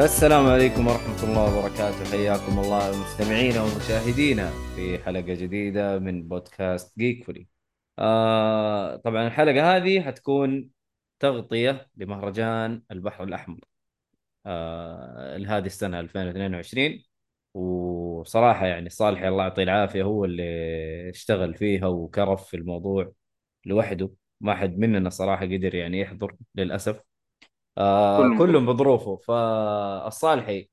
السلام عليكم ورحمة الله وبركاته. حياكم الله مستمعينا ومشاهدينا في حلقة جديدة من بودكاست جيك فولي آه طبعا الحلقة هذه حتكون تغطية لمهرجان البحر الأحمر. آه لهذه السنة 2022 وصراحة يعني صالح الله يعطيه العافية هو اللي اشتغل فيها وكرف في الموضوع لوحده. ما حد مننا صراحة قدر يعني يحضر للأسف. آه كلهم بظروفه. فالصالحي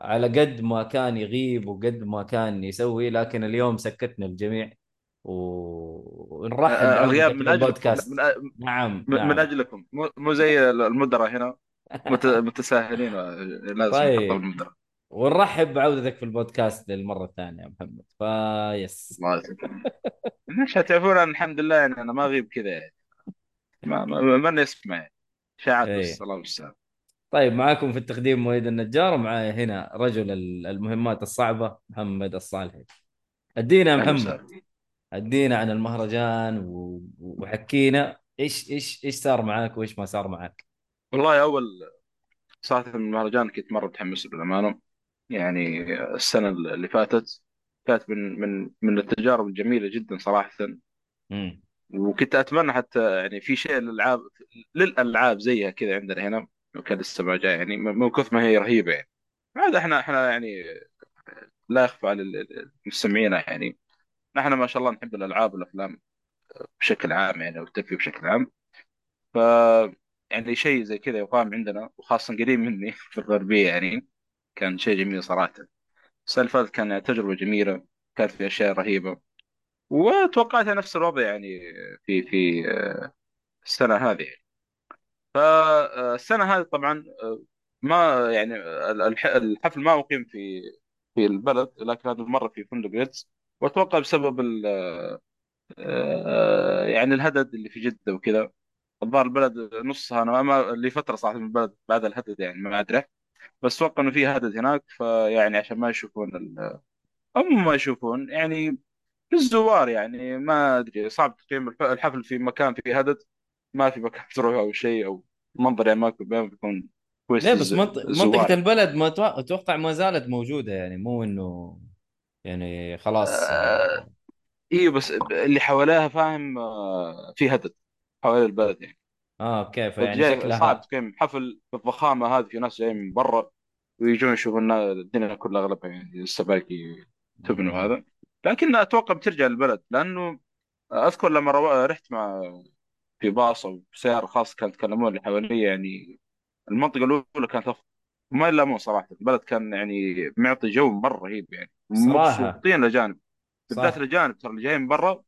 على قد ما كان يغيب وقد ما كان يسوي لكن اليوم سكتنا الجميع ونرحب آه، الغياب من أجلكم بالبودكاست من, أ- نعم من, من نعم. أجلكم. مو زي المدراء هنا. مت- متساهلين آه، لازم طيب. المدراء ونرحب بعودتك في البودكاست للمرة الثانية يا محمد. فيس الله ليش تعرفون الحمد لله يعني أنا ما أغيب كذا يعني. ما ما من يسمع؟ يعني شاعات بس الله المستعان طيب معاكم في التقديم مويد النجار ومعايا هنا رجل ال- المهمات الصعبة محمد الصالحي. ادينا يا محمد. ادينا عن المهرجان وحكينا. إيش إيش إيش صار معاك وإيش ما صار معاك؟ والله أول صراحة من المهرجان كنت مرة متحمس بالامانه يعني السنة اللي فاتت كانت من من من التجارب الجميلة جدا صراحة. وكنت أتمنى حتى يعني في شيء للألعاب للألعاب زيها كذا عندنا هنا وكان لسه ما جاي يعني من كثر ما هي رهيبة يعني. هذا إحنا إحنا يعني لا يخفى على ال- ال- المستمعين يعني. نحن ما شاء الله نحب الألعاب والأفلام بشكل عام يعني والترفيه بشكل عام. ف يعني شيء زي كذا يقام عندنا وخاصة قريب مني في الغربية يعني كان شيء جميل صراحة. السنة كان تجربة جميلة كانت في أشياء رهيبة. وتوقعت نفس الوضع يعني في في السنة هذه. يعني. فالسنة هذه طبعا آه، ما يعني الح- الحفل ما أقيم في في البلد لكن هذه المرة في فندق ريدز وأتوقع بسبب ال آه، يعني الهدد اللي في جدة وكذا. الظاهر البلد نصها أنا ما لي فترة صراحة من البلد بعد الهدد يعني ما أدري. بس أتوقع إنه في هدد هناك فيعني عشان ما يشوفون مو ما يشوفون. يعني للزوار يعني ما أدري صعب تقييم الح- الحفل في مكان فيه هدد ما في مكان تروح أو شيء أو منظر يعني ما ما بيكون كويس ليه بس منط- منطقة. البلد ما أتوقع أتوقع ما زالت موجودة يعني مو إنه يعني خلاص آه أيوه بس اللي حواليها فاهم آه في هدد حوالين البلد يعني آه okay فيعني فجاي صعب شكلها تقيم حفل بالضخامة هذه في ناس جايين من برا ويجون يشوفون النا- الدنيا كلها أغلبها يعني السباكي تبنى مم. وهذا لكن أتوقع بترجع البلد لأنه أذكر لما رو... رحت مع في باص أو سياره خاصة كانوا يتكلمون اللي حوالي يعني المنطقة الأولى كانت افضل وما يلامون صراحة البلد كان يعني معطي جو مرة رهيب يعني مبسوطين الاجانب بالذات الاجانب ترى اللي جايين من برا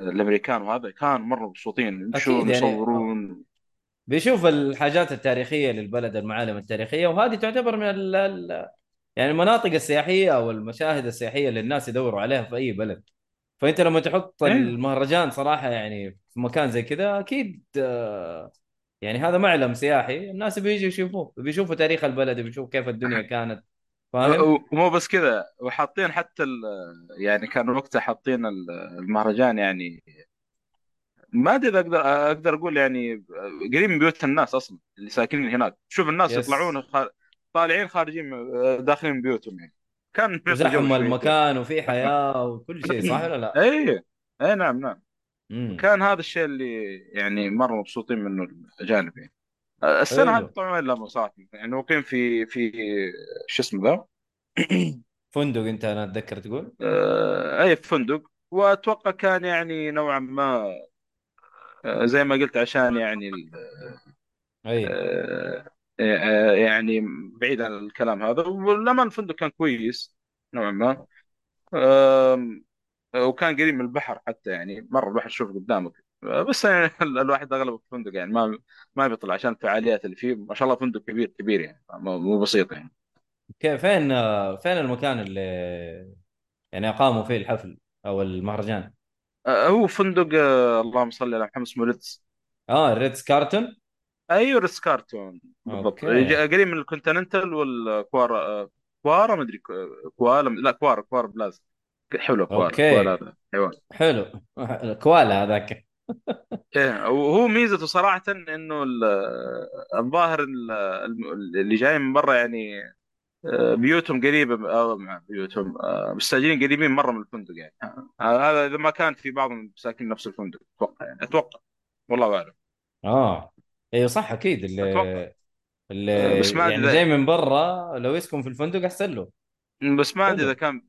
الأمريكان وهذا كانوا مرة مبسوطين يمشون يعني. يصورون. بيشوف الحاجات التاريخية للبلد المعالم التاريخية وهذه تعتبر من ال- يعني المناطق السياحية أو المشاهد السياحية اللي الناس يدوروا عليها في أي بلد فأنت لما تحط إيه المهرجان صراحة يعني في مكان زي كذا أكيد آه، يعني هذا معلم سياحي الناس بيجوا يشوفوه بيشوفوا تاريخ البلد بيشوفوا كيف الدنيا كانت فاهم؟ و- ومو بس كذا وحاطين حتى ال... يعني كانوا وقتها حاطين ال- المهرجان يعني ما أدري إذا أقدر أقدر أقول يعني قريب من بيوت الناس أصلا اللي ساكنين هناك شوف الناس يس يطلعون. طالعين خارجين داخلين بيوتهم يعني. كان شويتين المكان وفي حياة وكل شيء صح ولا لا؟ اي اي نعم نعم. امم كان هذا الشيء اللي يعني مرة مبسوطين منه الأجانب يعني. السنة هذه طبعا لا مصاحب يعني مقيم في في شو اسمه ذا؟ فندق أنت أنا أتذكر تقول؟ آه، اي فندق. وأتوقع كان يعني نوعا ما آه، زي ما قلت عشان يعني ال- اي آه، يعني بعيد عن الكلام هذا ولما الفندق كان كويس نوعا ما. آم، وكان قريب من البحر حتى يعني مرة البحر تشوف قدامك. بس يعني ال- الواحد أغلب الفندق يعني ما ما بيطلع عشان الفعاليات اللي فيه. ما شاء الله فندق كبير كبير يعني مو مو بسيط يعني. كيف فين آه، فين المكان اللي يعني أقاموا فيه الحفل أو المهرجان؟ آه، هو فندق آه، اللهم صل على محمد اسمه ريتز آه الريتز كارلتون. أيوه ريتز كارلتون. بالضبط. قريب من الكونتيننتال والكوارا آه، كوارا ما أدري كو- كوالا لا كوارا كوارا بلازا حلو كوارا كوالا okay هذا. حيوان حلو. كوالا هذاك. إيه وهو ميزته صراحة إنه ال- الظاهر اللي جاي من برا يعني آه، بيوتهم قريبة أو مع بيوتهم آه، مستأجرين قريبين مرة من الفندق يعني. آه، هذا إذا ما كان في بعضهم ساكنين نفس الفندق أتوقع يعني أتوقع. والله أعلم. آه. أيوه صح أكيد. اللي اللي آه، بس ما يعني أدري جاي من برا لو يسكن في الفندق أحسن له. بس ما أدري إذا حلو كان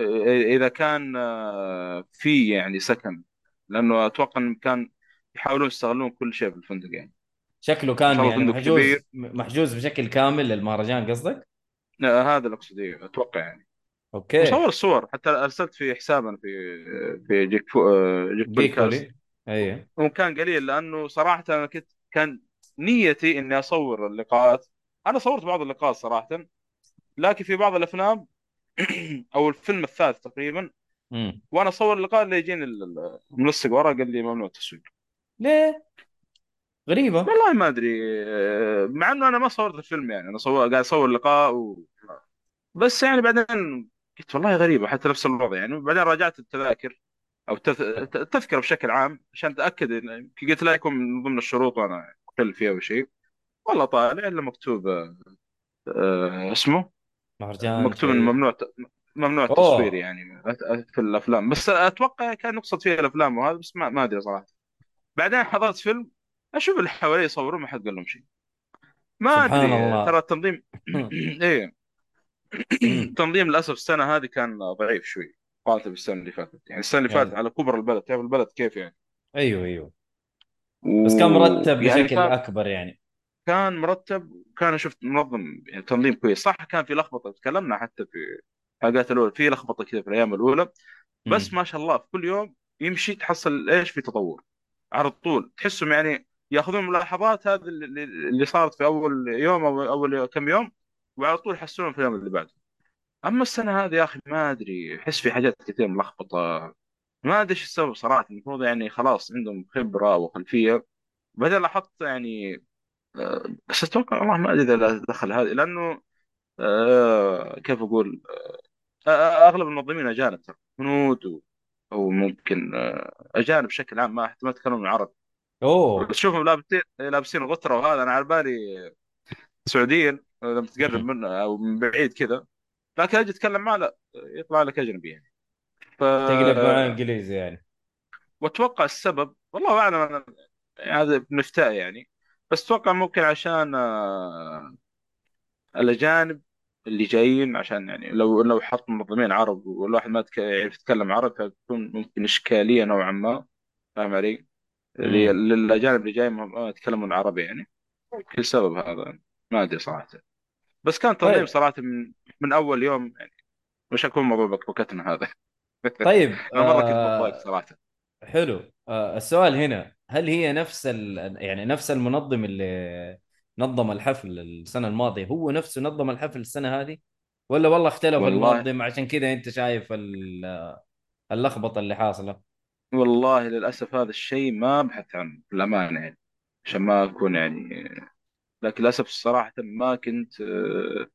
آه، إذا كان آه، في يعني سكن. لأنه أتوقع إن كان يحاولون يستغلون كل شيء في الفندق يعني. شكله كان شاء الله يعني فندق كبير. محجوز محجوز بشكل كامل للمهرجان قصدك؟ آه، هذا اللي أقصده أتوقع يعني. أوكي. وصور الصور حتى أرسلت في حسابنا في في جيك فو آه، جيك بودكاست أيوه. وكان قليل لأنه صراحة أنا كنت كان نيتي إني أصور اللقاءات. أنا صورت بعض اللقاءات صراحة لكن في بعض الأفلام أو الفيلم الثالث تقريبا وأنا أصور اللقاء اللي يجيني ال- ال- المنسق ورا قال لي ممنوع التصوير ليه؟ غريبة. والله ما أدري آه، مع إنه أنا ما صورت الفيلم يعني أنا صور قاعد أصور لقاء و... بس يعني بعدين قلت والله غريبة حتى نفس الوضع يعني. بعدين راجعت التذاكر. أو التذ- التذكره بشكل عام عشان اتاكد قلت لا يكون من ضمن الشروط وأنا أقل فيها أو شيء. والله طالع الا مكتوب آه، اسمه؟ مهرجان مكتوب إنه شيء ممنوع ممنوع التصوير يعني في الأفلام. بس أتوقع كان يقصد فيها الأفلام وهذا بس ما, ما أدري صراحة. بعدين حضرت فيلم أشوف اللي حوالي يصورون ما حد قال لهم شيء. ما أدري ترى التنظيم إيه. التنظيم للأسف السنة هذه كان ضعيف شوي. مقارنه بالسنة اللي فاتت. يعني السنة اللي فاتت يعني. على كبر البلد تعرف البلد كيف يعني؟ أيوه أيوه. بس كان مرتب ويعني بشكل كان أكبر يعني. كان مرتب وكان شفت منظم يعني تنظيم كويس. صح كان في لخبطة تكلمنا حتى في الحلقات الأولى في لخبطة كذا في الأيام الأولى. بس امم ما شاء الله في كل يوم يمشي تحصل إيش؟ في تطور. على طول. تحسهم يعني يأخذون ملاحظات هذه اللي صارت في أول يوم أو أول كم يوم وعلى طول يحسنون في اليوم اللي بعده. أما السنة هذه يا أخي ما أدري احس في حاجات كثير ملخبطة. ما أدري إيش السبب صراحة. المفروض يعني خلاص عندهم خبرة وخلفية. بعدين لاحظت يعني آه، بس أتوقع والله ما أدري إذا دخل هذه لأنه آه، كيف أقول آه، أغلب المنظمين أجانب ترى. هنود و- أو ممكن أجانب بشكل عام ما ما يتكلمون عربي. أوه. تشوفهم لابسين لابسين غتره وهذا أنا على بالي سعوديين لما تقرب. منه أو من بعيد كذا. لكن أجي أتكلم معه لا يطلع لك أجنبي يعني. ف تقلب معاه إنجليزي يعني. وأتوقع السبب والله أعلم أنا يعني هذا بنفتاء يعني بس أتوقع ممكن عشان آه، الأجانب اللي جايين عشان يعني لو لو حط منظمين عرب والواحد ما يعرف يتكلم عربي فتكون ممكن إشكالية نوعا ما فاهم علي؟ اللي- للأجانب اللي جايين ما يتكلمون عربي يعني. ممكن. السبب هذا ما أدري صراحة. بس كان تنظيم طيب صراحة من من أول يوم يعني. مش هكون موضوع بكبكتنا هذا. طيب أنا مره كنت متضايق آه صراحة. حلو. آه السؤال هنا هل هي نفس ال... يعني نفس المنظم اللي نظم الحفل السنة الماضية؟ هو نفسه نظم الحفل السنة هذه؟ ولا والله اختلف والله. المنظم؟ عشان كذا أنت شايف ال- اللخبطة اللي حاصلة. والله للأسف هذا الشيء ما بحث عنه بالامانه يعني عشان ما أكون يعني لكن للأسف صراحة ما كنت آه، آه،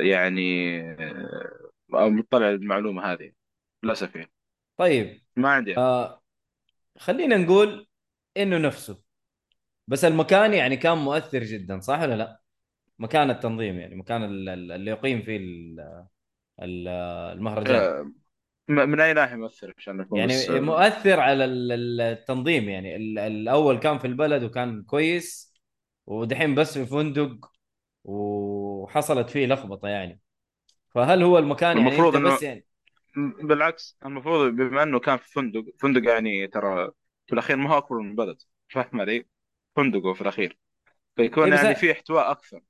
يعني آه، مطلع على المعلومة هذه. للاسف يعني طيب ما عندي. آه خلينا نقول إنه نفسه. بس المكان يعني كان مؤثر جدا صح ولا لا؟ مكان التنظيم يعني مكان ال- ال- اللي يقيم فيه ال- ال- المهرجان. آه، من أي ناحية مؤثر عشان اكون بس يعني آه، مؤثر على ال- ال- التنظيم يعني ال- الأول كان في البلد وكان كويس ودحين بس في فندق وحصلت فيه لخبطة يعني. فهل هو المكان يعني المفروض انه بس يعني بالعكس المفروض بما إنه كان في فندق فندق يعني ترى في الأخير ما هو أكبر من البلد فاهم علي؟ فندق هو في الأخير. فيكون بس يعني في احتواء أكثر.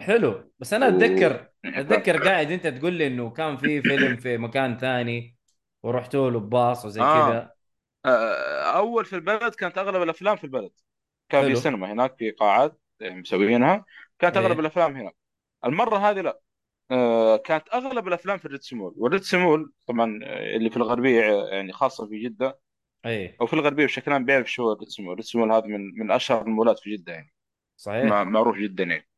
حلو بس أنا اتذكر. أتذكر قاعد أنت تقول لي إنه كان في فيلم في مكان ثاني ورحتوا له بباص وزي آه. كذا. آه، أول في البلد كانت أغلب الأفلام في البلد. كان في حلو. سينما هناك في قاعات مسويينها كانت أغلب إيه. الأفلام هناك المرة هذه لا. آه، كانت أغلب الأفلام في الريتس مول والريتس مول طبعا آه، اللي في الغربية آه، يعني خاصة في جدة. إيه. أو في الغربية بشكل عام بيعرف شو الريتس مول الريتس مول هذا من من أشهر المولات في جدة يعني. صحيح. مع- معروف جدا يعني.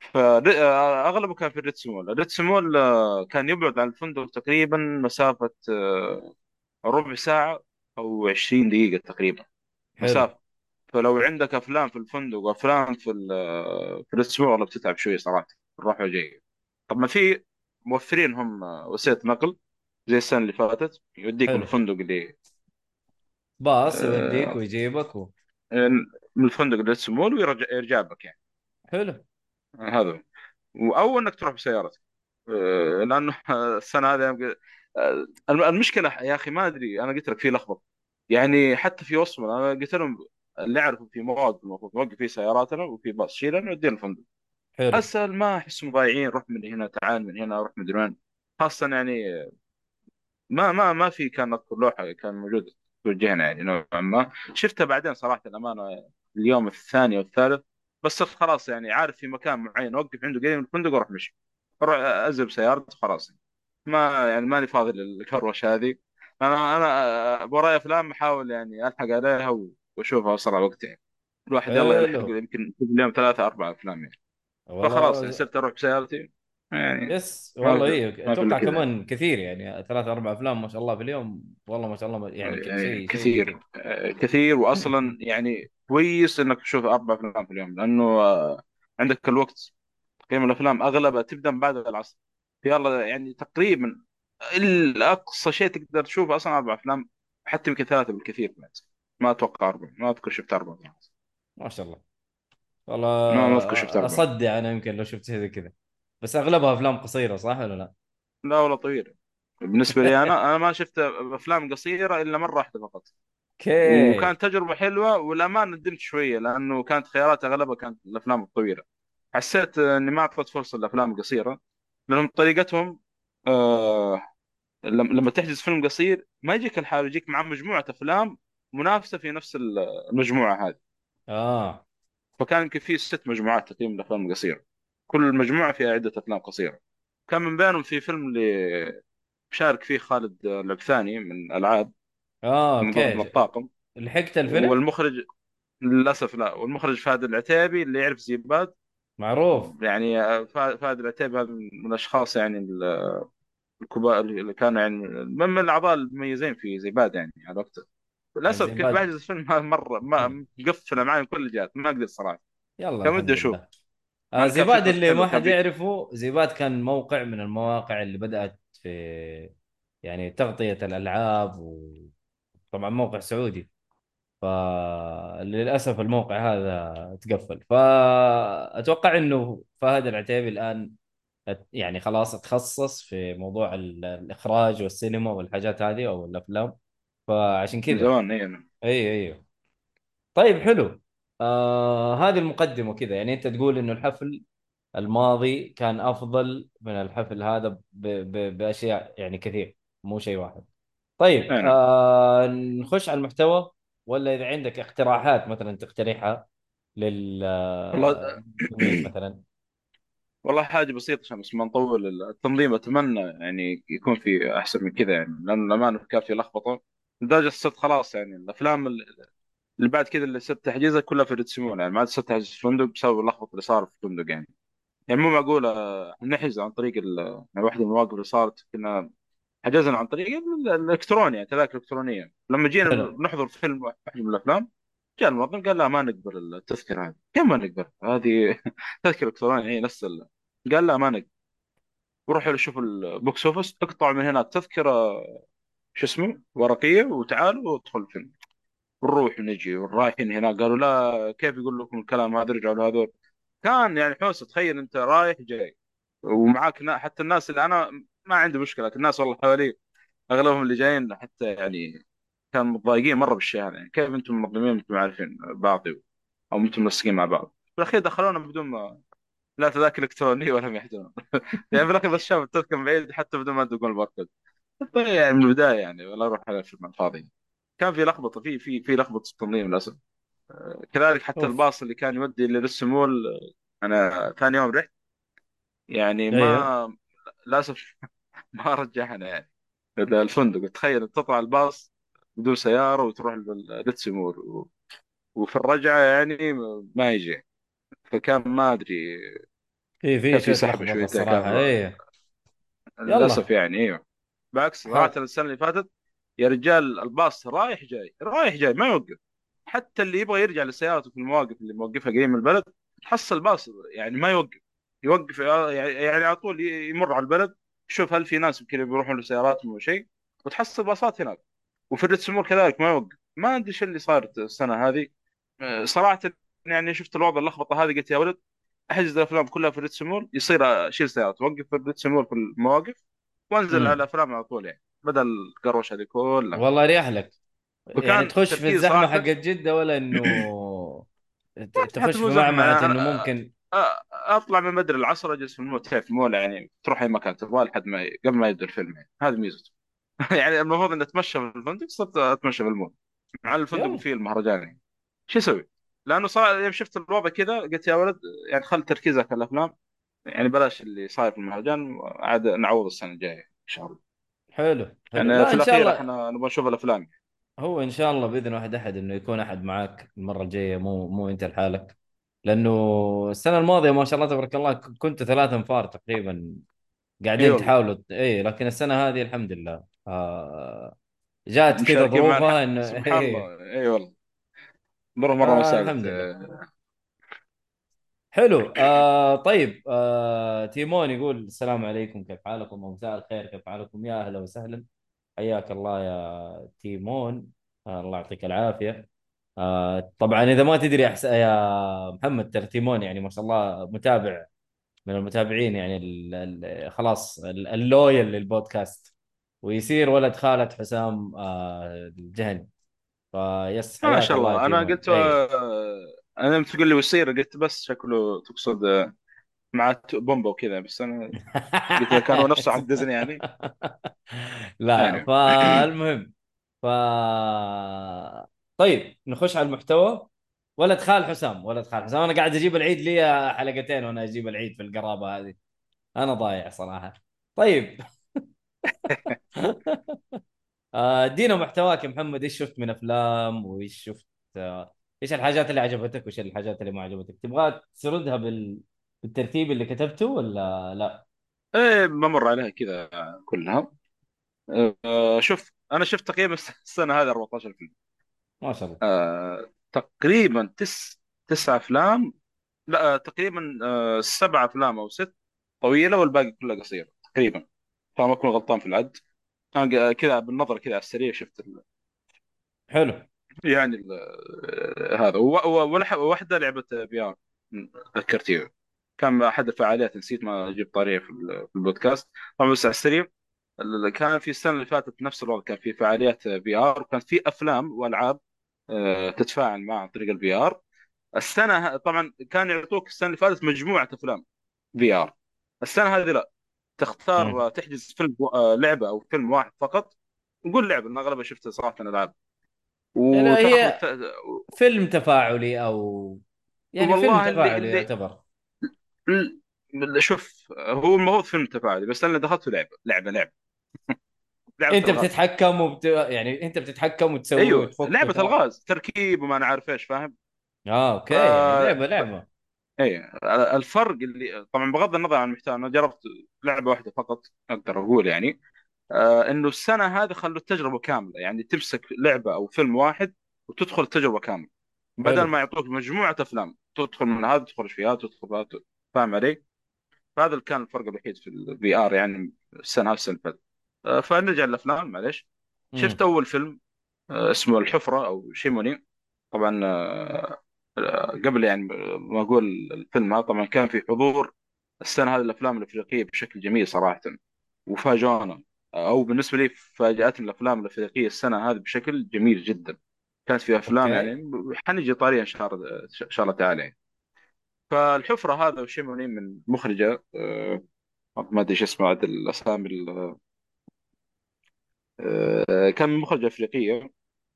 فاغلبه كان في الريتس مول الريتس مول آه، كان يبعد عن الفندق تقريبا مسافة آه، ربع ساعة أو 20 دقيقة تقريبا. حلو. مسافة. فلو عندك أفلام في الفندق وأفلام في في مول والله بتتعب شوي صراحة. الروح والجاي طب ما في موفرين هم وسيلة نقل زي السنة اللي فاتت يوديك حلو. الفندق اللي باص يوديك آه، ويجيبك و... من الفندق للريتس مول ويرجع يرجع بك يعني. حلو. هذا. أو إنك تروح بسيارتك. آه، لأنه السنة هذه آه، المشكلة يا أخي ما أدري أنا قلت لك في لخبطة. يعني حتى في وصمه أنا قلت لهم اللي اعرفه في مواقف المفروض نوقف فيه سياراتنا وفي باص. شيلنا ودينا الفندق. حلو. اسهل ما احسهم ضايعين روح من هنا تعال من هنا روح مدري وين. خاصة يعني ما ما ما في كان أذكر لوحة كان موجود توجهنا يعني نوعا ما. شفتها بعدين صراحة الأمانة اليوم الثاني والثالث بس صرت خلاص يعني عارف في مكان معين أوقف عنده قريب من الفندق وأروح مشي. أروح أزب سيارتي خلاص. ما يعني ماني فاضي للكروش هذه. أنا أنا وراي أفلام أحاول يعني ألحق عليها و- وأشوفها اسرع وقت يعني الواحد يلا يلحق حلو. يمكن في اليوم ثلاثة أربعة أفلام يعني. فخلاص يعني والله صرت أروح بسيارتي يعني يس والله إلا أتوقع كمان كثير يعني ثلاث أربع أفلام ما شاء الله في اليوم. والله ما شاء الله يعني شيء شيء كثير كثير. آه، كثير. واصلا يعني كويس إنك تشوف أربع أفلام في اليوم لأنه آه، عندك الوقت. تقييم الأفلام اغلبها تبدأ بعد العصر. يلا يعني تقريبا الاقصى شيء تقدر تشوفه أصلا أربع أفلام حتى يمكن ثلاثة بالكثير. بعد ما أتوقع أربع ما أذكر شفت أربع ما شاء الله. والله ما أذكر شفت أربع. اصدع أنا يمكن لو شفت شيء زي كذا. بس أغلبها أفلام قصيرة صح ولا لا؟ لا والله طويل بالنسبة لي أنا أنا ما شفت أفلام قصيرة إلا مرة واحدة فقط. أوكي. وكانت تجربة حلوة والامانه ندمت شوية لأنه كانت خيارات أغلبها كانت الأفلام الطويلة. حسيت إني ما أعطيت فرصة للافلام القصيره لانهم طريقتهم آه لما لما تحجز فيلم قصير ما يجيك الحال يجيك مع مجموعة أفلام منافسة في نفس المجموعة هذه. آه. فكان يمكن في ست مجموعات تقريبا الافلام القصيره كل مجموعة فيها عدة أفلام قصيرة. كان من بينهم في فيلم اللي شارك فيه خالد العبثاني من ألعاب. آه من أوكي. الطاقم لحقت الفيلم؟ والمخرج للأسف لا. والمخرج فهد العتيبي اللي يعرف زيباد. معروف. يعني فهد العتيبي هذا من الأشخاص يعني الكبار اللي كانوا يعني من من الأعضاء المميزين في زيباد يعني على وقته. للأسف كنت زنباد بحجز الفيلم مرة ما مقفله معي من كل الجهات ما أقدر صراحة. يلا كان ودي أشوف. آه فكرته اللي ما حد يعرفه زيباد كان موقع من المواقع اللي بدأت في يعني تغطية الألعاب وطبعا موقع سعودي. فللأسف الموقع هذا تقفل. فأتوقع أنه فهد العتيبي الآن يعني خلاص تخصص في موضوع ال- الإخراج والسينما والحاجات هذه أو الأفلام. فعشان كذا. زمان اي أي أي طيب حلو. آه هذه المقدمة كذا. يعني أنت تقول إنه الحفل الماضي كان أفضل من الحفل هذا ب... ب... بأشياء يعني كثير مو شيء واحد. طيب أنا آه نخش على المحتوى ولا إذا عندك اقتراحات مثلا تقترحها لل والله للمستمعين مثلا؟ والله حاجة بسيطة عشان بس ما نطول. التنظيم أتمنى يعني يكون في أحسن من كذا يعني لأن الأمانة كان في لخبطة. لدرجه صرت خلاص يعني الأفلام اللي بعد كذا اللي صرت تحجيزها كلها في ريتسمون يعني ما عاد صرت أحجز في فندق بسبب اللخبطة اللي صار في الفندق يعني. يعني مو معقول آه، نحجز عن طريق ال- يعني واحدة من المواقف اللي صارت كنا حجزنا عن طريق ال- الإلكتروني يعني تذاكر إلكترونية. لما جينا حلو. نحضر فيلم واحد من الأفلام جاء المنظم قال لا ما نقبل التذكرة هذه. كم ما نقبل؟ هذه تذكرة إلكترونية هي نفس ال... قال لا ما نقبل. وروحوا شوفوا ال box office اقطعوا من هنا التذكره شو اسمه ورقية وتعالوا وادخلوا الفيلم نروح ونجي ورايحين هناك. قالوا لا كيف يقول لكم الكلام؟ هذا رجعوا لهذول كان يعني حوسة تخيل أنت رايح جاي. ومعاك حتى الناس اللي أنا ما عندي مشكلة لكن الناس والله حوالي أغلبهم اللي جايين حتى يعني كانوا متضايقين مرة بالشيء هذا يعني كيف أنتم منظمين أنتم عارفين بعض أو أنتم منسقين مع بعض؟ في الأخير دخلونا بدون ما لا تذاكر الكترونيه ولا يحجزون يعني في الأخير بس شافوا التذكرة بعيد حتى بدون ما تدقون الباركود. يعني من البداية يعني ولا أروح على الفيلم الفاضي كان في لخبطة في في في لخبطة تنظيم للأسف. كذلك حتى أوف. الباص اللي كان يودي للسمول أنا ثاني يوم رحت. يعني أيوه. ما للأسف ما رجعنا يعني. الفندق تخيل تطلع الباص بدون سيارة وتروح للريتسي مول. و- وفي الرجعة يعني ما يجي. فكان ما أدري في في كان في شوية لخبطة شويتين الصراحة. كان للأسف يلا يعني إيوه. بالعكس صراحة. السنة اللي فاتت يا رجال الباص رايح جاي رايح جاي ما يوقف. حتى اللي يبغى يرجع لسيارته في المواقف اللي موقفها قريب من البلد تحصل باص يعني ما يوقف. يوقف يعني على طول يمر على البلد يشوف هل في ناس كذا بيروحون لسياراتهم أو شيء وتحصل باصات هناك. وفي ال Red Sea Mall كذلك ما يوقف. ما أدري إيش اللي صار السنة هذه. أه، صراحة يعني شفت الوضع اللخبطة هذه قلت يا ولد أحجز الأفلام كلها في الريتس مول يصير أشيل سيارات اوقف في الريتس مول في المواقف وانزل على. الافلام على طول يعني بدل القروشه هذه كلها. والله يريح لك. يعني تخش في الزحمة حقت جدة ولا إنه تخش في معمعة إنه ممكن؟ أطلع من بدري العصر أجلس في المول تعرف المول يعني تروح أي مكان تبغاه لحد ما قبل ما يبدأ الفيلم يعني. هذه ميزته. يعني المفروض إني أتمشى في الفندق صرت أتمشى في المول مع الفندق وفيه المهرجان يعني. شو أسوي؟ لأنه صار يوم شفت الوضع كذا قلت يا ولد يعني خل تركيزك على الأفلام. يعني بلاش اللي صاير في المهرجان عاد نعوض السنة الجاية إن شاء الله. حلو حلو. يعني في الأخير الله إحنا نبغى نشوف الأفلام. هو إن شاء الله بإذن واحد أحد إنه يكون أحد معاك المرة الجاية مو مو أنت لحالك. لأنه السنة الماضية ما شاء الله تبارك الله ك- كنتوا ثلاث انفار تقريبا قاعدين والله تحاولوا اي لكن السنة هذه الحمد لله. آه جات كذا. ظروفها إنه سبحان اي الله. اي والله. مرة مرة سالت فالحمد لله. حلو. آه طيب آه تيمون يقول السلام عليكم كيف حالكم؟ ومساء الخير كيف حالكم؟ يا أهلا وسهلا. حياك الله يا تيمون. آه الله يعطيك العافية. آه طبعا إذا ما تدري أحس... يا محمد ترى تيمون يعني ما شاء الله متابع من المتابعين يعني ال... ال... خلاص ال- اللويال للبودكاست. ويصير ولد خالة حسام آه الجهني. فيس ما شاء الله. يا الله أنا قلت اي آه، أنا لما تقول لي وسير قلت بس شكله تقصد آه، مع بومبا وكذا بس أنا قلت إذا كان هو نفسه حق ديزني يعني. لا يعني. فالمهم ف طيب نخش على المحتوى. ولد خال حسام ولد خال حسام أنا قاعد أجيب العيد لي حلقتين وأنا أجيب العيد في القرابة هذه. أنا ضايع صراحة. طيب. آه، ادينا محتواك يا محمد إيش شفت من أفلام؟ وإيش شفت؟ إيش الحاجات اللي عجبتك وإيش الحاجات اللي ما عجبتك؟ تبغى تسردها بال... بالترتيب اللي كتبته ولا لا؟ إيه بمر عليها كذا كلها. آه، شوف أنا شفت تقريبا السنة هذه 14 فيلم. ما شاء الله. آه، تقريبا تس تسع أفلام. لا آه، تقريبا آه، سبع أفلام أو ست طويلة والباقي كلها قصيرة تقريبا. فما أكون غلطان في العد. أنا كذا بالنظر كذا على السريع شفت حلو. يعني هذا. و- و- والح- واحدة لعبة VR ذكرتيه كان أحد الفعاليات نسيت ما أجيب طاريه في ال- في البودكاست. طبعا بس على السريع. ال- كان في السنة اللي فاتت نفس الوضع كان في فعاليات VR وكانت في أفلام وألعاب آه، تتفاعل معها عن طريق ال VR. السنة طبعا كان يعطوك السنة اللي فاتت مجموعة أفلام VR. السنة هذه لا. تختار تحجز فيلم آه، لعبة أو فيلم واحد فقط. وقول لعبة لأن أغلبها شفتها صراحة ألعاب. لا وتاخذ هي فيلم تفاعلي أو يعني فيلم تفاعلي اللي يعتبر. شوف هو المفروض فيلم تفاعلي بس أنا دخلته لعبة لعبة لعبة. أنت الغاز. بتتحكم وبت... يعني أنت بتتحكم وتسوي أيوه وتفك لعبة وت... الغاز تركيب وما أنا عارف إيش فاهم؟ آه. أوكي يعني لعبة لعبة. اي الفرق اللي طبعا بغض النظر عن المحتوى أنا جربت لعبة واحدة فقط أقدر أقول يعني. آه إنه السنة هذه خلوا التجربة كاملة. يعني تمسك لعبة أو فيلم واحد وتدخل التجربة كاملة. بدل ما يعطوك مجموعة أفلام تدخل من هذا تدخل في هذا تدخل في هذا فاهم علي؟ فهذا اللي كان الفرق الوحيد في ال VR يعني السنة هذه السنة اللي فاتت. آه، فنرجع للأفلام معليش. شفت أول فيلم آه، اسمه الحفرة أو شيموني. طبعا آه، آه، قبل يعني ما أقول الفيلم هذا طبعا كان في حضور السنة هذه الأفلام الإفريقية بشكل جميل صراحة. وفاجأنا. أو بالنسبة لي فاجاتني الأفلام الأفريقية السنة هذه بشكل جميل جدا. كانت في أفلام أوكي. يعني حنجي طاريه ان شاء الله ان شاء الله تعالى يعني. فالحفرة هذا وشيموني من مخرجة آه، ما أدري إيش اسمه عاد الأسامي ال- آه، كان من مخرج أفريقية.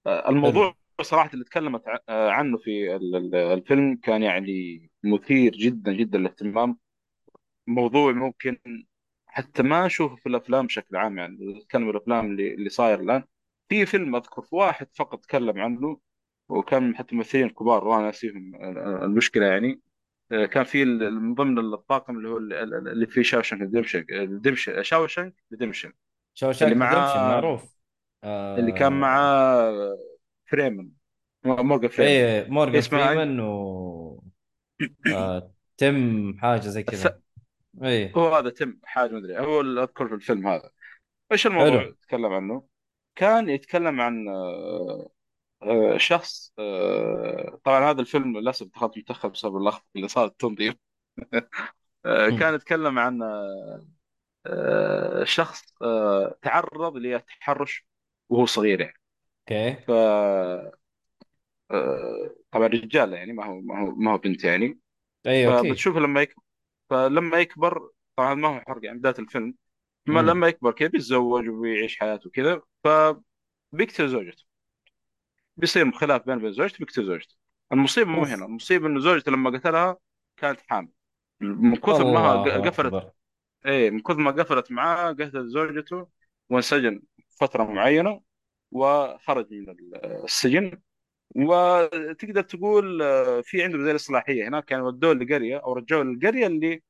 حلو الموضوع صراحة اللي تكلمت آه، عنه في ال- ال- الفيلم كان يعني مثير جدا جدا للاهتمام. موضوع ممكن حتى ما اشوفه في الأفلام بشكل عام يعني نتكلم الأفلام اللي اللي صاير الآن. في فيلم أذكر في واحد فقط تكلم عنه وكان حتى ممثلين كبار وأنا ناسيهم آه، المشكلة يعني. آه، كان في من ضمن الطاقم اللي هو ال- ال- اللي فيه Shawshank Redemption Shawshank Redemption اللي شوشانك ريدمشن معاه معروف. اللي كان آه... معاه فريمن مورجان فريمن إيه مورغان اسمه فريمان و آه... تم حاجة زي. كذا. إيه. هو هذا تم حاجة مدري هو اللي أذكر في الفيلم هذا. إيش حلو. الموضوع تكلم عنه؟ كان يتكلم عن آه، آه، شخص آه، طبعا هذا الفيلم للأسف دخلت متأخر بسبب اللخبطة اللي صارت التنظيم كان يتكلم عن شخص تعرض للتحرش وهو صغير يعني. أوكي. ف طبعا رجال يعني ما هو ما هو ما هو بنت يعني. أيوه فبتشوف لما يكبر فلما يكبر طبعا ما هو حرق يعني بداية الفيلم ما لما يكبر كذا بيتزوج وبيعيش حياته كذا فبيقتل زوجته. بيصير خلاف بينه وبين زوجته بيقتل زوجته. المصيبة مو هنا المصيبة انه زوجته لما قتلها كانت حامل. من كثر ما قفلت. إيه من كثر ما قفلت معاه قتل زوجته وانسجن فترة معينة وخرج من السجن. وتقدر تقول آه، في عنده زي الإصلاحية. هناك يعني ودوه لقرية أو رجعوه للقرية اللي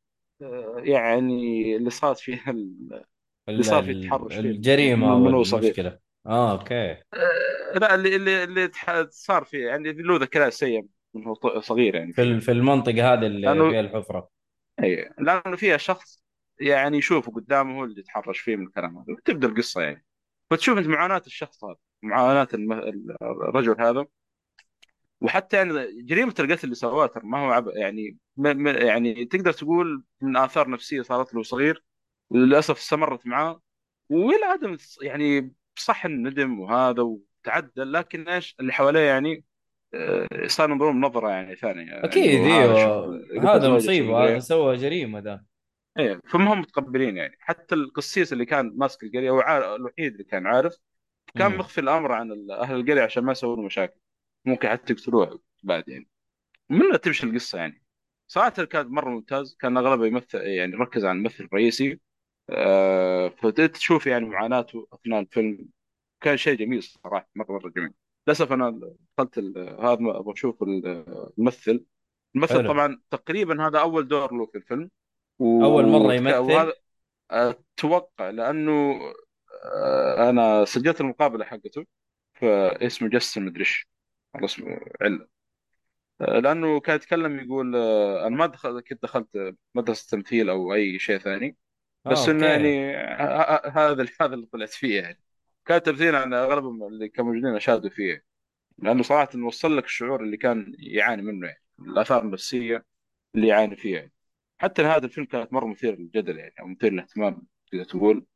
آه، يعني اللي صارت فيها ال- اللي ال- صار فيه ال- تحرش فيه. الجريمة من والمشكلة آه أوكي. آه، لا اللي اللي اللي صار فيه يعني له ذكريات سيئة. من هو صغير يعني. في في المنطقة هذه اللي لأنه فيها الحفرة. أي لأنه فيها شخص يعني يشوفه قدامه هو اللي يتحرش فيه من الكلام هذا. وتبدأ القصة يعني. فتشوف أنت معاناة الشخص هذا معاناة الم- الرجل هذا. وحتى يعني جريمة القتل اللي سواها ترى ما هو عب... يعني ما... ما... يعني تقدر تقول من آثار نفسية صارت له صغير للاسف استمرت معاه وإلى عدم يعني صح الندم وهذا وتعدل لكن إيش اللي حواليه يعني آه، صار ينظرون بنظره يعني ثانية. أكيد شوف إيوه. هذا مصيبة هذا. سوى جريمة ذا إيه فما هم متقبلين يعني. حتى القسيس اللي كان ماسك القرية هو الوحيد اللي كان عارف كان مخفي الأمر عن أهل القرية عشان ما يسوون مشاكل. ممكن حتى يقتلوه بعد يعني منها تمشي القصة يعني؟ صراحة كان مرة ممتاز. كان أغلبه يمثل يعني ركز على الممثل الرئيسي. آه فتشوف يعني معاناته أثناء الفيلم. كان شيء جميل صراحة مره مرة جميل. للأسف أنا دخلت هذا أبغى أشوف ال- الممثل. الممثل حلو. طبعا تقريبا هذا أول دور له في الفيلم. أول مرة يمثل؟ وهذا أتوقع لأنه آه، أنا سجلت المقابلة حقته. فاسمه جاستن مدري إيش والله اسمه علة. آه، لأنه كان يتكلم يقول آه، أنا ما دخل كنت دخلت مدرسة تمثيل أو أي شيء ثاني آه بس إنه أوكي. يعني ه- ه- هذا هذا اللي طلعت فيه يعني. كان تمثيل عن أغلبهم اللي كانوا موجودين أشادوا فيه. لأنه صراحة وصل لك الشعور اللي كان يعاني منه يعني الآثار النفسية اللي يعاني فيها يعني. حتى نهايه الفيلم كانت مرة مثير للجدل يعني أو مثير للاهتمام تقدر تقول.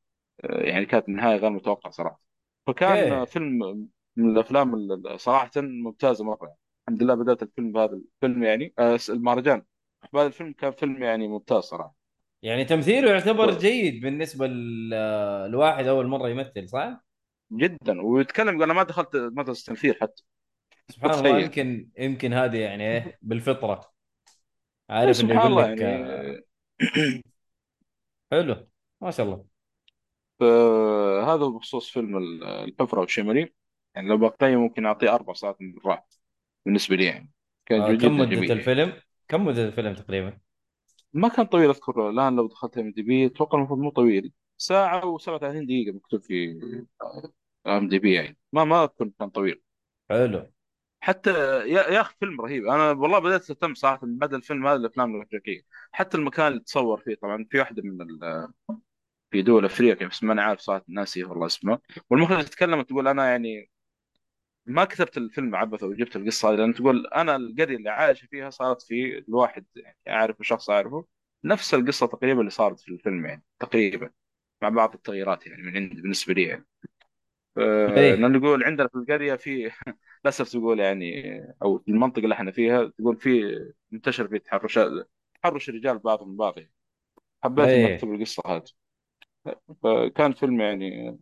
آه، يعني كانت نهاية غير متوقعة صراحة. فكان آه، أوكي فيلم من الأفلام ال- صراحة ممتازة مرة يعني. الحمد لله بدأت الفيلم بهذا الفيلم يعني. آه، المهرجان. بهذا الفيلم كان فيلم يعني ممتاز صراحة. يعني تمثيله يعتبر و- جيد بالنسبة لواحد أول مرة يمثل صح؟ جدا. ويتكلم أنا ما دخلت مدرسة تمثيل حتى. سبحان الله تخيل. يمكن يمكن هذه يعني إيه بالفطرة. إيه، عارف سبحان يقول لك يعني. آه، حلو. ما شاء الله. آه، هذا بخصوص فيلم ال- الحفرة والشمري يعني لو بقيم ممكن أعطيه أربع ساعات من الراحة بالنسبة لي يعني. كان آه، كم جدا مدة جميل الفيلم؟ كم مدة الفيلم تقريبا؟ ما كان طويل أذكر الآن لو دخلت IMDb أتوقع المفروض مو طويل. ساعة و37 دقيقة مكتوب في IMDb يعني. ما ما أذكر كان طويل. حلو. حتى يا يا أخي فيلم رهيب. أنا والله بدأت أهتم صراحة بعد الفيلم هذا الأفلام الأفريقية. حتى المكان اللي تصور فيه طبعا في واحدة من ال... في دول أفريقيا بس ما أنا عارف صراحة ناسي والله اسمه والمخرج تتكلم تقول أنا يعني ما كتبت الفيلم عبث وجبت القصة هذه لأن تقول أنا القرية اللي عايش فيها صارت في الواحد يعني اعرف شخص أعرفه. نفس القصة تقريبا اللي صارت في الفيلم يعني تقريبا مع بعض التغييرات يعني من عندي بالنسبة لي يعني. إيه. لأن نقول عندنا في القرية في للأسف تقول يعني أو في المنطقة اللي إحنا فيها تقول في منتشر في تحرشات تحرش الرجال بعضهم من بعض يعني. حبيت اني إيه. اكتب القصة هذه. فكان فيلم يعني إن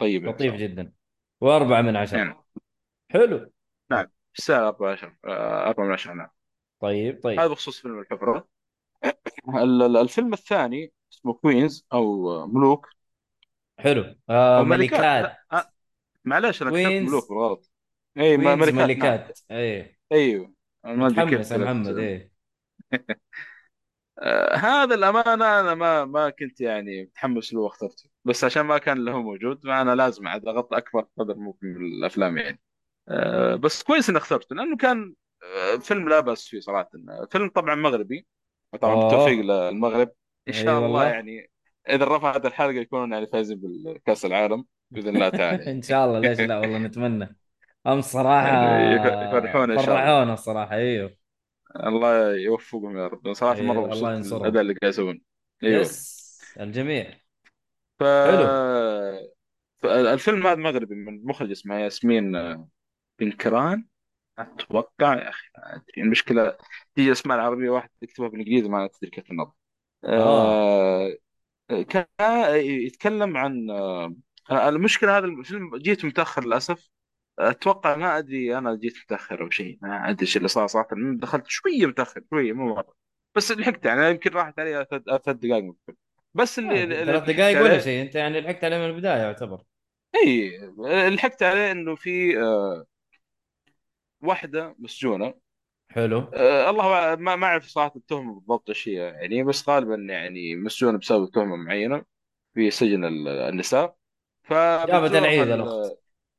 شاء لطيف الله. جدا. وأربعة من عشرة. يعني حلو. نعم الساعة 14 آه، 4 من 10 نعم. طيب هذا طيب بخصوص فيلم الحفره ال- ال- الفيلم الثاني اسمه كوينز أو ملوك. حلو. آه أو ملكات آه، معلش أنا كتبت ملوك بالغلط اي ملكات نعم. ملكات. إيه. أيوه متحمس يا محمد إيه. آه هذا الأمانة أنا ما ما كنت يعني متحمس له وأخترته. بس عشان ما كان له موجود فأنا لازم عاد أغطي أكبر قدر ممكن من الأفلام يعني. بس كويس إني اخترته لأنه كان آه فيلم لا بأس فيه صراحة. فيلم طبعا مغربي وطبعا بالتوفيق اوه للمغرب إن شاء الله والله يعني إذا رفعت الحلقة يكونون يعني فايزين بالكأس العالم بإذن الله تعالى. إن شاء الله ليش لا؟ والله نتمنى. امس صراحة يعني يف- يفرحونا إن شاء الله. فرحونا الصراحة أيوه. الله يوفقهم يا رب. صراحة مرة أيوه الله ينصرهم. الاداء اللي قاعد أيوه. يس الجميع. ف حلو. فالفيلم هذا مغربي من مخرج اسمها ياسمين بنكران أتوقع يا أخي ما أدري. المشكلة تيجي الأسماء العربية واحد يكتبها بالإنجليزي ما تدري كيف النطق آه آه. كان يتكلم عن آه المشكلة هذا الفيلم جيت متأخر للأسف. أتوقع ما أدري أنا جيت متأخر أو شيء ما أدري إيش اللي صار. صراحة دخلت شوية متأخر شوية مو مرة. بس لحقت يعني يمكن راحت علي ثلاث ثلاث دقائق من الفيلم. بس اللي ثلاث لحقت دقائق ولا عليه. شيء أنت يعني لحقت عليه من البداية يعتبر. اي لحقت عليه إنه في آه واحدة مسجونة. حلو. آه الله ما ما أعرف صراحة التهمة بالضبط إيش هي يعني بس غالبا يعني مسجونة بسبب تهمه معينة في سجن ال- النساء. جابت فبتزورها العيد ال- الاخت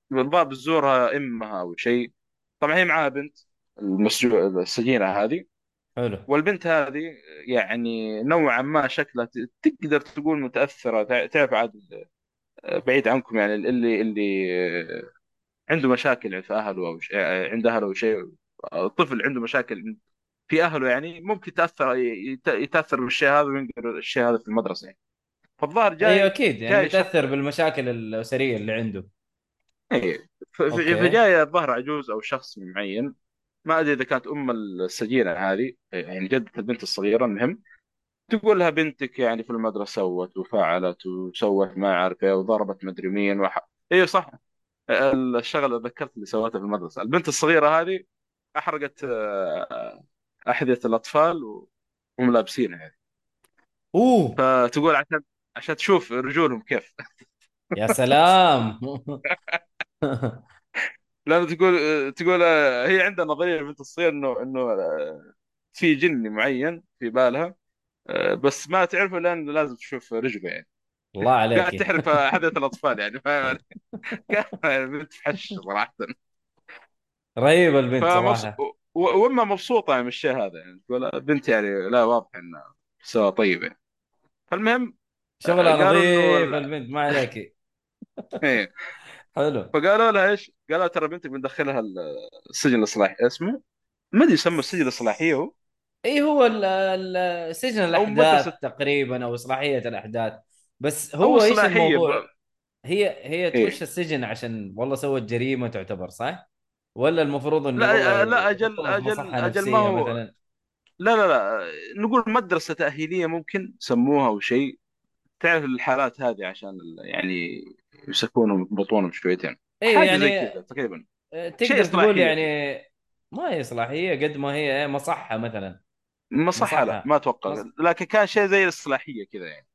بالضبط بتزورها إمها أو شيء. طبعا هي معاها بنت المسجو... السجينة هذه. حلو. والبنت هذه يعني نوعا ما شكلها ت- تقدر تقول متأثرة تع- تعرف عاد بعيد عنكم يعني اللي اللي عنده مشاكل في أهله أو شيء عند أهله أو شيء. طفل عنده مشاكل في أهله يعني ممكن يتأثر يت- يتأثر بالشيء هذا وينقل الشيء هذا في المدرسة يعني. فالظاهر أيوه جاي أكيد يعني شخص بالمشاكل الأسرية اللي عنده. أوكي. فجاي الظاهر عجوز أو شخص معين ما أدري إذا كانت أم السجينه هذه يعني جدة البنت الصغيرة المهم تقول لها بنتك يعني في المدرسة سوت وفعلت وسوت ما أعرف إيه وضربت مدري مين وح... إيه صح. الشغلة ذكرت اللي سوتها في المدرسة. البنت الصغيرة هذه أحرقت آه، أحذية الأطفال وهم لابسينها يعني. أوه. فتقول عشان عشان تشوف رجولهم كيف. يا سلام. لأنه تقول تقول آه، هي عندها نظرية البنت الصغيرة إنه إنه آه، في جني معين في بالها بس ما تعرفه لأن لازم تشوف رجله يعني. الله قاعد عليك. تحرف حدث الأطفال يعني ف- كان بنت فحش صراحة. رهيبه البنت. صراحة. وأمها مبسوطة يعني من الشيء هذا يعني. تقول بنت يعني لا واضح إنها سوا طيب يعني فالمهم إنه نظيف ال... البنت ما عليك. إيه. حلو. فقالوا لها إيش؟ قالوا ترى بنتك بندخلها ال- السجن الإصلاحي. اسمه؟ ما أدري يسمى السجن الاصلاحيه هو. اي هو ال- ال- سجن أو الأحداث مدرسه تقريبا أو إصلاحية الأحداث. بس هو إيش. الموضوع؟ هي هي إيه. تخش السجن عشان والله سوت جريمة تعتبر صح؟ ولا المفروض إنه لا لا أجل أجل أجل ما هو. مثلا؟ لا لا لا نقول مدرسة تأهيلية ممكن سموها أو شيء. تعرف الحالات هذه عشان ال- يعني يسكونهم بطونهم شويتين. حاجة زي يعني كذا تقريبا. آه، تقدر تقول يعني ما هي إصلاحية قد ما هي إيه، مصحة مثلا. مصحة لا مصحة. ما أتوقع. لكن كان شيء زي الإصلاحية كذا يعني.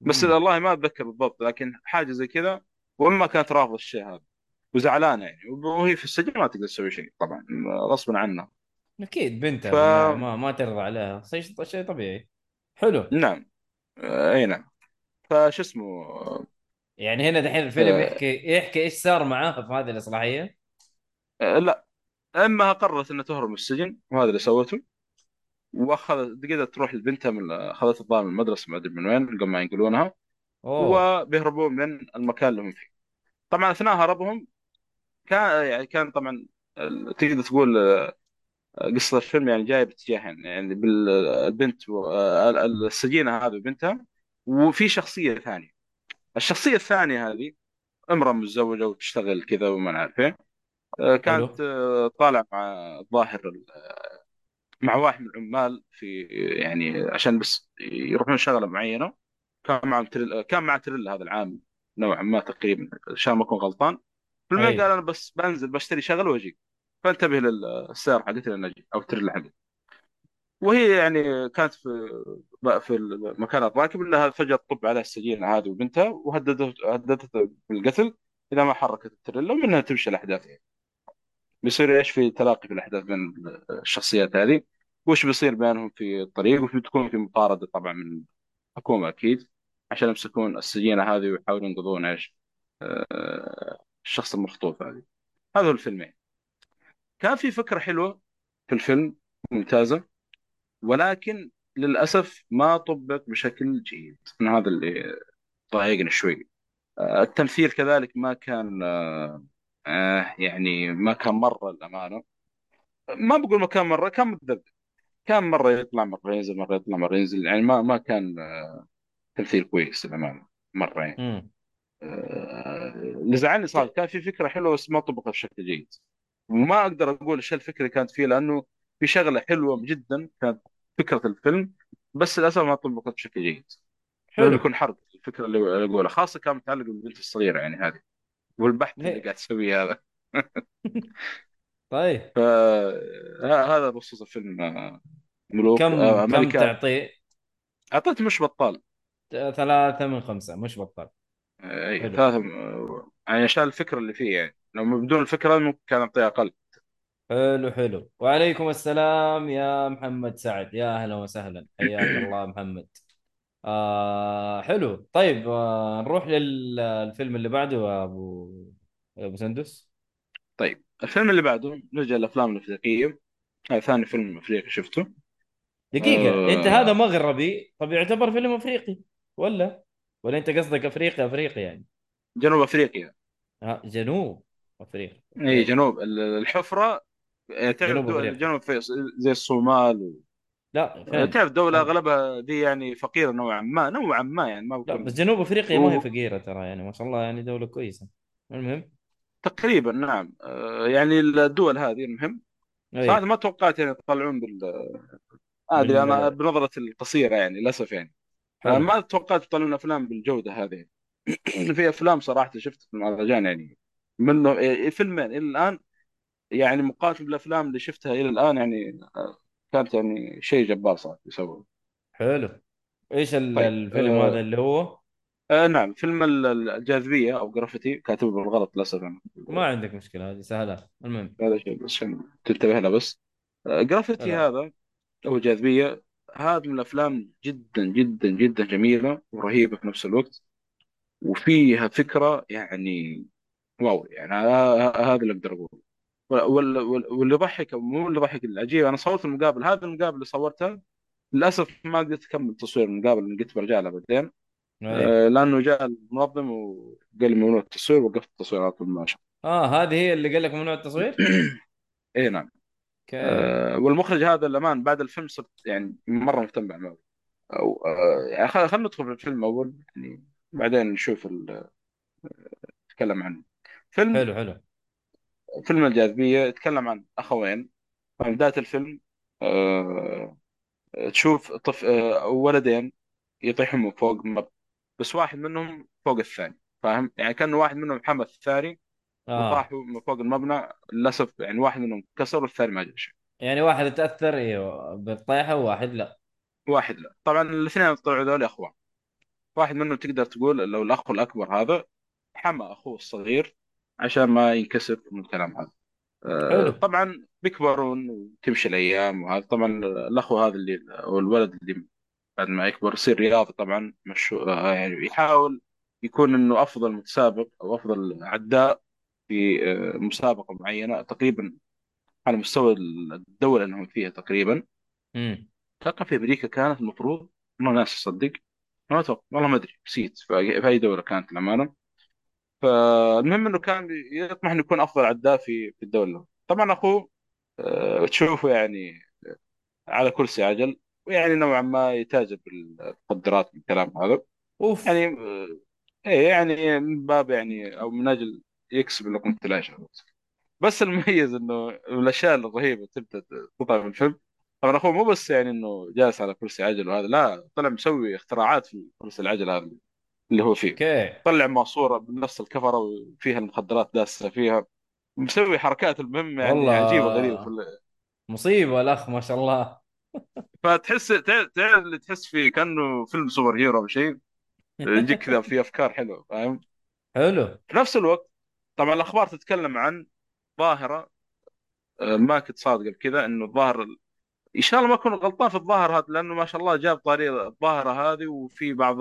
بس. والله ما أتذكر بالضبط لكن حاجة زي كذا وإما كانت رافضه الشيء هذا وزعلانة يعني وهي في السجن ما تقدر تسوي شيء طبعا غصبا عنها. أكيد بنتها ف ما ما ترضى عليها شيء شيء طبيعي. حلو. نعم. آه، أي نعم. فش اسمه؟ يعني هنا دحين الفيلم آه، يحكي يحكي إيش صار معاه في هذه الإصلاحية؟ آه، لا. امها قررت إنها تهرب من السجن وهذا اللي سوته. واخذت قدرت تروح لبنتها من اخذت الظاهر من المدرسة ما أدري من وين قبل ما ينقلونها. أوه. وبيهربون من المكان اللي هم فيه. طبعا أثناء هربهم كان يعني كان طبعا تقدر تقول آه، قصة الفيلم يعني جاية باتجاهين يعني بالبنت السجينة هذه وبنتها. وفي شخصية ثانية. الشخصية الثانية هذه امرأة متزوجة وتشتغل كذا وما إيه آه، كانت آه، طالعة مع الظاهر مع واحد من العمال في يعني عشان بس يروحون شغلة معينة. كان معهم تريل كان مع تريلا هذا العامل نوعا ما تقريبا عشان ما أكون غلطان. أي. قال أنا بس بنزل بشتري شغله وأجي. فانتبه للسيارة حقتي لين أجي أو التريلا حقتي. وهي يعني كانت في في المكان الراكب انها فجأة تطب على السجينه هذه وبنتها وهددت هددتها بالقتل إذا ما حركت التريلا ومنها تمشي الاحداث يعني بيصير إيش في تلاقي في الأحداث بين الشخصيات هذه؟ وش بيصير بينهم في الطريق؟ وفي تكون في مطاردة طبعا من الحكومة أكيد عشان يمسكون السجينة هذه ويحاولون ينقذون إيش آه، الشخص المخطوف هذه. هذا هو الفيلم يعني. كان في فكرة حلوة في الفيلم ممتازة ولكن للأسف ما طبق بشكل جيد. من هذا اللي ضايقني شوي. آه، التمثيل كذلك ما كان آه، يعني ما كان مرة الأمانة. ما بقول ما كان مرة كان متذبذب كان مرة يطلع مرة ينزل مرة يطلع مرة ينزل. يعني ما ما كان آه، تمثيل كويس للأمانة. مرة يعني. امم آه، اللي زعلني صار كان في فكرة حلوة بس ما طبقت بشكل جيد. وما أقدر أقول إيش الفكرة اللي كانت فيه لأنه في شغلة حلوة جدا كانت فكرة الفيلم بس للأسف ما طبقت بشكل جيد. حلو. يكون حرق الفكرة اللي أقولها خاصة كان متعلق بالبنت الصغيرة يعني هذه. والبحث اللي هي. قاعد تسويه هذا. طيب. فهذا بخصوص الفيلم آه، ملوك كم آه، كم تعطيه؟ اعطيت مش بطال. ثلاثة من خمسة مش آه، اي حلو. ثلاثة آه، يعني عشان الفكرة اللي فيه يعني. لو بدون الفكرة ممكن كان اعطيه أقل. حلو حلو. وعليكم السلام يا محمد سعد. يا أهلا وسهلا. حياك الله محمد. آه حلو. طيب آه نروح للفيلم اللي بعده يا أبو يا أبو سندس. طيب الفيلم اللي بعده نرجع للافلام الأفريقية. هذا ثاني فيلم أفريقي شفته. دقيقة أنت هذا آه مغربي طب يعتبر فيلم أفريقي ولا؟ ولا أنت قصدك أفريقي أفريقي يعني؟ جنوب أفريقيا. ها جنوب أفريقيا. اي جنوب. ال- الحفرة آه، تعرف جنوب دول أفريقيا. جنوب في زي الصومال. لا آه، فين تعرف دولة أغلبها دي يعني فقيرة نوعا ما نوعا ما يعني ما لا بس جنوب أفريقيا ما هي. فقيرة ترى يعني ما شاء الله يعني دولة كويسة. المهم؟ تقريبا نعم. آه، يعني الدول هذه المهم. صراحة ما توقعت يعني يطلعون بال ما أدري أنا بنظرتي القصيرة يعني للأسف يعني. آه، حلو ما توقعت يطلعون أفلام بالجودة هذه. في أفلام صراحة شفت في المهرجان يعني. منه آه، فيلمين. إلى الآن يعني مقارنة بالأفلام اللي شفتها إلى الآن يعني آه، كانت يعني شيء جبار صراحة يسوي حلو. إيش ال- طيب الفيلم هذا آه اللي هو؟ آه نعم فيلم ال- الجاذبية أو Gravity كاتبه بالغلط للأسف أنا. ما عندك مشكلة هذه سهلة. المهم. هذا شيء بس عشان تنتبه له بس. آه Gravity لا. هذا أو جاذبية هذا من الأفلام جدا جدا جدا جميلة ورهيبة في نفس الوقت. وفيها فكرة يعني واو يعني ه- ه- هذا اللي أقدر أقوله. واللي يضحك أو مو اللي يضحك العجيب أنا صورت المقابل. هذا المقابل اللي صورته للأسف ما قدرت أكمل تصوير المقابل قلت برجع له بعدين. اي آه، لأنه جاء المنظم وقال لي ممنوع التصوير وقفت التصوير على طول ما شاء آه هذه هي اللي قال لك ممنوع التصوير؟ اي نعم. آه، والمخرج هذا الأمان بعد الفيلم صرت يعني مرة مهتم باعماله أو آه، يعني خل- خلينا ندخل في الفيلم أول يعني بعدين نشوف ال- نتكلم عنه. فيلم حلو حلو. فيلم الجاذبية يتكلم عن أخوين. في بداية الفيلم آه، تشوف طف آه، ولدين يطيحون من فوق مب- بس واحد منهم فوق الثاني فاهم؟ يعني كان واحد منهم حمى الثاني آه. وطاحوا من فوق المبنى للأسف يعني واحد منهم كسر والثاني ما جرى شيء يعني واحد تأثر أيوه بالطيحة وواحد لا. واحد لا. طبعا الاثنين طلعوا ذول أخوان. واحد منهم تقدر تقول لو الأخ الأكبر هذا حمى أخوه الصغير عشان ما ينكسر من الكلام هذا. حلو. طبعا بيكبرون وتمشي الأيام وهذا. طبعا الأخو هذا اللي أو الولد اللي بعد ما يكبر يصير رياضي طبعا مش آه، يعني يحاول يكون إنه أفضل متسابق أو أفضل عداء في آه، مسابقة معينة. تقريبا على مستوى الدولة اللي هم فيها تقريبا. امم أتوقع في أمريكا كانت المفروض والله ناس أصدق ما أتوقع والله ما أدري نسيت في أي دولة كانت الأمانة. فالمهم إنه كان يطمح إنه يكون أفضل عداء في في الدولة. طبعا أخوه آه، تشوفه يعني على كرسي عجل ويعني نوعا ما يتاجر بالمخدرات بالكلام هذا. أوف. يعني آه، إيه يعني من باب يعني أو من أجل يكسب لقمة العيش بس المميز إنه من الأشياء الرهيبة تبدأ تطلع من الفيلم طبعا أخوه مو بس يعني إنه جالس على كرسي عجل وهذا لا طلع مسوي اختراعات في كرسي العجل هذا. اللي هو فيه. أوكي. طلع ماسورة بنفس الكفرة وفيها المخدرات داسة فيها. مسوي حركات المهم يعني عجيبة غريبة في والله ال... مصيبة الأخ ما شاء الله. فتحس تع- تعرف اللي تحس فيه كأنه فيلم سوبر هيرو أو شيء؟ يجيك كذا في أفكار حلوة فاهم؟ حلو. في نفس الوقت طبعا الأخبار تتكلم عن ظاهرة آه، ما كنت صادق بكذا إنه الظاهر إن شاء الله ما أكون غلطان في الظاهر هذا لأنه ما شاء الله جاب طريقه الظاهرة هذه وفي بعض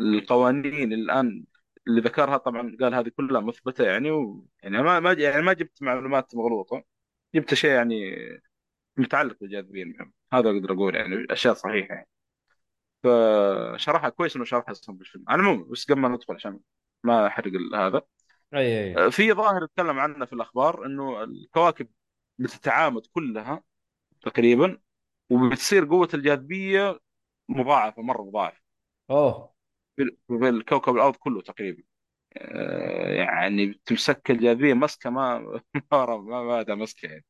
القوانين الآن اللي ذكرها طبعا قال هذه كلها مثبتة يعني و... يعني ما ما يعني ما جبت معلومات مغلوطة جبت شيء يعني متعلق بالجاذبية المهم هذا أقدر أقول يعني أشياء صحيحة يعني. فشرحها كويس إنه شرحها أصلا بالفيلم على العموم بس قبل ما ندخل عشان ما أحرق هذا. أي أي. في ظاهر يتكلم عنه في الأخبار إنه الكواكب بتتعامد كلها تقريبا وبتصير قوة الجاذبية مضاعفة مرة مضاعفة. أوه. في في الكوكب الأرض كله تقريبا. آه، يعني تمسك الجاذبيه مسكة ما ما ما ما مسكة يعني.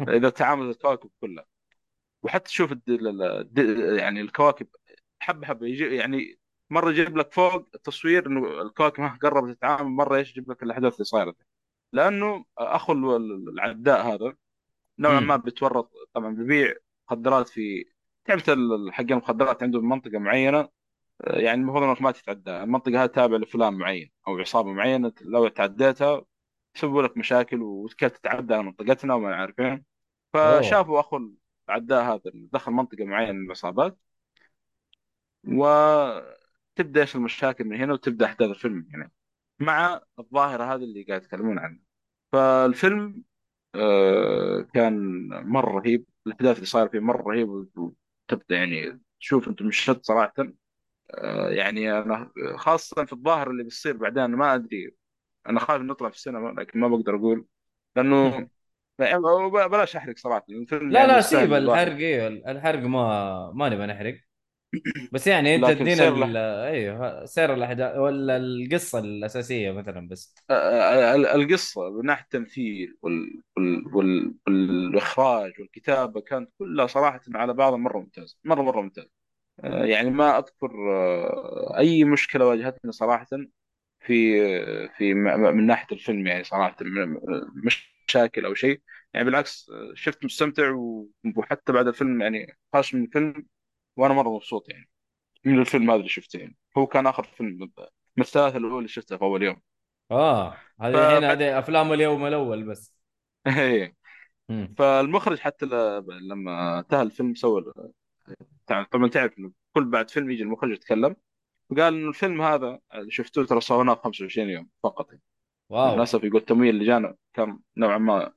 إذا تعاملت الكواكب كلها. وحتى تشوف. يعني الكواكب حبه حبه يجي يعني مرة يجيب لك فوق التصوير إنه الكواكب ها قربت تتعامل مرة إيش يجيب لك الأحداث اللي صايرة. لأنه أخو ال- العداء هذا نوعا ما بيتورط طبعا بيبيع مخدرات في تعرف حق المخدرات عندهم منطقة معينة يعني المفروض انك ما تتعدى المنطقة هذه تابعه لفلان معين أو عصابة معينة لو تعديتها يسببوا لك مشاكل وكيف تتعدى على منطقتنا وما عارفين فشافوا أخو العداء هذا دخل منطقة معينة من العصابات وتبدا إيش المشاكل من هنا وتبدأ أحداث الفيلم يعني مع الظاهرة هذه اللي قاعد يتكلمون عنها. فالفيلم آه، كان مرة رهيب الأحداث اللي صايره فيه مرة رهيب وتبدأ يعني تشوف أنت مش شد صراحة. يعني أنا خاصة في الظاهر اللي بيصير بعدين ما أدري. أنا خايف نطلع في السينما لكن ما بقدر أقول. لأنه يعني بلاش أحرق صراحة. لأن الفيلم لا يعني لا سيب الحرق. أيوه الحرق ما ما نبغى نحرق. بس يعني أنت سير ال... أيوه سير الأحداث ولا القصة الأساسية مثلا بس؟ آه، آه، القصة من ناحيه التمثيل وال... وال... وال... والإخراج والكتابة كانت كلها صراحة على بعضها مرة ممتاز مرة مرة ممتاز آه، يعني ما أذكر آه، أي مشكلة واجهتني صراحة في في م- من ناحية الفيلم يعني صراحة مشاكل أو شيء. يعني بالعكس آه، شفت مستمتع وحتى بعد الفيلم يعني خاش من الفيلم وأنا مرة مبسوط يعني. من الفيلم هذا اللي شفته يعني. هو كان آخر فيلم من الثلاثه الأولى اللي شفتها في أول يوم. آه هذه الحين فبعد هذه أفلام اليوم الأول بس. إيه. فالمخرج حتى لما انتهى الفيلم سوى طبعا تعرف إنه كل بعد فيلم يجي المخرج يتكلم وقال إنه الفيلم هذا اللي شفتوه ترى صورناه في 25 يوم فقط. واو. للأسف يقول التمويل اللي جانا كان نوعا ما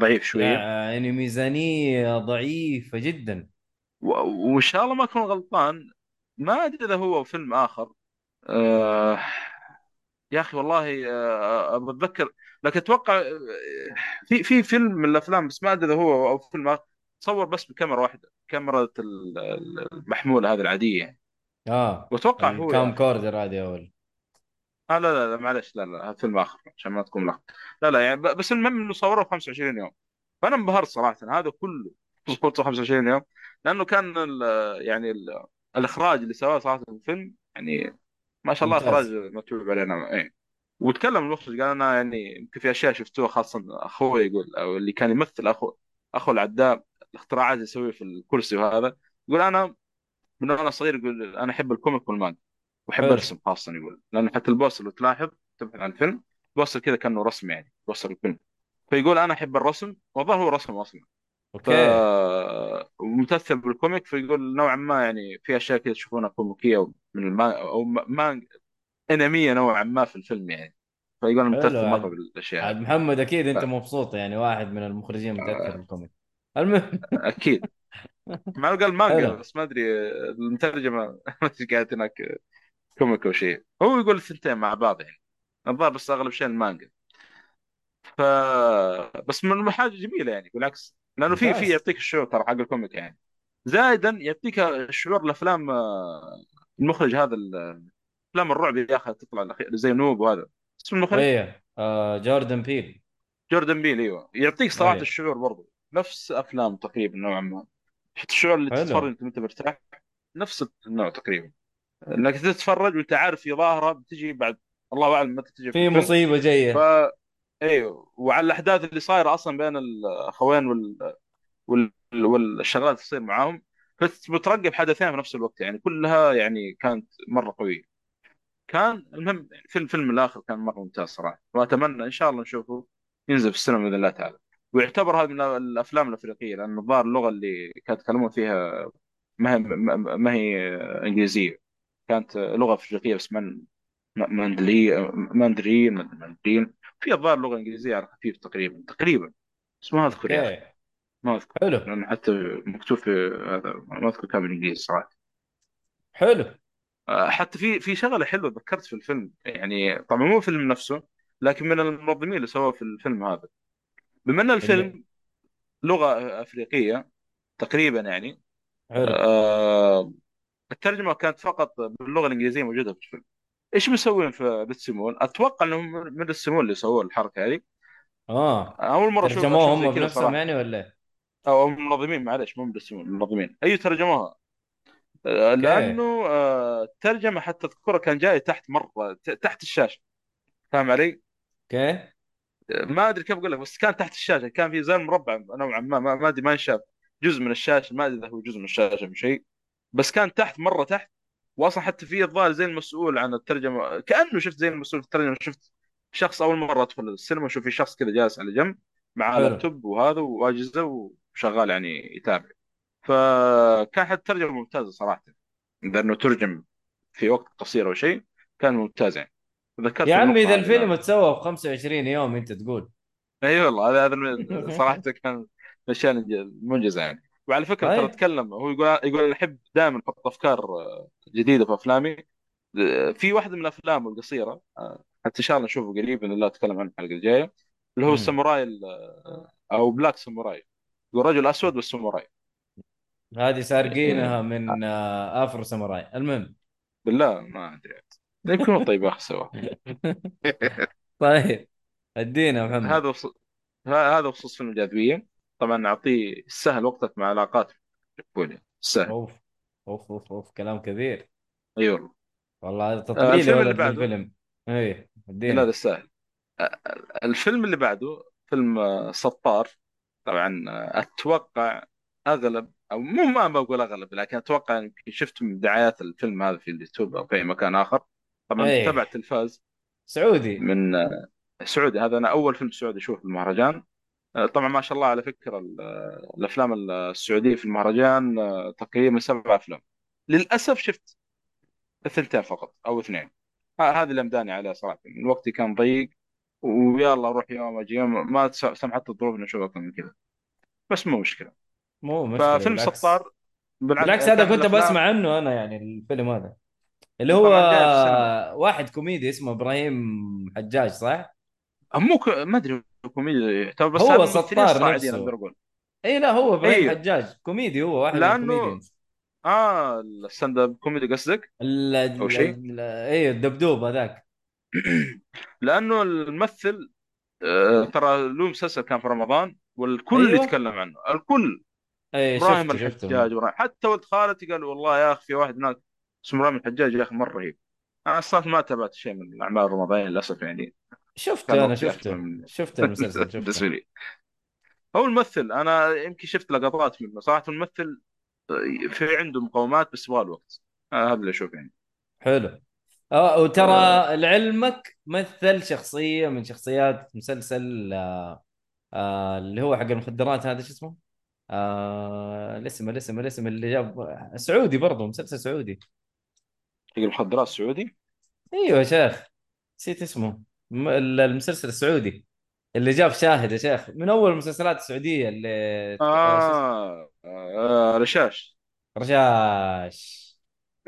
ضعيف شوية. يعني ميزانية ضعيفة جدا. و- وإن شاء الله ما أكون غلطان ما أدري إذا هو فيلم آخر. آه يا أخي والله آه بتذكر لكن أتوقع آه، في في فيلم من الأفلام بس ما أدري إذا هو أو فيلم آخر تصور بس بكاميرا واحدة. كاميرا ال- ال- المحموله هذه العادية؟ يعني آه. وأتوقع هو الكام أخي كوردر هذه أول؟ آه لا لا لا معلش لا لا هذا فيلم آخر عشان ما تكون لخبطه لا لا يعني بس المهم إنه صوره في 25 يوم. فأنا انبهرت صراحة هذا كله صورته 25 يوم لأنه كان ال يعني ال الإخراج اللي سواه صراحة في الفيلم يعني ما شاء الله إخراج متعوب عليه إيه. وتكلم المخرج قال أنا يعني يمكن في أشياء شفتوها خاصة أخوي يقول أو اللي كان يمثل اخو أخو العداء الاختراعات اللي يسويها في الكرسي وهذا يقول أنا من وأنا صغير يقول أنا أحب ال comic والمانجا وأحب ارسم خاصة يقول لأنه حتى ال poster لو تلاحظ تبحث عن الفيلم ال poster كذا كأنه رسم يعني poster الفيلم. فيقول أنا أحب الرسم والظاهر هو رسم أصلا. ف أوكي وممثل بال comic فيقول نوعا ما يعني في أشياء كذا تشوفونها كوميكية من الما أو مانجا انميه نوعا ما في الفيلم يعني. فيقول أنا متأثر مرة عاد بالأشياء عاد محمد أكيد أنت ف- مبسوط يعني واحد من المخرجين متأثر بال comic. المهم. أكيد. مع قال مانجا حلو. بس ما أدري المترجمه ما أدري قالت هناك comic أو شيء. هو يقول الثنتين مع بعض يعني. الظاهر بس أغلب شيء المانجا. ف بس من حاجة جميلة يعني بالعكس. لأنه في في يعطيك الشعور ترى حق ال comic يعني. زائدا يعطيك شعور الافلام آه، المخرج هذا أفلام الرعب يا أخي تطلع الأخير زي نوب وهذا. اسم المخرج؟ إيه آه جوردن بيل. جوردن بيل أيوه. يعطيك صراحة إيه. الشعور برضو. نفس أفلام تقريبا نوعا ما. شفت الشعور اللي حلو. تتفرج أنت وأنت مرتاح؟ نفس النوع تقريبا. إنك تتفرج وانت عارف في ظاهرة بتجي بعد. الله أعلم متى تجي في مصيبة ف جاية أيوه وعلى الأحداث اللي صايرة أصلا بين الاخوين وال... وال... والشغلات اللي تصير معاهم. فبترقب حدثين في نفس الوقت. يعني كلها يعني كانت مرة قوية. كان المهم فيلم فيلم الآخر كان مرة ممتاز صراحة. وأتمنى إن شاء الله نشوفه. ينزل في السينما بإذن الله تعالى. ويعتبر هذا من الأفلام الأفريقية لأن الظاهر اللغة اللي كانت يتكلمون فيها ما هي ما هي إنجليزية. كانت لغة أفريقية بس من ماندلي ماندرين ماندرين في الظاهر لغة إنجليزية على خفيف تقريبا تقريبا. بس ما أذكر أوكي ما أذكر. حلو. لأن حتى مكتوب في هذا ما أذكر كان بالإنجليزي صراحة. حلو. آه، حتى في في شغلة حلوة ذكرت في الفيلم. يعني طبعا مو الفيلم نفسه لكن من المنظمين اللي سووا في الفيلم هذا. بما ان الفيلم لغة أفريقية تقريبا يعني آه الترجمة كانت فقط باللغة الإنجليزية موجودة في الفيلم. إيش مسوين في بيتسيمون؟ أتوقع إنهم من بيتسيمون اللي سووا الحركة هذه. آه. أول مرة أشوف ترجموه أشوف زي هم كذا بنفسهم صراحة. يعني ولا إيه؟ أو المنظمين معلش مو بيتسيمون المنظمين اي ترجموها. آه، أوكي. لأنه آه، الترجمة حتى اذكرها كان جاي تحت مرة ت- تحت الشاشة. فاهم علي؟ أوكي. ما أدري كيف أقول لك بس كان تحت الشاشة كان في زي مربع نوعا ما ما أدري ما انشاف جزء من الشاشة ما أدري إذا هو جزء من الشاشة أو شيء. بس كان تحت مرة تحت. واصلا حتى في الظاهر زي المسؤول عن الترجمة كأنه شفت زي المسؤول في الترجمة شفت شخص أول مرة أدخل السينما أشوف في شخص كذا جالس على جنب مع لابتوب وهذا وأجهزة وشغال يعني يتابع. فكان حتى الترجمة ممتازة صراحة. لأنه ترجم في وقت قصير أو شيء كان ممتاز يعني. ذكرت يا عمي إذا الفيلم. اتسوى في 25 يوم أنت تقول. أي والله هذا هذا صراحة كان من الاشياء المنجزة يعني. وعلى فكرة ترى طيب. تكلم هو يقول يقول أنا أحب دائما أحط أفكار آه، جديدة في أفلامي. في واحدة من الأفلام القصيرة آه، حتى إن شاء الله نشوفه قريب باذن الله أتكلم عنه الحلقة الجاية اللي هو. الساموراي ال- آه، أو Black Samurai. يقول رجل أسود والساموراي. هذه سارقينها يعني من Afro Samurai. المهم. بالله ما أدري. يمكن هو طيب اخ سوا. طيب ادينا محمد. هذا وص... ه- هذا بخصوص فيلم الجاذبيه طبعا نعطيه السهل وقتك مع علاقات. السهل أوف أوف أوف أوف كلام كبير أي والله. والله هذا آه، تطبيل الفيلم اللي بعده. للفيلم اي لا ادينا. لا سهل. آه، الفيلم اللي بعده فيلم آه، سطار. طبعا آه، أتوقع أغلب أو مو ما بقول أغلب لكن أتوقع يمكن شفت من دعايات الفيلم هذا في اليوتيوب أو في أي مكان آخر. طبعا تبع إيه التلفاز. سعودي. من آه، سعودي. هذا أنا أول فيلم سعودي أشوفه في المهرجان. آه، طبعا ما شاء الله على فكرة آه، الأفلام السعودية في المهرجان تقريبا سبع أفلام. للأسف شفت الثنتين فقط أو اثنين. ه- هذا اللي مداني عليه صراحة. من وقتي كان ضيق ويلا أروح يوم أجي يوم ما سمحت الظروف إني أشوف أكثر من كذا. بس مو مشكلة. مو مشكلة ففيلم سطار بالعكس هذا كنت بسمع عنه أنا يعني الفيلم هذا. اللي هو واحد كوميدي اسمه إبراهيم حجاج صح؟ مو ك... ما أدري كوميديا يعتبر بس هو سطار أقدر نفسه. أقول. إي لا هو إبراهيم أيوه حجاج. كوميدي هو واحد من لأنه آه ال stand-up comedy قصدك؟ ال أو ال شيء؟ ال إي الدبدوب هذاك. لأنه الممثل آه، ترى له مسلسل كان في رمضان والكل أيوه. يتكلم عنه. الكل. إي إبراهيم شفته شفته. الحجاج. حتى ولد خالتي قال والله يا أخي في واحد هناك اسمه إبراهيم الحجاج يا أخي مرة رهيب. أنا أصلا ما تابعت شيء من الأعمال الرمضانية للأسف يعني. شفته أنا شفته. من شفت المسلسل بالنسبة شفته. لي هو الممثل أنا يمكن شفت لقطات منه. صراحة الممثل في عنده مقومات بس يبغى له وقت آه هذا اللي أشوف يعني. حلو. آه آه. وترى لعلمك مثل شخصية من شخصيات مسلسل آه آه اللي هو حق المخدرات هذا شو اسمه؟ آه الاسم الاسم الاسم اللي جاب سعودي برضه مسلسل سعودي. حق المخدرات السعودي أيوه يا شيخ. نسيت اسمه. م- المسلسل السعودي. اللي جاب شاهد يا شيخ. من أول المسلسلات السعودية اللي آه، آه, آه رشاش. رشاش.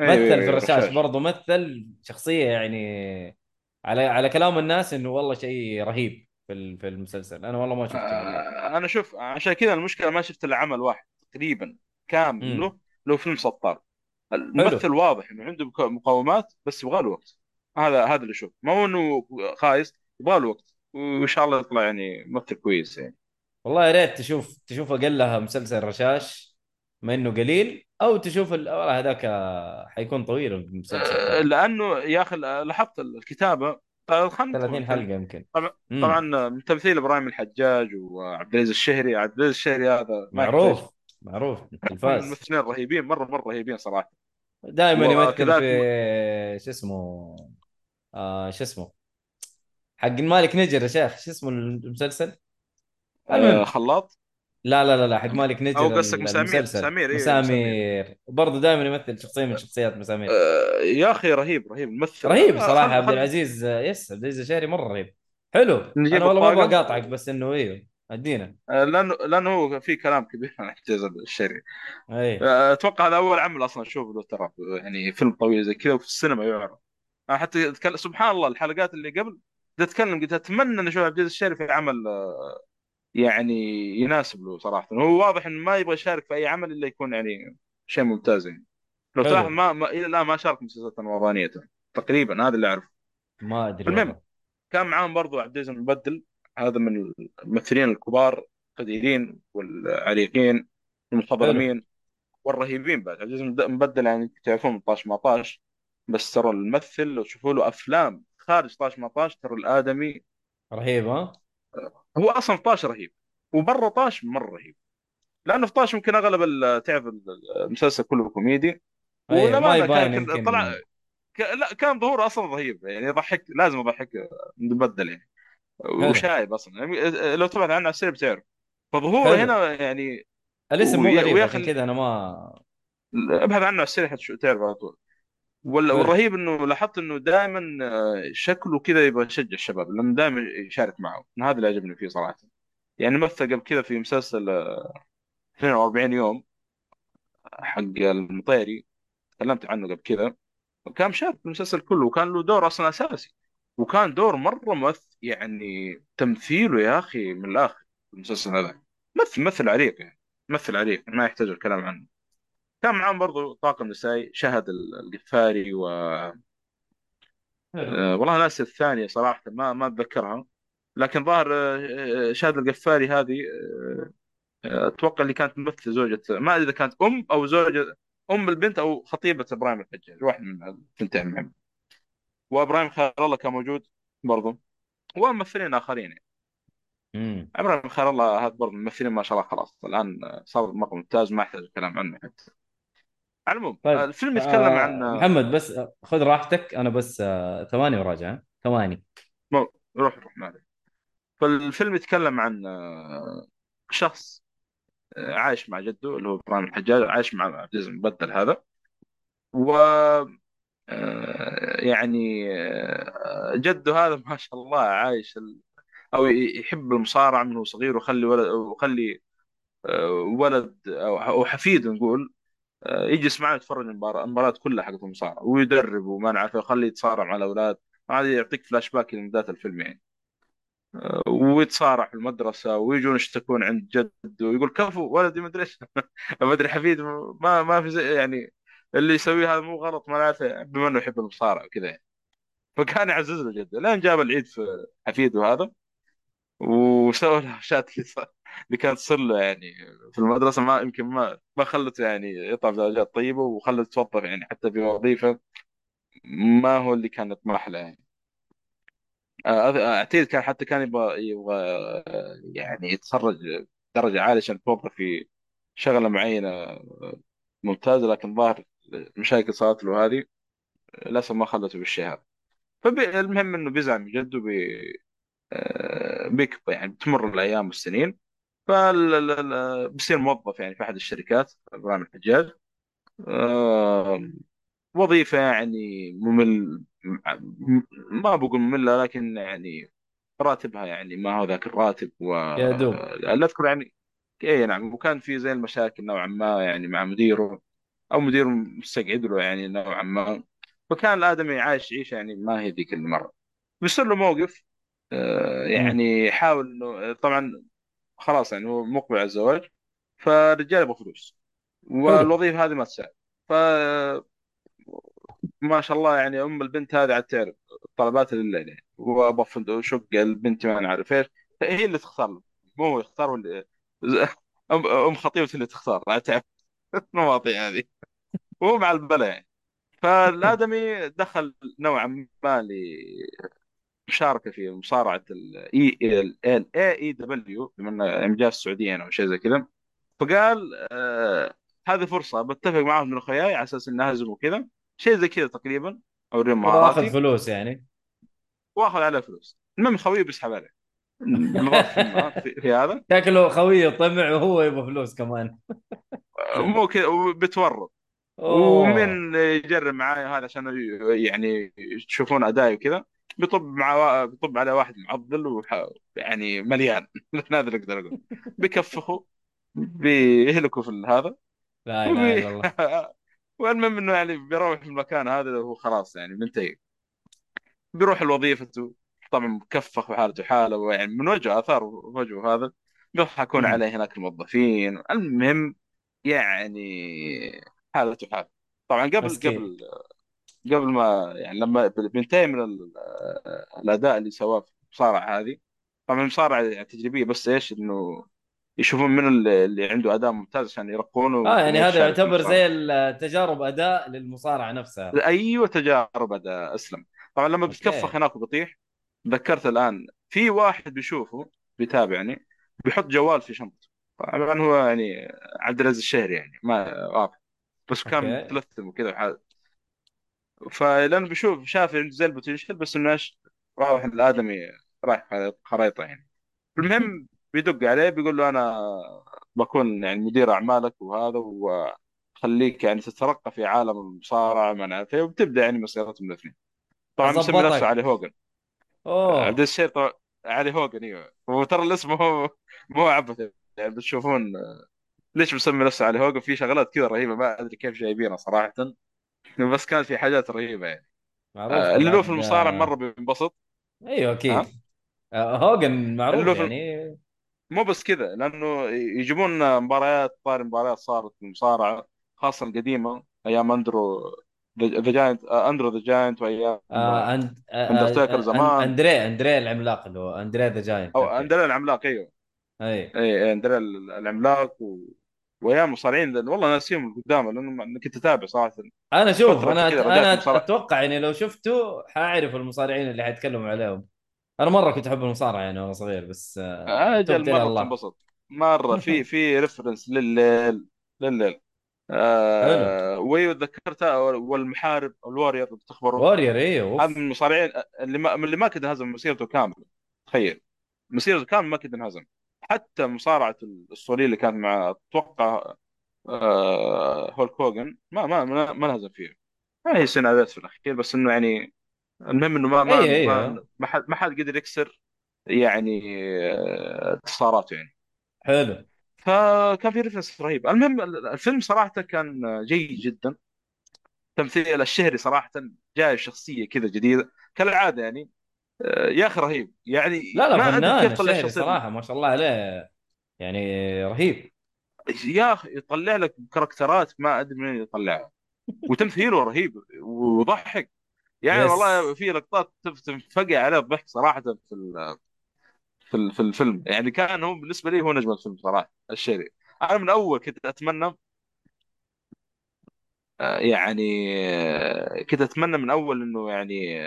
أيوه مثل في أيوة، الرشاش رشاش. برضه مثل شخصية يعني على على كلام الناس إنه والله شيء رهيب في ال- في المسلسل. أنا والله ما شفته والله. آه أنا شوف عشان كذا المشكلة ما شفت الا عمل واحد تقريبا كامل امم له له فيلم سطار. الممثل واضح إنه عنده مقومات بس يبغى له وقت. هذا هذا اللي أشوف ما هو إنه خايس يبغى له وقت. وإن شاء الله يطلع يعني ممثل كويس يعني. والله يا ريت تشوف تشوف أقلها مسلسل رشاش ما إنه قليل أو تشوف ال- والله هذاك آه، حيكون طويل المسلسل. آه، ترى لأنه يا أخي لاحظت الكتابة. طيب خلينا 30 نتكلم. حلقة يمكن. طبعا امم طبعا من تمثيل إبراهيم الحجاج وعبد العزيز الشهري. عبد العزيز الشهري هذا معروف. معروف من التلفاز الممثلين الرهيبين مرة مرة رهيبين صراحة. دائما يمثل في شو اسمه؟ آه شو اسمه؟ حق المالك نجر يا شيخ شو اسمه المسلسل؟ آه، المهم. خلاط؟ لا لا لا لا حق مالك أو نجر قصدك مسامير مسامير أيوه مسامير. برضه دائما يمثل شخصية من شخصيات مسامير. آه، يا أخي رهيب رهيب ممثل. رهيب آه، صراحة عبد العزيز. يس عبد العزيز الشهري مرة رهيب. حلو. أنا والله ما أبغى اقاطعك بس إنه أيوه أدينا. آه، لأنه لأنه هو في كلام كبير عن احتجاز الشرعي اي آه، أتوقع هذا أول عمل أصلا أشوفه له ترى يعني فيلم طويل زي كذا وفي السينما يعرض. أنا حتى أتكلم سبحان الله الحلقات اللي قبل قلت أتكلم قلت أتمنى أن أشوف عبد العزيز الشرعي في عمل آه، يعني يناسب له صراحة. هو واضح إنه ما يبغى يشارك في أي عمل إلا يكون يعني شيء ممتاز يعني. لو تلاحظ ما, ما إلى الآن ما شارك مسلسلات رمضانيه تقريبا هذا اللي أعرفه. ما أدري المهم كان معاهم برضو عبد العزيز المبدل. هذا من الممثلين الكبار القديرين والعريقين المخضرمين والرهيبين بعد. عبد العزيز المبدل يعني تعرفون طاش ما طاش بس ترى الممثل لو تشوفوا له أفلام خارج طاش ما طاش ترى الآدمي رهيب ها؟ هو أصلا في طاش رهيب وبرا طاش مره رهيب. لأنه في طاش يمكن أغلب تعرف المسلسل كله كوميدي اي ما يبان يمكن. طلع ك- لا كان ظهوره أصلا رهيب يعني يضحك لازم يضحك مبدل يعني. وشايب أصلا. يعني لو تبعد عنه على السريع بتعرف فظهوره هنا يعني الاسم مو غريب عشان كذا أنا ما ابحث عنه على حتشو- تعرف على طول. والرهيب إنه لاحظت إنه دائما شكله كذا يبغى يشجع الشباب لأنه دائما يشارك معه. هذا اللي عجبني فيه صراحة. يعني مثل قبل كذا في مسلسل آه، 42 يوم حق المطيري تكلمت عنه قبل كذا كان مشارك في المسلسل كله وكان له دور أصلا أساسي. وكان دور مرة ممثل يعني تمثيله يا أخي من الآخر في المسلسل هذا. مثل مثل عريق يعني مثل عريق ما يحتاج الكلام عنه. كان معاهم برضو طاقم نسائي شهد القفاري و حلو آه، والله ناسي الثانية صراحة ما ما أتذكرها. لكن ظاهر آه، آه، شهد القفاري هذه أتوقع اللي كانت تمثل زوجة ما أدري إذا كانت أم أو زوجة أم البنت أو خطيبة إبراهيم الحجاج واحد من الثنتين المهم وإبراهيم خير الله كان موجود. برضو. وممثلين آخرين يعني. امم إبراهيم خير الله هذا برضه الممثلين ما شاء الله خلاص. الآن صار مرة ممتاز ما يحتاج الكلام عنه حتى. على العموم طيب الفيلم يتكلم عن آه محمد بس خذ راحتك. أنا بس آه ثواني وراجع؟ ثواني. مو- روح روح ما. فالفيلم يتكلم عن آه، شخص آه، عايش مع جده اللي هو إبراهيم الحجاج عايش مع عبد العزيز المبدل هذا. و يعني آه، جده هذا ما شاء الله عايش ال... أو يحب المصارعة من هو صغير وخلي ولد وخلي آه، ولد أو حفيد نقول آه، يجلس معاه يتفرج المباريات كلها حقت المصارعة ويدرب وما نعرف يخليه يتصارع مع الأولاد هذا يعطيك فلاش باك من بداية الفيلم يعني. آه، ويتصارع في المدرسة ويجون يشتكون عند جده ويقول كفو ولدي ما أدري إيش ما أدري حفيد ما ما في زي يعني اللي يسويه هذا مو غلط نعرف بما إنه يحب المصارعة وكذا يعني. فكان يعزز له جده لين جاب العيد في حفيده هذا وسوى له الاشياء اللي كانت تصير له يعني في المدرسة. ما يمكن ما ما خلته يعني يطلع بدرجات طيبة وخلته يتوظف يعني حتى في وظيفة ما هو اللي كان يطمح له يعني. آه، أعتقد كان حتى كان يبغى يبغى يعني يتخرج درجة عالية عشان يتوظف في شغلة معينة ممتازة لكن ظاهر مشاكل صارت له هذه للأسف ما خلته بالشيء هذا فالمهم إنه بيزعل من جده بي آه، بيكبر يعني بتمر الأيام والسنين. فبصير موظف يعني في أحد الشركات إبراهيم الحجاج. آه، وظيفة يعني ممل ما بقول مملة لكن يعني راتبها يعني ما هو ذاك الراتب و يا دوب. لا أذكر يعني إي نعم وكان في زي المشاكل نوعا ما يعني مع مديره. أو مديره مستقعد له يعني نوعا ما. فكان الآدمي عايش عيشه يعني ما هي ذيك المرة. بيصير له موقف آه، يعني يحاول إنه طبعا خلاص يعني هو مقبل على الزواج فالرجال يبغى فلوس. والوظيفة هذه ما تساعد. فما شاء الله يعني أم البنت هذه عاد تعرف طلبات لله يعني وابغى فندق شقه البنت ما نعرف إيش. هي اللي تختار له. مو هو يختار ولا أم أم خطيبته اللي تختار عاد تعرف. المواضيع هذه وهو مع البلا يعني فالآدمي دخل نوعا ما لمشاركة في مصارعة الاي الاي اي دبليو بما إنه جاء السعوديه أو شيء زي كذا. فقال آه هذه فرصة بتفق معهم من اخوياي على أساس اني اهزم وكذا. شيء زي كذا تقريبا اوريهم واخذ مهاراتي فلوس يعني. واخذ عليه فلوس. المهم خويه بيسحب عليه. في, هذا؟ شكله خويه طمع وهو يبغى فلوس كمان. مو كذا وبتورط. ومن يجرب معاي هذا عشان يعني تشوفون أدائي وكذا بيطب مع بيطب على واحد معضل وح... يعني مليان. هذا اللي أقدر أقول. بيكفخوا بيهلكوا في هذا. لا إله إلا الله. والمهم إنه يعني بيروح في المكان هذا وهو خلاص يعني منتهي بيروح لوظيفته طبعا مكفخ وحالته حاله ويعني من وجهه آثار وجهه هذا بيضحكون مم. عليه هناك الموظفين المهم يعني حالته حال طبعا قبل مسكين. قبل قبل ما يعني لما بينتهي من ال- الأداء اللي سواه في المصارعة هذه طبعا المصارعه يعني تجريبية بس إيش إنه يشوفون من اللي عنده أداء ممتاز عشان يرقونه آه يعني هذا يعتبر. زي التجارب أداء للمصارعة نفسها أيوه تجارب أداء أسلم طبعا لما. بتكفخ هناك وبيطيح ذكرت الآن في واحد بيشوفه بيتابعني بيحط جوال في شنطته طبعا هو يعني عبد العزيز الشهري يعني ما واضح. بس كان. متلثم وكذا وحال. فلأنه بيشوف شاف عنده زي البوتنشل بس إنه إيش واضح إن الآدمي رايح خريطه خريطة يعني. المهم بيدق عليه بيقول له أنا بكون يعني مدير أعمالك وهذا وخليك يعني تترقى في عالم المصارعة ما إيه وبتبدأ يعني مسيرتهم الاثنين. طبعا مسمي. نفسه علي هوجن أوه. عبد الشير طبعا علي هوجن إيوه. وترى الاسم هو مو عبث يعني بتشوفون ليش مسمي نفسه علي هوجن في شغلات كذا رهيبة ما أدري كيف جايبينها صراحة. بس كانت في حاجات رهيبة يعني. معروف آه، اللي له في. المصارعة مرة بينبسط. أيوه أكيد؟ آه، هوجن معروف يعني. مو بس كذا لأنه يجيبون مباريات طاري مباريات صارت في المصارعة خاصة القديمة أيام Andre the Giant Andre the Giant وأيام آه أند... آه آه، زمان. اندري أندري العملاق اللي هو Andre the Giant أو اندريا العملاق أيوه. أي. أي اندريا العملاق و... وأيام مصارعين لأن والله ناسيهم قدامه لأنه كنت أتابع صراحة. أنا شوف أنا أنا. أتوقع يعني لو شفته حأعرف المصارعين اللي حيتكلموا عليهم. أنا مرة كنت أحب المصارعة يعني وأنا صغير بس أجل مرة تنبسط مرة في في ريفرنس لليل لليل آه وذكرتها والمحارب الوارير بتخبروا وورير أيوه هذا من المصارعين اللي ما اللي ما كان انهزم مسيرته كاملة تخيل. مسيرته كاملة ما كان انهزم. حتى مصارعة الاسطوريه اللي كانت مع أتوقع آه هولك هوجن ما ما ما, ما انهزم فيها. ما هي سيناريوهات في الأخير بس إنه يعني المهم إنه ما ما أي- أي. ما, ما حد ما حد قدر يكسر يعني آه، انتصاراته يعني. حلو. فكان في ريفرنس رهيب. المهم الفيلم صراحة كان جيد جدا. تمثيل الشهري صراحة جاي شخصية كذا جديدة. كالعادة يعني آه، يا أخي رهيب. يعني لا لا ما فنان الشهري صراحة ما شاء الله عليه. يعني رهيب. يا أخي يطلع لك كاركترات ما أدري منين يطلعها. وتمثيله رهيب وضحك. يعني يس. والله في لقطات تنفقع عليه الضحك صراحة في في في الفيلم. يعني كان هو بالنسبة لي هو نجم الفيلم صراحة الشهري أنا من أول كنت أتمنى آه، يعني آه، كنت أتمنى من أول إنه يعني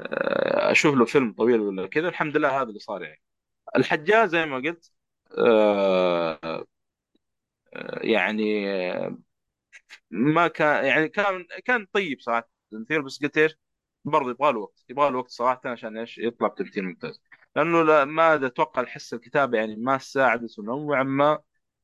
آه، أشوف له فيلم طويل ولا كذا. الحمد لله هذا اللي صار يعني. الحجاج زي ما قلت يعني ما كان يعني كان كان طيب صراحة. التمثيل بس قلت إيش؟ برضه يبغى له وقت يبغى له وقت صراحة عشان إيش؟ يطلع بتمثيل ممتاز. لأنه لا ما أتوقع الحس الكتابة يعني ما ساعدته نوعا ما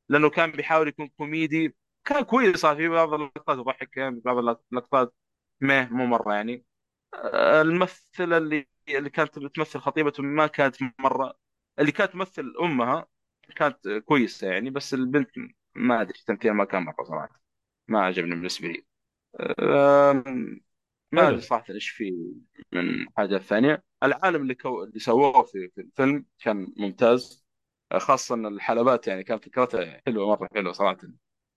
لأنه كان بيحاول يكون كوميدي. كان كويس في بعض اللقطات يضحك يعني بعض اللقطات ما مو مرة يعني. آه، الممثلة اللي اللي كانت بتمثل خطيبته ما كانت مرة. اللي كانت تمثل أمها كانت كويسة يعني بس البنت ما أدري تمثيل ما كان مرة صراحة. ما عجبني بالنسبة لي. ما. ادري صراحة إيش في من حاجة ثانية. العالم اللي كو... اللي سووه في... في الفيلم كان ممتاز. آه، خاصة إن الحلبات يعني كانت فكرتها حلوة مرة حلوة صراحة.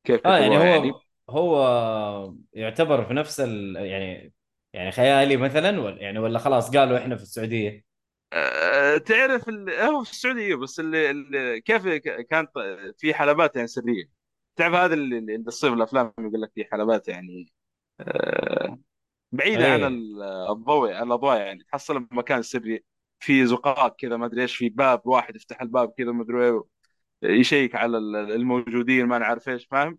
كيف آه يعني هو يعني؟ هو يعتبر في نفس ال يعني يعني خيالي مثلا ولا يعني ولا خلاص قالوا إحنا في السعودية؟ آه، تعرف ال... هو في السعودية بس اللي... اللي كيف كانت في حلبات يعني سرية. تعرف هذا اللي تصير في الافلام يقول لك في حلبات يعني آه، بعيدة عن إيه ال- الضوء عن الأضواء يعني. تحصل مكان سري في زقاق كذا ما أدري إيش في باب واحد يفتح الباب كذا ما أدري إيه، يشيك على ال- الموجودين ما نعرف إيش فاهم؟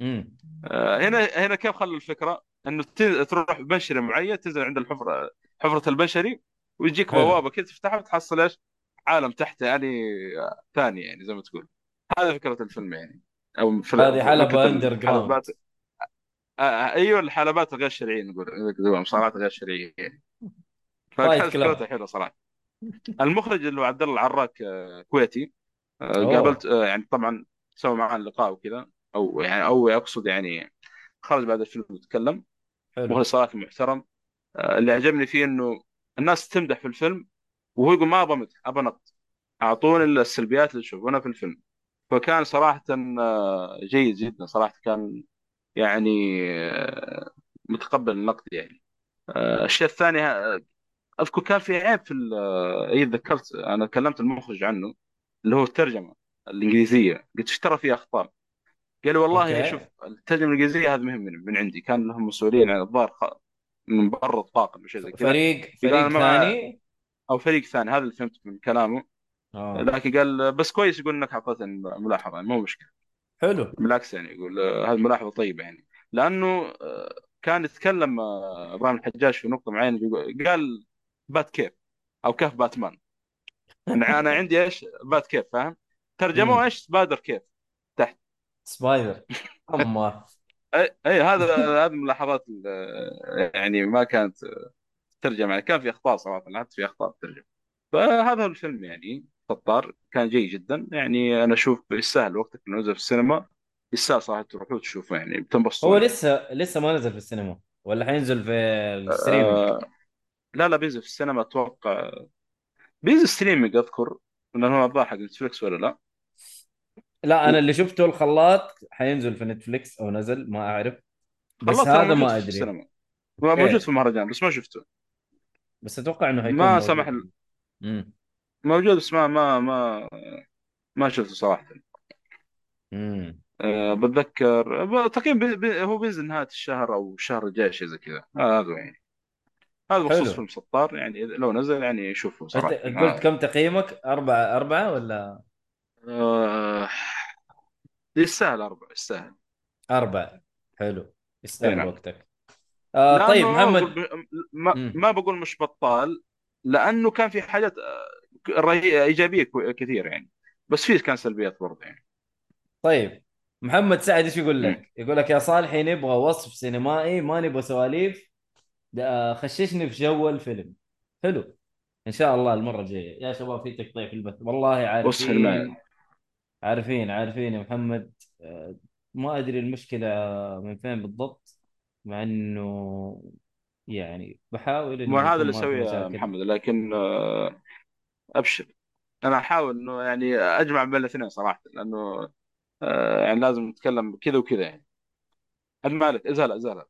امم آه، هنا هنا كيف خلوا الفكرة؟ إنه تروح بنشري معين تنزل عند الحفرة حفرة البنشري ويجيك بوابة كذا تفتحها وتحصل إيش؟ عالم تحته يعني آه، ثاني يعني زي ما تقول. هذه فكرة الفيلم يعني. أو هذه حلبة فكره underground آه، آه، أيوه الحلبات الغير شرعيه نقول نقول مصارعات غير شرعيه يعني fight فكانت حلوة صراحة. المخرج اللي هو عبد الله العراك آه، كويتي. آه، قابلت يعني طبعا سوى معاه لقاء وكذا. أو يعني أو أقصد يعني خرج بعد الفيلم وتكلم. مخرج صراحة محترم. اللي عجبني فيه إنه الناس تمدح في الفيلم وهو يقول ما أبغى مدح أبغى نقد. أعطوني السلبيات اللي تشوفونها في الفيلم. فكان صراحة جيد جدا صراحة. كان يعني آه، متقبل النقد يعني. آه، الشيء الثاني آه، أذكر كان في عيب في اي تذكرت أنا كلمت المخرج عنه اللي هو الترجمة الإنجليزية. قلت إيش ترى في اخطاء قال والله شوف أوكي الترجمة الإنجليزية هذه مهم من, من عندي. كان لهم مسؤولين عن الظاهر من برا الطاقم أو شيء زي كذا. فريق فريق ثاني؟ أو فريق ثاني هذا اللي فهمت من كلامه. آه. لكن قال بس كويس يقول إنك أعطيتني ملاحظة مو مشكلة. حلو. بالعكس يعني يقول آه، هذه ملاحظة طيبة يعني. لأنه آه، كان يتكلم آه، إبراهيم الحجاج في نقطة معينة قال Bat Cave أو cave باتمان. أنا أنا عندي إيش؟ Bat Cave فاهم؟ ترجموه إيش؟ Spider Cave. تحت. Spider. أما. أي هذا هذه ملاحظات آه، يعني ما كانت ترجمة. يعني كان في أخطاء صراحة حتى في أخطاء ترجمة. فهذا هو الفيلم يعني. سطار كان جيد جدا. يعني أنا أشوف يستاهل وقتك إنه نزل في السينما. يستاهل صراحة تروحوا تشوفه يعني بتنبسطون هو يعني. لسه لسه ما نزل في السينما. ولا حينزل في ال streaming؟ آه لا لا بينزل في السينما أتوقع. بينزل streaming أذكر لأنه هو الظاهر حق Netflix ولا لا؟ لا أنا اللي شفته الخلاط حينزل في Netflix أو نزل ما أعرف. بس هذا ما في أدري. السينما. هو موجود في المهرجان بس ما شفته. بس أتوقع إنه حيكون ما موجود. سمح امم موجود بس ما ما ما ما شفته صراحة. امم أه بتذكر ب- تقريبا بي بي هو بينزل نهاية الشهر أو الشهر الجاي شيء زي كذا. آه، هذا يعني. هذا بخصوص حلو فيلم سطار يعني إذا- لو نزل يعني شوفه أنت صراحة. قلت آه. كم تقييمك؟ أربعة أربعة ولا؟ آه، يستاهل أربع يستاهل. أربعة. حلو. اي يستاهل نعم. وقتك. آه طيب محمد. ما, مم. ما بقول مش بطال لأنه كان في حاجات آه، إيجابية كثير يعني. بس في كان سلبيات برضه يعني. طيب محمد سعد إيش يقول. لك؟ يقول لك يا صالحي نبغى وصف سينمائي ما نبغى سواليف. خششني في جو الفيلم. حلو. إن شاء الله المرة الجاية. يا شباب في تقطيع في البث. والله الماء عارفين. عارفين عارفين يا محمد. آه، ما أدري المشكلة من فين بالضبط مع إنه يعني بحاول مو هذا اللي مشاكل. محمد لكن آه، أبشر. أنا أحاول إنه يعني أجمع بين الاثنين صراحة لأنه آه، يعني لازم نتكلم كذا وكذا يعني. المالك ازالة ازالة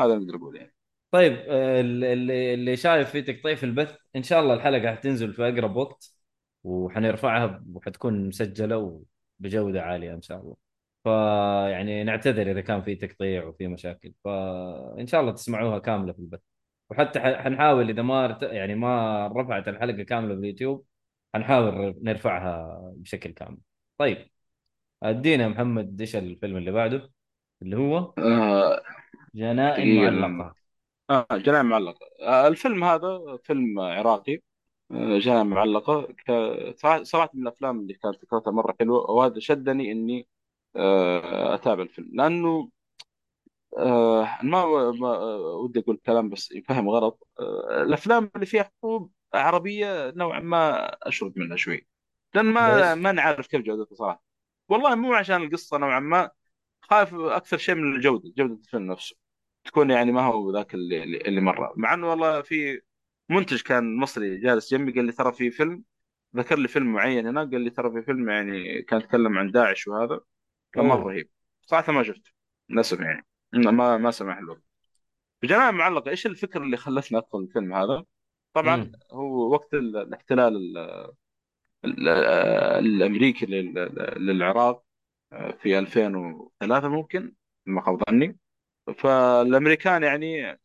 هذا اللي نقدر نقول يعني. طيب آه، اللي اللي شايف في تقطيع في البث إن شاء الله الحلقة حتنزل في أقرب وقت وحنرفعها وحتكون مسجلة وبجودة عالية إن شاء الله. فيعني نعتذر إذا كان في تقطيع وفي مشاكل. فإن شاء الله تسمعوها كاملة في البث. وحتى حنحاول إذا ما يعني ما رفعت الحلقة كاملة في اليوتيوب حنحاول نرفعها بشكل كامل. طيب أدينا محمد إيش الفيلم اللي بعده؟ اللي هو آه جنائن معلقة. آه جنان معلقة. آه الفيلم هذا فيلم عراقي. آه جنان معلقة. ك- صراحة صراحة من الأفلام اللي كانت فكرتها مرة حلوة وهذا شدني إني آه أتابع الفيلم. لأنه آه ما, ما آه، ودي أقول كلام بس يفهم غلط. آه الأفلام اللي فيها حروب عربية نوعا ما أشرد منها شوي لأن ما ليش؟ ما نعرف كيف جودتها صراحة والله مو عشان القصة نوعا ما خايف أكثر شيء من الجودة جودة الفيلم نفسه. تكون يعني ما هو ذاك اللي, اللي اللي مرة. مع إنه والله في منتج كان مصري جالس جنبي قال لي ترى في فيلم ذكر لي فيلم معين هنا قال لي ترى في فيلم يعني كان يتكلم عن داعش وهذا. كان مرة رهيب. صراحة ما شفته للأسف يعني. ما ما سمح الوقت بجنان معلقه إيش الفكرة اللي خلتني ادخل الفيلم هذا؟ طبعا امم هو وقت ال- الاحتلال ال- ال- الأمريكي لل- للعراق آه، في 2003 ممكن ما خاب ظني. فالأمريكان يعني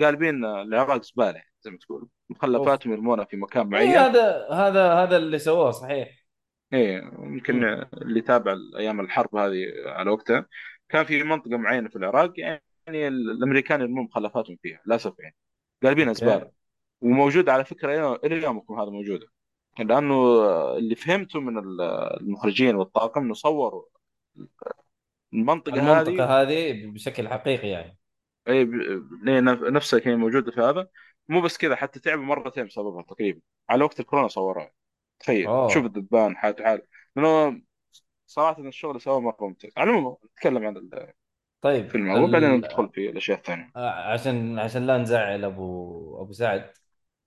قالبين العراق زباله زي ما تقول. أوف. مخلفاتهم يرمونها في مكان اي معين. هذا هذا هذا اللي سووه صحيح. إيه يمكن مم. اللي تابع أيام الحرب هذه على وقتها كان في منطقة معينة في العراق يعني الأمريكان يرمون مخلفاتهم فيها للأسف يعني. قالبينها أوكي. زباله وموجودة على فكرة إلى يومكم هذا موجودة. لأنه اللي فهمته من المخرجين والطاقم إنه صوروا المنطقة المنطقة هذه هذه بشكل حقيقي يعني. اي نف- نفسها كانت موجودة في هذا. مو بس كذا حتى تعبوا مرتين بسببها تقريبا. على وقت الكورونا صوروها. تخيل. شوف اوه الدبان حالته حال لأنه صراحة الشغل سواه مرة ممتاز. على العموم نتكلم عن طيب الفيلم اول بعدين. ندخل في الأشياء الثانية. آه، عشان عشان لا نزعل ابو أبو سعد.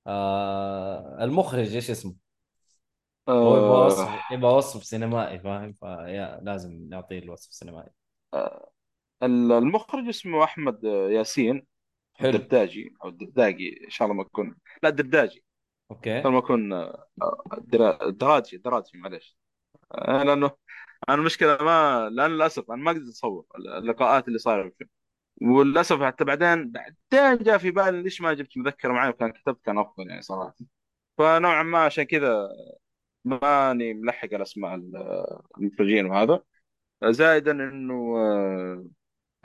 آه المخرج إيش اسمه؟ هو يبغى آه. وصف يبغى وصف سينمائي فاهم؟ فيا لازم نعطيه الوصف السينمائي. المخرج اسمه أحمد ياسين حلو. الدرداجي أو الدرداجي إن شاء الله ما اكون لا الدرداجي. إن okay شاء الله ما اكون آه، درا- دراجي دراجي معلش آه، لأنه أنا المشكلة ما لأن للأسف أنا ما قدرت أصور اللقاءات اللي صايرة في وللأسف حتى بعدين بعدين جاء في بالي ليش ما جبت مذكرة معي وكان كتبت كان أفضل يعني صراحة. فنوعا ما عشان كذا ماني ملحق على اسماء المخرجين وهذا. زائدا إنه آه،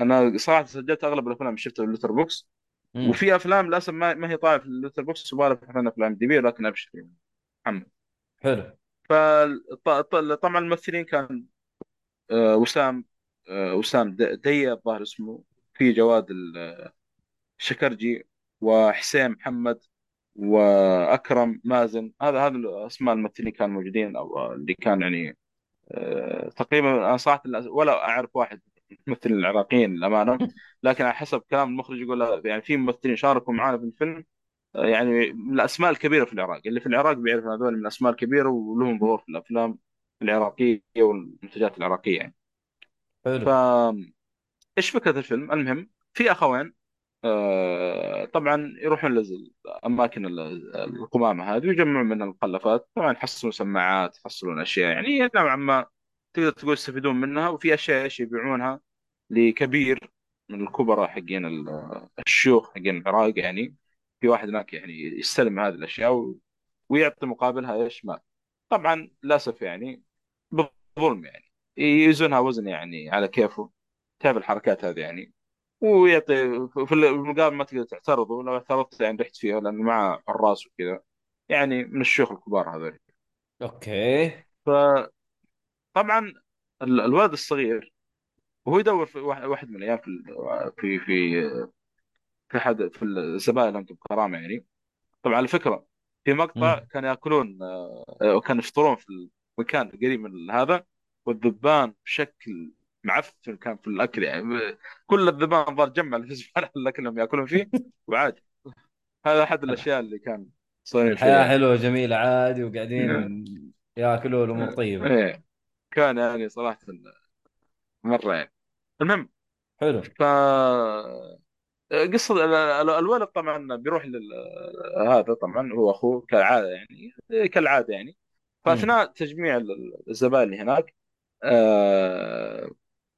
أنا صراحة سجلت أغلب الأفلام اللي شفتها في ال Letterboxd وفي أفلام للأسف ما, هي طالعه في ال Letterboxd وبالغ في ال IMDb لكن أبشر يعني. محمد. حلو. فطبعا الممثلين كان آه، وسام آه، وسام د- دية الظاهر اسمه في جواد الشكرجي وحسين محمد وأكرم مازن. هذا هذا اسماء الممثلين كانوا موجودين أو اللي كان يعني آه، تقريبا أنا صراحة ولا أعرف واحد الممثلين العراقيين للأمانة. لكن على حسب كلام المخرج يقول لا، يعني في ممثلين شاركوا معنا في الفيلم يعني من الأسماء الكبيرة في العراق. اللي في العراق بيعرف هذول من الأسماء الكبيرة ولهم ظهور في الأفلام العراقية والمنتجات العراقية يعني. حلو. ف إيش فكرة الفيلم؟ المهم في أخوين آه، طبعا يروحون لاماكن القمامة هذه ويجمعون من المخلفات طبعا يحصلون سماعات يحصلون أشياء يعني نوعا ما تقدر تقول يستفيدون منها. وفي أشياء إيش يبيعونها؟ لكبير من الكبراء حقين ال- الشيوخ حقين العراق يعني. في واحد هناك يعني يستلم هذه الأشياء و- ويعطي مقابلها إيش مال طبعا للأسف يعني بالظلم يعني. يوزنها وزن يعني على كيفه. تعرف الحركات هذه يعني. ويعطي في المقابل ما تقدر تعترض ولو اعترضت يعني رحت فيها لأنه معه حراس وكذا. يعني من الشيوخ الكبار هذول. أوكي. فطبعا ال- الولد الصغير وهو يدور في واحد من الأيام في في في في احد في الزبائن عندهم كرامه يعني. طبعا على فكرة في مقطع امم كانوا يأكلون آه، كانوا يفطرون في المكان قريب من هذا والذبان بشكل معفن كان في الأكل يعني. كل الذبان ظل جمع في الزبالة الاكل يأكلون فيه وعادي. هذا أحد الأشياء اللي كان الحياة يعني حلوة جميلة عادي وقاعدين ياكلوا الأمور طيبة. إيه. كان يعني صراحة مرة يعني. المهم. حلو. ف ال- الولد طبعا بيروح لل هذا طبعا هو أخوه كالعادة يعني كالعادة يعني. فأثناء تجميع ال- الزبائن اللي هناك آه،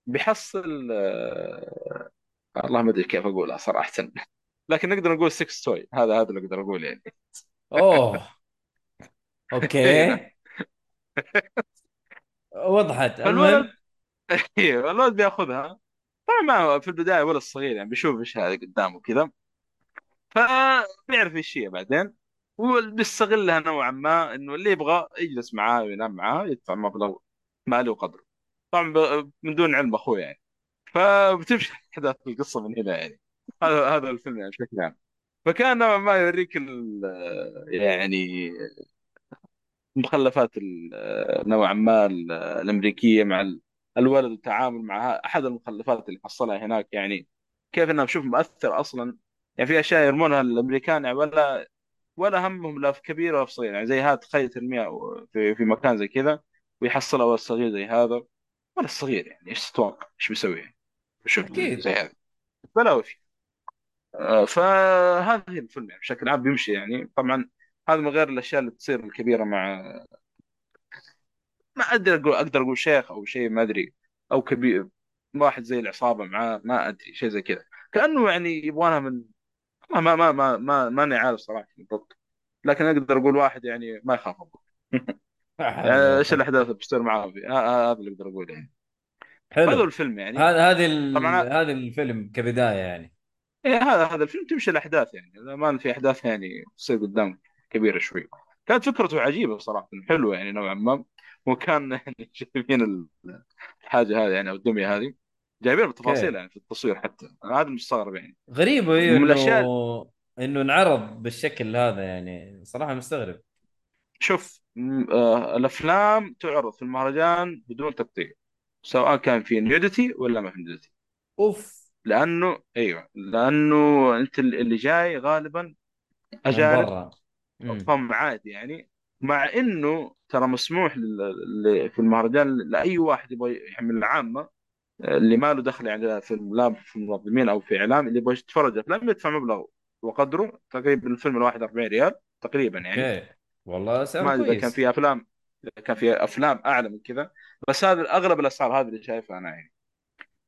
بيحصل آه، والله ما أدري كيف أقولها صراحة. لكن نقدر نقول 6 توي هذا هذا اللي أقدر أقول يعني. أوه. أوكي. نعم وضحت. المهم؟ إيه، الولد بيأخذها. طبعا ما في البداية ولد صغير يعني بيشوف إيش هذا قدامه كذا فبيعرف إيش هي بعدين وبيستغلها نوعا ما إنه اللي يبغى يجلس معاه وينام معاه يدفع مبلغ مالي وقدره طبعا من دون علم أخوه يعني. فبتمشي احداث القصة من هنا يعني. هذا هذا الفيلم يعني بشكل عام. فكان نوعا ما يوريك يعني مخلفات ال- نوعا ما ال- الأمريكية مع الولد والتعامل معها أحد المخلفات اللي حصلها هناك يعني كيف انها بشوف مؤثر أصلا؟ يعني في أشياء يرمونها الامريكان يعني ولا ولا همهم لا في كبير ولا في صغير يعني زي هذا تخيل ترميها في في مكان زي كذا ويحصلها ولد صغير زي هذا. ولا الصغير يعني إيش تتوقع؟ إيش بيسوي يعني؟ أكيد. زي هذا؟ ولا وفي. آه، فهذا هي الفيلم يعني بشكل عام بيمشي يعني. طبعا هذا من غير الأشياء اللي تصير الكبيرة مع ما ادري أقول أقدر أقول شيخ أو شيء ما أدري. أو كبير واحد زي العصابة معاه ما أدري شيء زي كذا. كأنه يعني يبغانا من ما ما ما ما ما ماني عارف صراحة بالضبط. لكن أقدر أقول واحد يعني ما يخاف الله يعني إيش الأحداث اللي بتصير معاه هذا اللي أقدر اقوله يعني. هذا حلو الفيلم يعني. هذا هذه. طبعا. هذا الفيلم كبداية يعني. إيه هذا هذا الفيلم تمشي الأحداث يعني. ما في أحداث يعني تصير قدام كبيرة شوي. كانت فكرته عجيبة صراحة حلوة يعني نوعا ما. وكان يعني جايبين الحاجة هذه يعني أو الدمية هذه جايبين بالتفاصيل يعني في التصوير حتى. هذا مستغرب يعني. غريبة هي ومن انه الاشياء إنه انعرض بالشكل هذا يعني صراحة مستغرب. شوف آه الأفلام تعرض في المهرجان بدون تقطيع سواء كان في نيوديتي ولا ما في نيوديتي أوف. لأنه أيوه لأنه أنت اللي جاي غالبا من أجانب فهم عادي يعني. مع إنه ترى مسموح في المهرجان لأي واحد يبغى من العامة اللي ما له دخل يعني في لا في منظمين أو في إعلام اللي يبغى يتفرج أفلام يدفع مبلغ وقدره تقريبا الفيلم الواحد 40 ريال تقريبا يعني. أوكي. والله سعر ما إذا كان في أفلام كان في أفلام أعلى من كذا بس هذا اغلب الأسعار هذه اللي شايفها أنا يعني.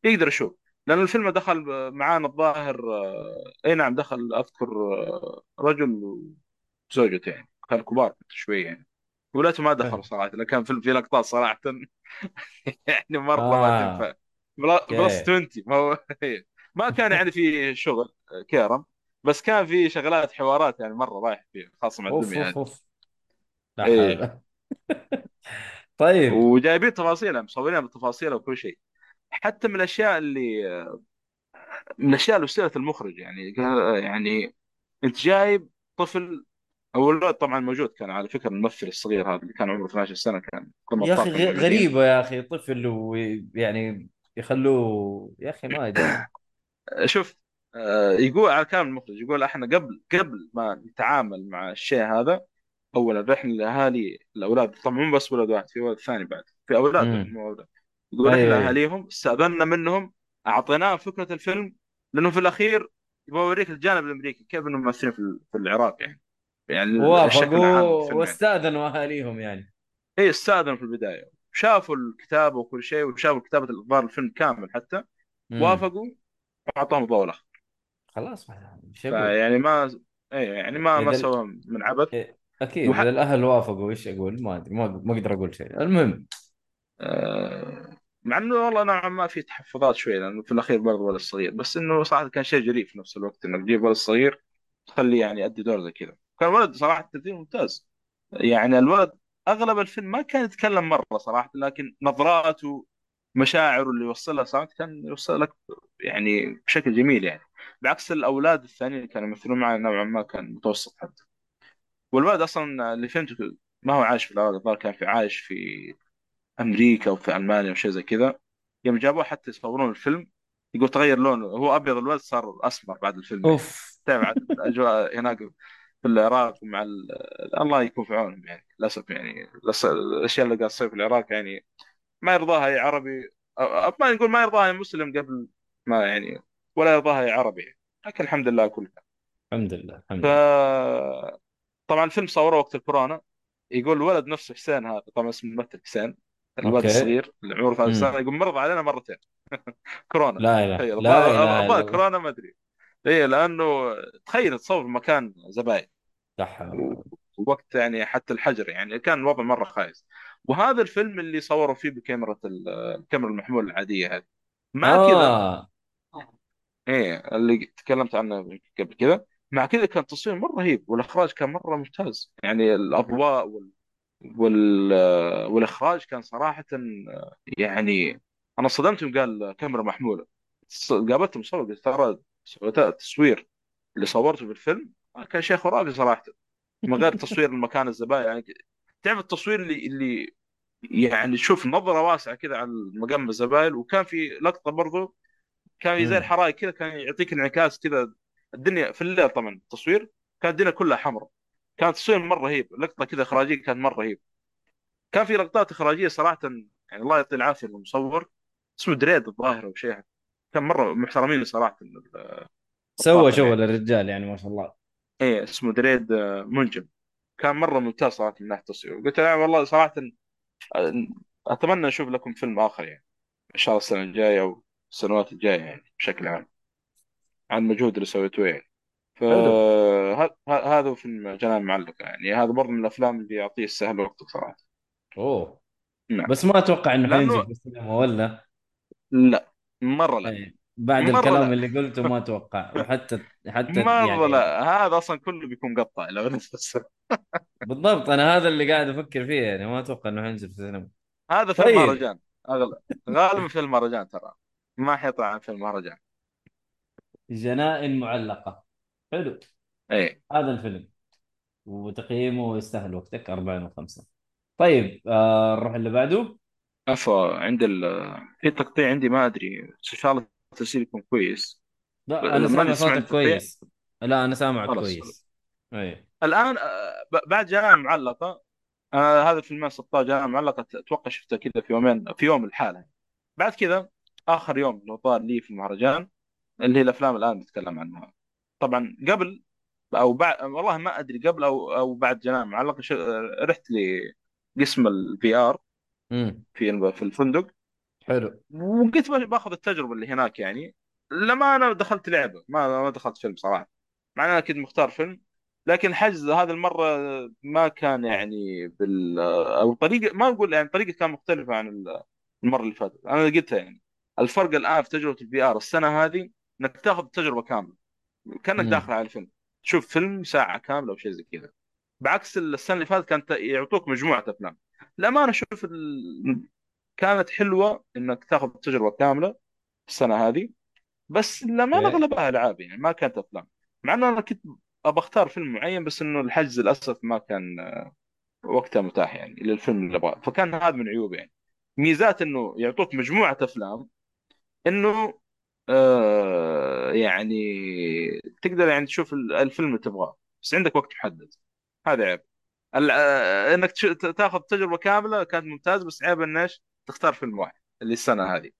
يقدر يشوف. لأن الفيلم دخل معانا الظاهر آه، أي نعم دخل أذكر آه، رجل وزوجته يعني. كانوا كبار شوي يعني. ولاته ما دخلوا صراحة لكن كان في في لقطات صراحة. يعني مرة ما آه. تنفع بلس أوكي. 20 ما هو ما كان يعني في شغل آه، كيرم. بس كان في شغلات حوارات يعني مرة رايح فيه خاصة مع أوف الدميه أوف لا حول. طيب. وجايبين تفاصيلها مصورينها بالتفاصيل وكل شيء. حتى من الأشياء اللي من الأشياء اللي وسيله المخرج يعني قال- يعني أنت جايب طفل هو الولد طبعا موجود كان على فكرة الممثل الصغير هذا اللي كان عمره 12 سنة كان يا أخي غريبة يا أخي طفل ويعني يخلوه يا أخي ما أدري. شوف آه، يقول على كلام المخرج يقول إحنا قبل قبل ما نتعامل مع الشيء هذا اولا رحنا لأهالي الأولاد طبعا مو بس ولد واحد في ولد ثاني بعد في أولاد مو أولاد. يقول رحنا أيوه. أيوه لأهاليهم استاذنا منهم أعطيناهم فكرة الفيلم لأنه في الأخير يبغى يوريك الجانب الأمريكي كيف إنهم ممثلين في العراق يعني. يعني وافقوا يعني واستأذنوا أهاليهم يعني. اي استأذنوا في البداية. شافوا الكتابه وكل شيء وشافوا كتابة الظاهر الفيلم كامل حتى. امم وافقوا واعطاهم الضوء الاخضر خلاص فيعني ما اي يعني ما ما. سوى من عبث. إيه، أكيد. وح... الأهل وافقوا إيش أقول؟ ما أدري ما أقدر أقول شيء. المهم. آه... مع إنه والله نوعا ما في تحفظات شوي لأنه في الأخير برضه ولد صغير. بس إنه صراحة كان شيء جريء في نفس الوقت إنك تجيب ولد صغير تخليه يعني يؤدي دور زي كذا. كان ولد صراحة التمثيل ممتاز. يعني الولد أغلب الفيلم ما كان يتكلم مرة صراحة لكن نظراته مشاعره اللي يوصلها صراحة كان يوصل لك يعني بشكل جميل يعني. بعكس الأولاد الثانيين اللي كانوا يمثلون معنا نوعا ما كان متوسط حتى. والولد أصلا اللي فهمته ما هو عايش في العراق الظاهر كان في عايش في أمريكا أو في ألمانيا أو شيء زي كذا. يوم جابوه حتى يصورون الفيلم يقول تغير لونه هو أبيض الولد صار أسمر بعد الفيلم. أوف. عاد الأجواء هناك. في العراق ومع ال... الله يكون في عونهم يعني للأسف يعني. الأشياء اللي قاعد تصير في العراق يعني ما يرضاها أي عربي ما نقول ما يرضاها أي مسلم قبل ما يعني ولا يرضاها أي عربي يعني. لكن الحمد لله كله الحمد لله الحمد ف لله. طبعا الفيلم صوره وقت الكورونا يقول الولد نفسه حسين هذا طبعا اسمه الممثل حسين الولد الصغير اللي عمره 13 سنه امم يقول مرض علينا مرتين. كورونا. لا لا. اله الا الظاهر الله كورونا ما أدري. اي لأنه تخيل تصور مكان زباين. لا حول ولا و- قوة. ووقت يعني حتى الحجر يعني كان الوضع مرة خايس. وهذا الفيلم اللي صوروا فيه بكاميرا ال- الكاميرا المحمول العادية هذه. مع كذا آه إيه اللي تكلمت عنه قبل كذا. مع كذا كان التصوير مرة رهيب والإخراج كان مرة ممتاز. يعني الأضواء وال... وال... والإخراج كان صراحة يعني أنا صدمت يوم قال كاميرا محمولة. قابلت مصور قلت ترى التصوير اللي صورته في الفيلم كان شيء خرافي صراحة. من غير تصوير المكان الزباين يعني تعرف التصوير اللي اللي يعني شوف نظرة واسعة كذا على مقام الزباين وكان في لقطة برضو كان زي الحرائق كذا كان يعطيك انعكاس كذا. الدنيا في الليل طبعا التصوير كانت الدنيا كلها حمراء. كان تصوير مرة رهيب لقطة كذا إخراجية كانت مرة رهيب. كان في لقطات إخراجية صراحة يعني الله يعطيه العافية المصور. اسمه دريد الظاهر أو شيء. كان مرة محترمين صراحة سوى شغل يعني. الرجال يعني ما شاء الله. إيه اسمه دريد آه، منجم. كان مرة ممتاز صراحة من ناحية التصوير. قلت له والله صراحة آه، أتمنى أشوف لكم فيلم آخر يعني إن شاء الله السنة الجاية أو السنوات الجاية يعني بشكل عام عن المجهود اللي سويته يعني. حلو. فهذا فيلم جنان معلقة يعني. هذا برضه من الأفلام اللي يعطيه السهل وقته صراحة. أوه. نعم. بس ما أتوقع إنه حينزل في السينما ولا؟ لا مرة لا. إيه. بعد الكلام لا. اللي قلته ما أتوقع. وحتى حتى مرة يعني لا. هذا أصلا كله بيكون مقطع لو بالضبط. أنا هذا اللي قاعد أفكر فيه يعني. ما أتوقع إنه حينزل في السينما. هذا فيلم طيب. مهرجان. غالبا فيلم مهرجان ترى. ما حيطلع عن فيلم مهرجان. جنائن معلقة. حلو. اي هذا الفيلم. وتقييمه يستاهل وقتك. أربعة وخمسة. طيب آه نروح اللي بعده. عفوا. عند ال في تقطيع عندي ما أدري. بس إن شاء الله التسجيل يكون كويس. لا أدري سامع صوتك كويس. لا أنا سامعك كويس. أي. الآن آه، بعد جنان معلقة آه هذا الفيلم 16 جاء معلقة أتوقع شفته كذا في يومين في يوم الحالة بعد كذا آخر يوم لو طار لي في المهرجان اللي هي الأفلام الآن نتكلم عنها. طبعا قبل أو بعد والله ما أدري قبل أو أو بعد جنان معلقة ش... رحت لقسم ال VR في في الفندق. حلو. وقلت بأخذ التجربة اللي هناك يعني. لما أنا دخلت لعبة ما ما دخلت فيلم صراحة. مع إن أنا كنت مختار فيلم لكن الحجز هذه المرة ما كان يعني بال أو طريقة ما أقول يعني طريقة كان مختلفة عن المرة اللي فاتت. أنا قلتها يعني. الفرق الآن في تجربة ال VR السنة هذه إنك تاخذ التجربة كاملة. كأنك داخل على الفيلم. تشوف فيلم ساعة كاملة أو شيء زي كذا. بعكس السنة اللي فاتت كانت يعطوك مجموعة أفلام. الامانة أشوف ال... كانت حلوة إنك تاخذ التجربة كاملة السنة هذه بس للأمانة أوكي أغلبها ألعاب يعني ما كانت أفلام. مع إنه أنا كنت أبى أختار فيلم معين بس إنه الحجز للأسف ما كان وقتها متاح يعني للفيلم اللي أبغاه. فكان هذا من عيوبه يعني. ميزات إنه يعطوك مجموعة أفلام إنه آه يعني تقدر يعني تشوف ال- الفيلم اللي تبغاه بس عندك وقت محدد. هذا عيب. آه، تش- تاخذ تجربة كاملة كانت ممتاز بس عيب إنه إيش؟ تختار فيلم واحد اللي السنة هذه.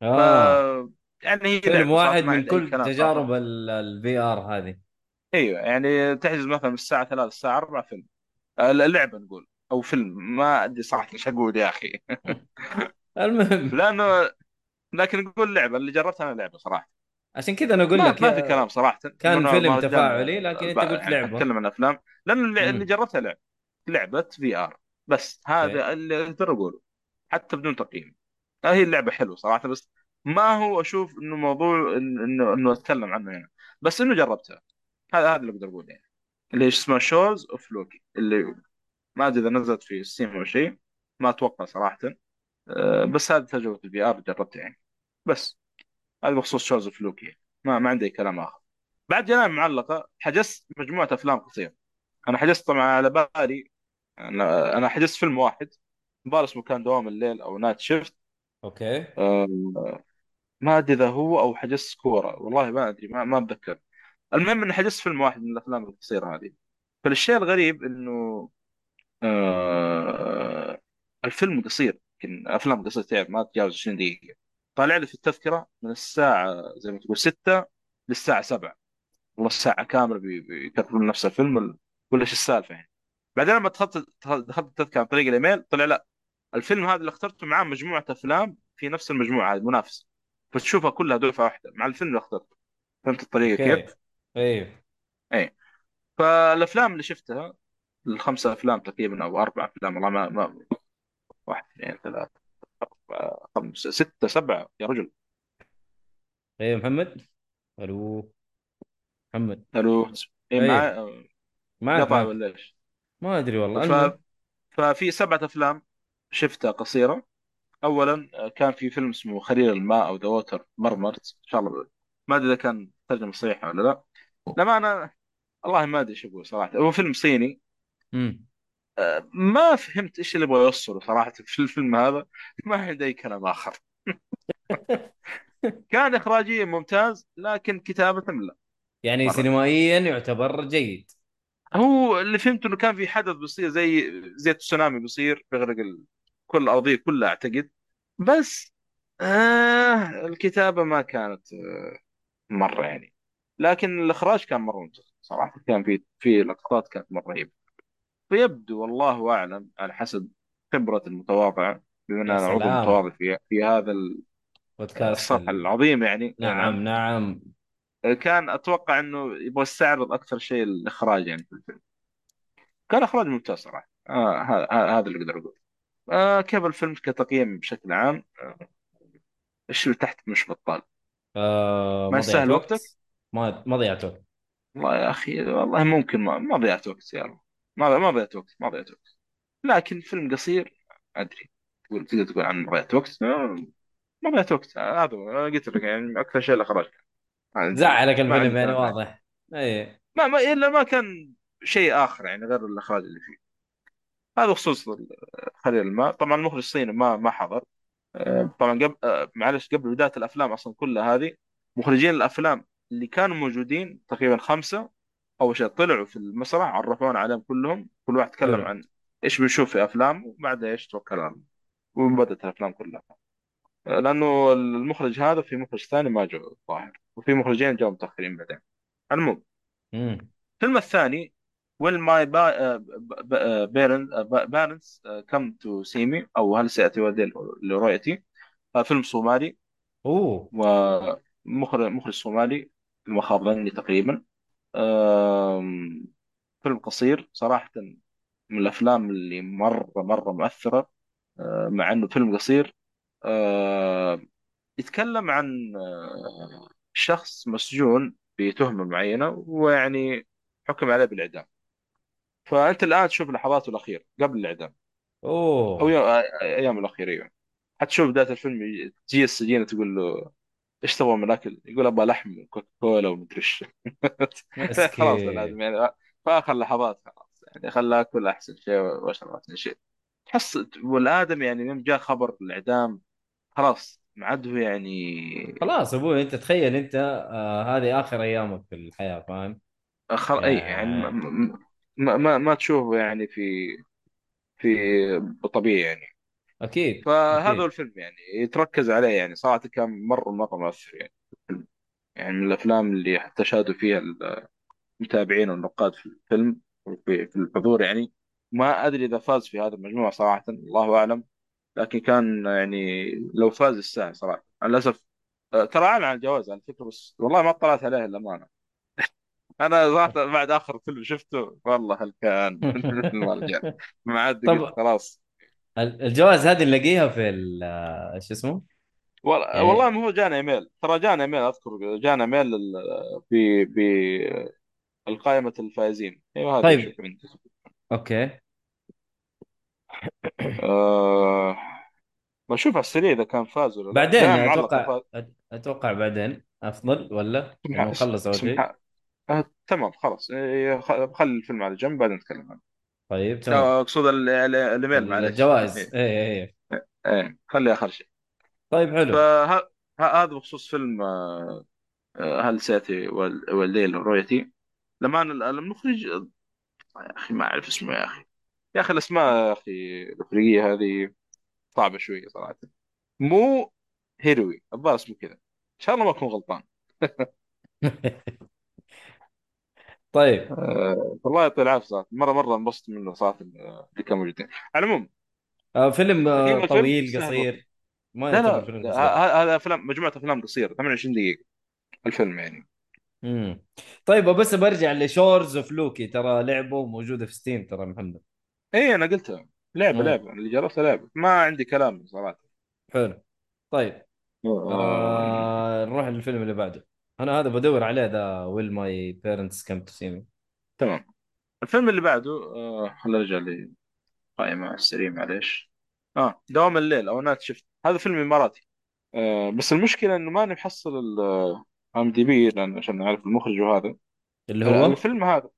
ف آه يعني هي فيلم واحد من كل تجارب ال VR هذه. أيوه يعني تحجز مثلا من الساعة 3 الساعة 4 فيلم. آه، اللعبه نقول أو فيلم. ما أدري صراحة إيش أقول يا أخي. المهم. لأنه لكن نقول لعبة اللي جربتها أنا لعبة صراحة. عشان كذا أنا أقول لك ما في كلام صراحة. كان فيلم تفاعلي آه، لكن أنت قلت يعني لعبة. أتكلم عن أفلام. لأنه اللي جربتها لعبة. لعبة VR بس هذا اللي أقدر اقوله حتى بدون تقييم. هي اللعبة حلوة صراحة بس ما هو أشوف إنه موضوع إنه إنه أتكلم عنه هنا. بس إنه جربتها. هذا هذا اللي أقدر أقوله يعني. اللي اسمه Shores of Loci اللي ما أدري إذا نزلت في Steam أو شيء ما أتوقع صراحة. أه، بس هذه تجربة ال VR جربتها يعني. بس هذا بخصوص Shores of Loci ما ما عندي أي كلام آخر. بعد جنان معلقة حجزت مجموعة أفلام قصيرة. أنا حجزت طبعا على بالي. أنا حجزت فيلم واحد. بالي اسمه كان دوام الليل أو Night Shift okay. أه، ما أدري إذا هو أو حجزت كوره والله ما أدري ما ما أتذكر. المهم اني حجزت فيلم واحد من الأفلام القصيرة هذه. فالشيء الغريب إنه آه الفيلم قصير يمكن أفلام قصيرة تعرف ما تتجاوز 20 دقيقة. طالع لي في التذكرة من الساعة زي ما تقول 6 للساعة 7 والله ساعه كاملة بي- بيكررون نفس الفيلم ولا ولا إيش السالفة يعني. بعدين لما دخلت دخلت التذكرة عن طريق الإيميل طلع لا الفيلم هذا اللي اخترته معاه مجموعة أفلام في نفس المجموعة هذه منافسه فتشوفها كلها دفعه واحدة مع الفيلم اللي اخترته. فهمت الطريقة كيف؟ أيوه. اي فالأفلام اللي شفتها الخمسة أفلام تقريبا أو أربع أفلام والله ما ما واحد اثنين ثلاثة أربعة خمسة ستة سبعة يا رجل. أيوه محمد. ألو. محمد. ألو. اي معي؟ معك قطع معك. ولا إيش؟ ما أدري والله. ف... ففي سبعة أفلام. شفتها قصيرة. اولا كان في فيلم اسمه خرير الماء أو The Water Murmurs إن شاء الله ما أدري إذا كان ترجمة صحيحة ولا لا. لما أنا والله ما أدري إيش أقول صراحة. هو فيلم صيني. امم ما فهمت إيش اللي يبغى يوصله صراحة في الفيلم هذا. ما عندي أي كلام آخر. كان اخراجيا ممتاز لكن كتابة لا. يعني مرة. سينمائيا يعتبر جيد. هو اللي فهمته إنه كان في حدث بيصير زي زي التسونامي بيصير بيغرق. كل الأرضية كلها أعتقد. بس آه الكتابة ما كانت آه مرة يعني. لكن الإخراج كان مرة ممتاز صراحة. كان في في لقطات كانت مرة رهيبة. فيبدو والله أعلم على حسب خبرة المتواضعه بما إن أنا عضو متواضع في في هذا ال... بودكاست الصفحة ال... العظيم يعني. نعم نعم. كان أتوقع إنه يبغى يستعرض أكثر شيء الإخراج يعني في الفيلم. كان إخراج ممتاز صراحة. آه هذا هذا اللي أقدر أقوله. آه كيف الفيلم كتقييم بشكل عام؟ آه، إيش اللي تحت مش بطال. آه ما يستاهل وقت؟ وقتك؟ ما ما ضيعت وقت. والله يا أخي والله ممكن ما, ما ضيعت وقت يا الله ما ما ضيعت وقت ما ضيعت وقت. لكن فيلم قصير أدري. تقول تقدر تقول عنه ضيعت وقت؟ آه، ما ضيعت وقت. آه، هذا هو. أنا قلت لك يعني أكثر شيء الاخراج ما عندي زعلك ما عندي الفيلم يعني كلام ثاني. واضح. اي ما ما إلا ما كان شيء آخر يعني غير الإخراج اللي فيه. هذا بخصوص خليل الماء. طبعا المخرج الصيني ما ما حضر. آه، طبعا قبل آه، معلش قبل بداية الأفلام أصلا كلها هذه مخرجين الأفلام اللي كانوا موجودين تقريبا خمسة. أول شيء طلعوا في المسرح عرفونا عليهم كلهم. كل واحد تكلم حلو عن إيش بنشوف في أفلام وبعدها إيش توكل على الله وبدات الأفلام كلها. آه، لأنه المخرج هذا في مخرج ثاني ما جو الظاهر وفي مخرجين جاوا متأخرين بعدين. المهم الفيلم الثاني Will my ba- uh, uh, uh, parents come to see me? أو هل سيأتي والدي لرؤيتي؟ آه، فيلم صومالي. أوه. ومخرج مخرج صومالي ما خاب ظني تقريبا فيلم قصير صراحة من الأفلام اللي مرة مرة مؤثرة. آه، مع إنه فيلم قصير. آه، يتكلم عن شخص مسجون بتهمة معينة ويعني حكم عليه بالإعدام. فأنت الآن تشوف لحظاته الأخيرة قبل الإعدام. أو اوه يوم أيام الأخيرة أيوه. حتشوف بداية الفيلم تجي السجينة تقول له إيش تبغى من الأكل؟ يقول أبغى لحم وكوكا كولا ومدري إيش. خلاص لازم يعني. في آخر لحظات خلاص يعني خلاه اكل أحسن شيء واشرب أحسن شيء. تحس والآدم يعني يوم جاء خبر الإعدام خلاص ما عاد هو يعني. خلاص أبوي أنت تخيل أنت آه هذه آخر أيامك في الحياة فاهم؟ خل... أي يعني ما, يعني ما, ما, ما تشوفه يعني في في طبيعي يعني. أكيد فهذا هو أكيد. الفيلم يعني يتركز عليه يعني صراحة كان مرة مرة مؤثر يعني. يعني من الأفلام اللي حتى شاهدوا فيها المتابعين والنقاد في الفيلم في الحضور يعني. ما أدري إذا فاز في هذا المجموعة صراحة الله أعلم. لكن كان يعني لو فاز يستاهل صراحة. للأسف آه، ترى أعلن عن الجواز على فكرة بس والله ما اطلعت عليه الأمانة أنا صراحة بعد آخر فيلم شفته. والله هل كان ما عاد خلاص. ال- الجوائز هذه نلاقيها في شو اسمه؟ والله والله يعني ما هو جانا إيميل. ترى جانا إيميل أذكر. جانا إيميل لل- ب بالقائمة الفائزين. أيوه هذه طيب. okay. آه بشوف على السريع إذا كان فاز ولا لا. بعدين معلق أتوقع أتوقع بعدين. أفضل ولا؟ نخلص أول شيء. آه تمام خلاص. إيه، خ- خلي الفيلم على جنب بعدين نتكلم عنه. طيب تمام. لا، أقصد ال- ال- الإيميل معلش الجوائز. إيه. إيه إيه إيه. إيه خلي آخر شيء. طيب حلو. فهذا بخصوص فيلم آه، آه، هل سيأتي وال- والليل رؤيتي؟ لما أنا المخرج يا أخي ما أعرف اسمه يا أخي. يا أخي الأسماء يا أخي الإفريقية هذه صعبة شوية صراحة. مو هيروي الظاهر اسمه كذا. إن شاء الله ما أكون غلطان. طيب. أه والله يعطيه العافية صراحة. مرة مرة انبسطت منه صراحة اللي كانوا موجودين على العموم. آه فيلم آه طويل قصير. ما لا يعتبر لا فيلم قصير. هذا افلام مجموعة أفلام قصيرة 28 دقيقة الفيلم يعني. امم طيب بس برجع ل Shores of Loci. ترى لعبة موجودة في Steam ترى محمد. إي أنا قلتها. لعبة لعبة. اللي جربتها لعبة. ما عندي كلام صراحة. حلو. طيب. آه، آه نروح للفيلم اللي بعده. أنا هذا بدور عليه ذا Will My Parents Come to See Me تمام. الفيلم اللي بعده آه خلينا نرجع لقائمة على السريع معليش. آه دوام الليل أو Night Shift. هذا فيلم إماراتي. آه بس المشكلة إنه ماني محصل IMDb لأن عشان أعرف المخرج وهذا. اللي آه هو الفيلم هذا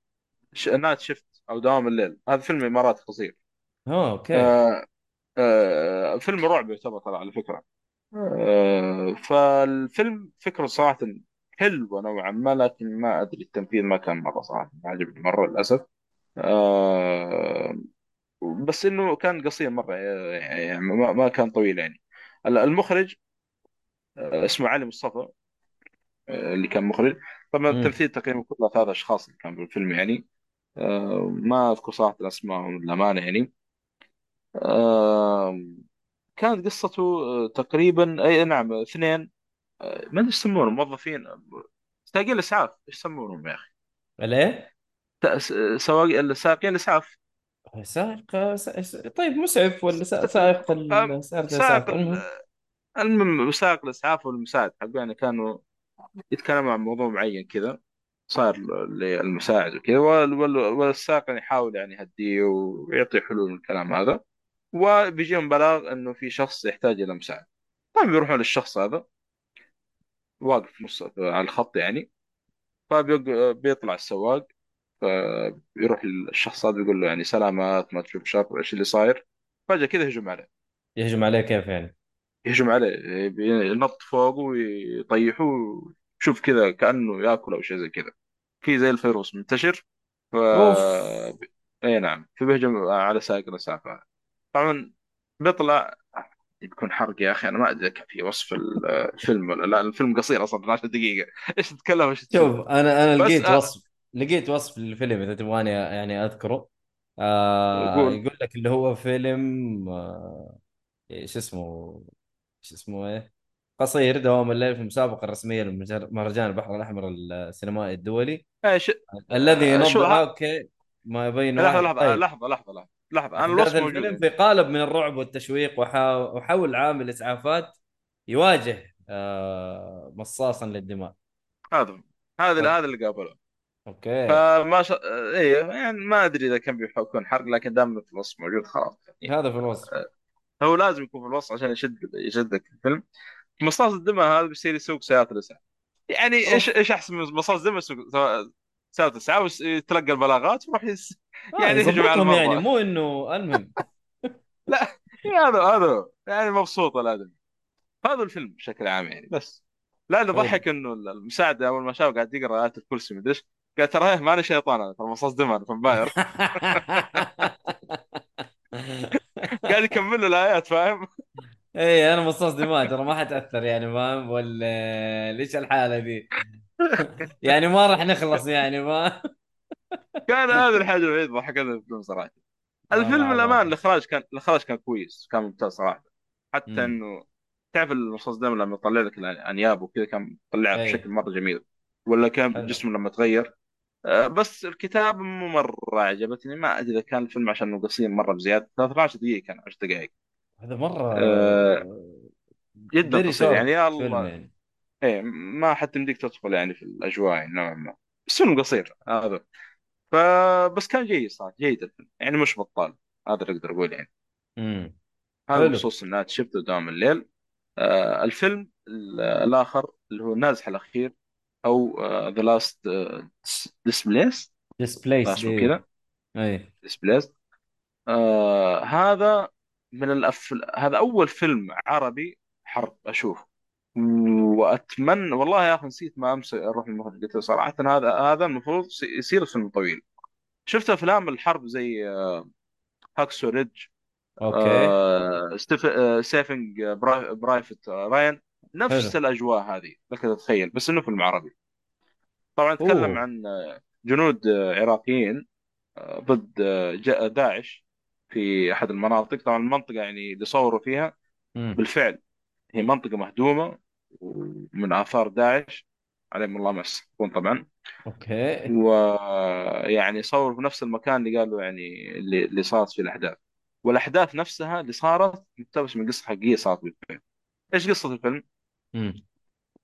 ش... Night Shift أو دوام الليل. هذا فيلم إماراتي قصير آه أوكي. آه آه فيلم رعب يعتبر ترى على فكرة. آه فالفيلم فكرة صراحة حلوة نوعا ما لكن ما أدري التنفيذ ما كان مرة صراحة ما عجبني مرة للأسف. آه بس إنه كان قصير مرة يعني ما ما كان طويل يعني. المخرج آه، اسمه علي مصطفى آه، اللي كان مخرج. طبعا التمثيل تقريبا كله ثلاث أشخاص اللي كانوا بالفيلم يعني. آه، ما أذكر صراحة أسمائهم للأمانة يعني. آه، كانت قصته آه، تقريبا أي نعم اثنين ما أدري إيش يسمونهم موظفين. سايقين الإسعاف إيش يسمونهم يا أخي؟ ليه؟ س- سواق سائقين الإسعاف. سائق سا- طيب مسعف ولا سا- سائق آه، ال- سائق المهم. المهم سائق الإسعاف والمساعد. حقه يعني كانوا يتكلموا عن موضوع معين كذا صار للمساعد وكذا وال- وال- والسائق يعني يحاول يعني يهديه ويعطي حلول الكلام هذا. وبيجيهم بلاغ إنه في شخص يحتاج إلى مساعدة طيب بيروحون للشخص هذا. واقف نص على الخط يعني. فبيطلع السواق فيروح للشخص هذا يقول له يعني سلامات ما تشوف شر إيش اللي صاير؟ فجأة كذا يهجم عليه. يهجم عليه كيف يعني؟ يهجم عليه ينط فوقه ويطيحه شوف كذا كأنه يأكل أو شيء زي كذا. في زي الفيروس منتشر. ف أوف. اي نعم فبيهجم على سائق الاسعاف طبعا بيطلع بيكون حرق يا أخي. أنا ما أدري في وصف الفيلم ولا لا. الفيلم قصير أصلا 12 دقيقة. إيش تتكلم؟ إيش شوف أنا أنا لقيت آه، وصف لقيت وصف للفيلم إذا تبغاني يعني أذكره. آه قول. يقول لك اللي هو فيلم آه اسمه؟ إيش اسمه إيه؟ قصير دوام الليل في المسابقة الرسمية لمهرجان البحر الأحمر السينمائي الدولي. إيش؟ الذي ينظم ها؟ أوكي ما يبين لحظة واحد لحظة طيب. أنا أحداث الوصف موجود. الفيلم في قالب من الرعب والتشويق وحول عامل إسعافات يواجه آه مصاصا للدماء. هذا هذا أوك- هذا اللي قابله. أوكي. فما شاء إيه يعني ما أدري إذا كان بيكون حرق لكن دام في الوصف موجود خلاص. هذا في الوصف هو لازم يكون في الوصف عشان يشد يشدك في الفيلم. مصاص الدماء هذا بيصير يسوق سيارات الاسعاف يعني إيش إيش أحسن من مصاص دماء سيارات الاسعاف ويس- يتلقى البلاغات ويروح يس... آه يعني يهجم على يظبطهم يعني مو إنه المهم. لا هذا هذا هو. يعني مبسوط الآدمي. هذا الفيلم بشكل عام يعني. بس. لا اللي حلو ضحك إنه المساعد أول ما شاف قاعد يقرأ ايات الكرسي مدري إيش. قال ترى إيه، ماني شيطان أنا ترى مصاص دم أنا فامباير قاعد يكمل له الآيات فاهم؟ اي أنا مصاص دماء ترى ما حتأثر يعني فاهم؟ ولا ليش الحالة دي؟ يعني ما راح نخلص يعني ما كان هذا الحاجة الوحيده اللي ضحكتني في الفيلم صراحة. الفيلم الأمان الإخراج كان الإخراج كان كويس كان ممتاز صراحة. حتى إنه تعرف المصاص دم لما يطلع لك الانياب وكذا كان يطلعها اي بشكل مرة جميل. ولا كان جسمه لما تغير. آه، بس الكتابة مو مرة عجبتني. ما أدري إذا كان الفيلم عشان قصير مرة بزيادة. 13 دقيقة كان 10 دقائق. هذا مرة أه جدا قصير يعني يا الله. إيه ما حتى يمديك تدخل يعني في الأجواء يعني نوعا ما. بس فيلم قصير هذا. فبس كان جيد صراحة جيد الفيلم. يعني مش بطال هذا اللي أقدر أقول يعني. امم هذا بخصوص إنها شفته دوام الليل. آه الفيلم ال- الآخر اللي هو النازح الأخير أو The Last Displaced Displaced كذا اي Displaced آه هذا من الأفل... هذا أول فيلم عربي حرب أشوفه وأتمنى والله يا أخي نسيت ما أمس أروح المخرج قلت له صراحة هذا هذا المفروض يص- يصير فيلم طويل شفت أفلام الحرب زي Hacksaw Ridge أوكي. آه ستيف... آه Saving Pri... Private Ryan حلو. نفس الأجواء هذه لك تتخيل بس إنه فيلم عربي. طبعا نتكلم أوه. عن آه، جنود آه، عراقيين ضد داعش في أحد المناطق. طبعا المنطقة يعني اللي صوروا فيها بالفعل هي منطقة مهدومة. ومن آثار داعش عليهم الله ما يستحقون طبعا. أوكي. ويعني صوروا في نفس المكان اللي قالوا يعني اللي, اللي صارت فيه الأحداث. والأحداث نفسها اللي صارت مقتبسة من قصة حقيقية صارت بالفعل إيش قصة الفيلم؟ امم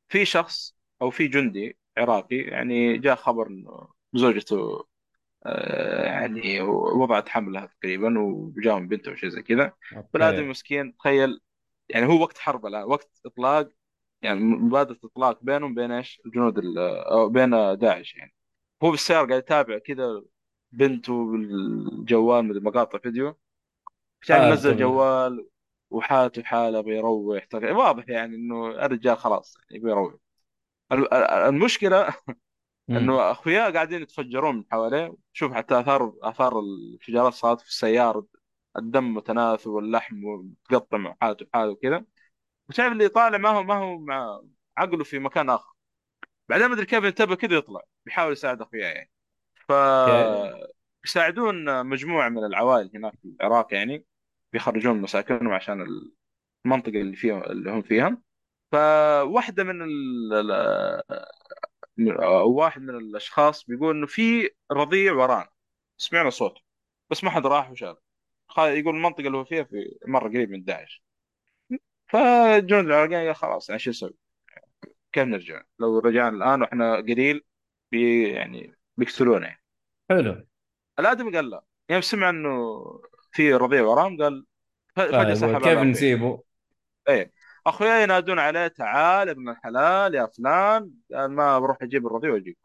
في شخص أو في جندي عراقي يعني جاء خبر إنه زوجته آه، يعني وضعت حملها تقريبا وجاهم بنته وشيء زي كذا. فالآدمي أوكي مسكين تخيل يعني هو وقت حرب الآن وقت إطلاق يعني مبادرة إطلاق بينهم بين إيش؟ الجنود ال- أو بين داعش يعني. هو بالسيارة قاعد يتابع كذا بنته بالجوال مقاطع فيديو. حالته منزل جوال وحالته حالة بيروح. تق- واضح يعني إنه الرجال خلاص يعني بيروح. ال- ال- المشكلة إنه أخوياه قاعدين يتفجرون من حواليه. شوف حتى آثار آثار الانفجارات صارت في السيارة الدم متناثر واللحم متقطع حالته بحالة وكذا. وشايف اللي طالع ما هو ما هو مع عقله في مكان آخر. بعدين ما أدري كيف ينتبه كذا يطلع بيحاول يساعد اخوياه يعني. ف يساعدون مجموعة من العوائل هناك في العراق يعني بيخرجون مساكنهم عشان ال... المنطقة اللي فيها اللي هم فيها. فواحدة من ال... واحد من الأشخاص بيقول إنه في رضيع ورانا. سمعنا صوت بس ما حد راح وشاف. يقول المنطقة اللي هو فيها في مرة قريب من داعش. فالجنود العراقيين قال خلاص يعني شو نسوي؟ كيف نرجع؟ لو رجعنا الآن وإحنا قليل بي يعني بيقتلونا يعني حلو الآدمي قال لا يوم سمع إنه في رضيع ورام قال ف- فجأة طيب سحب كيف نسيبه؟ إيه أخويا ينادون عليه تعال ابن الحلال يا فلان قال ما بروح أجيب الرضيع وأجيب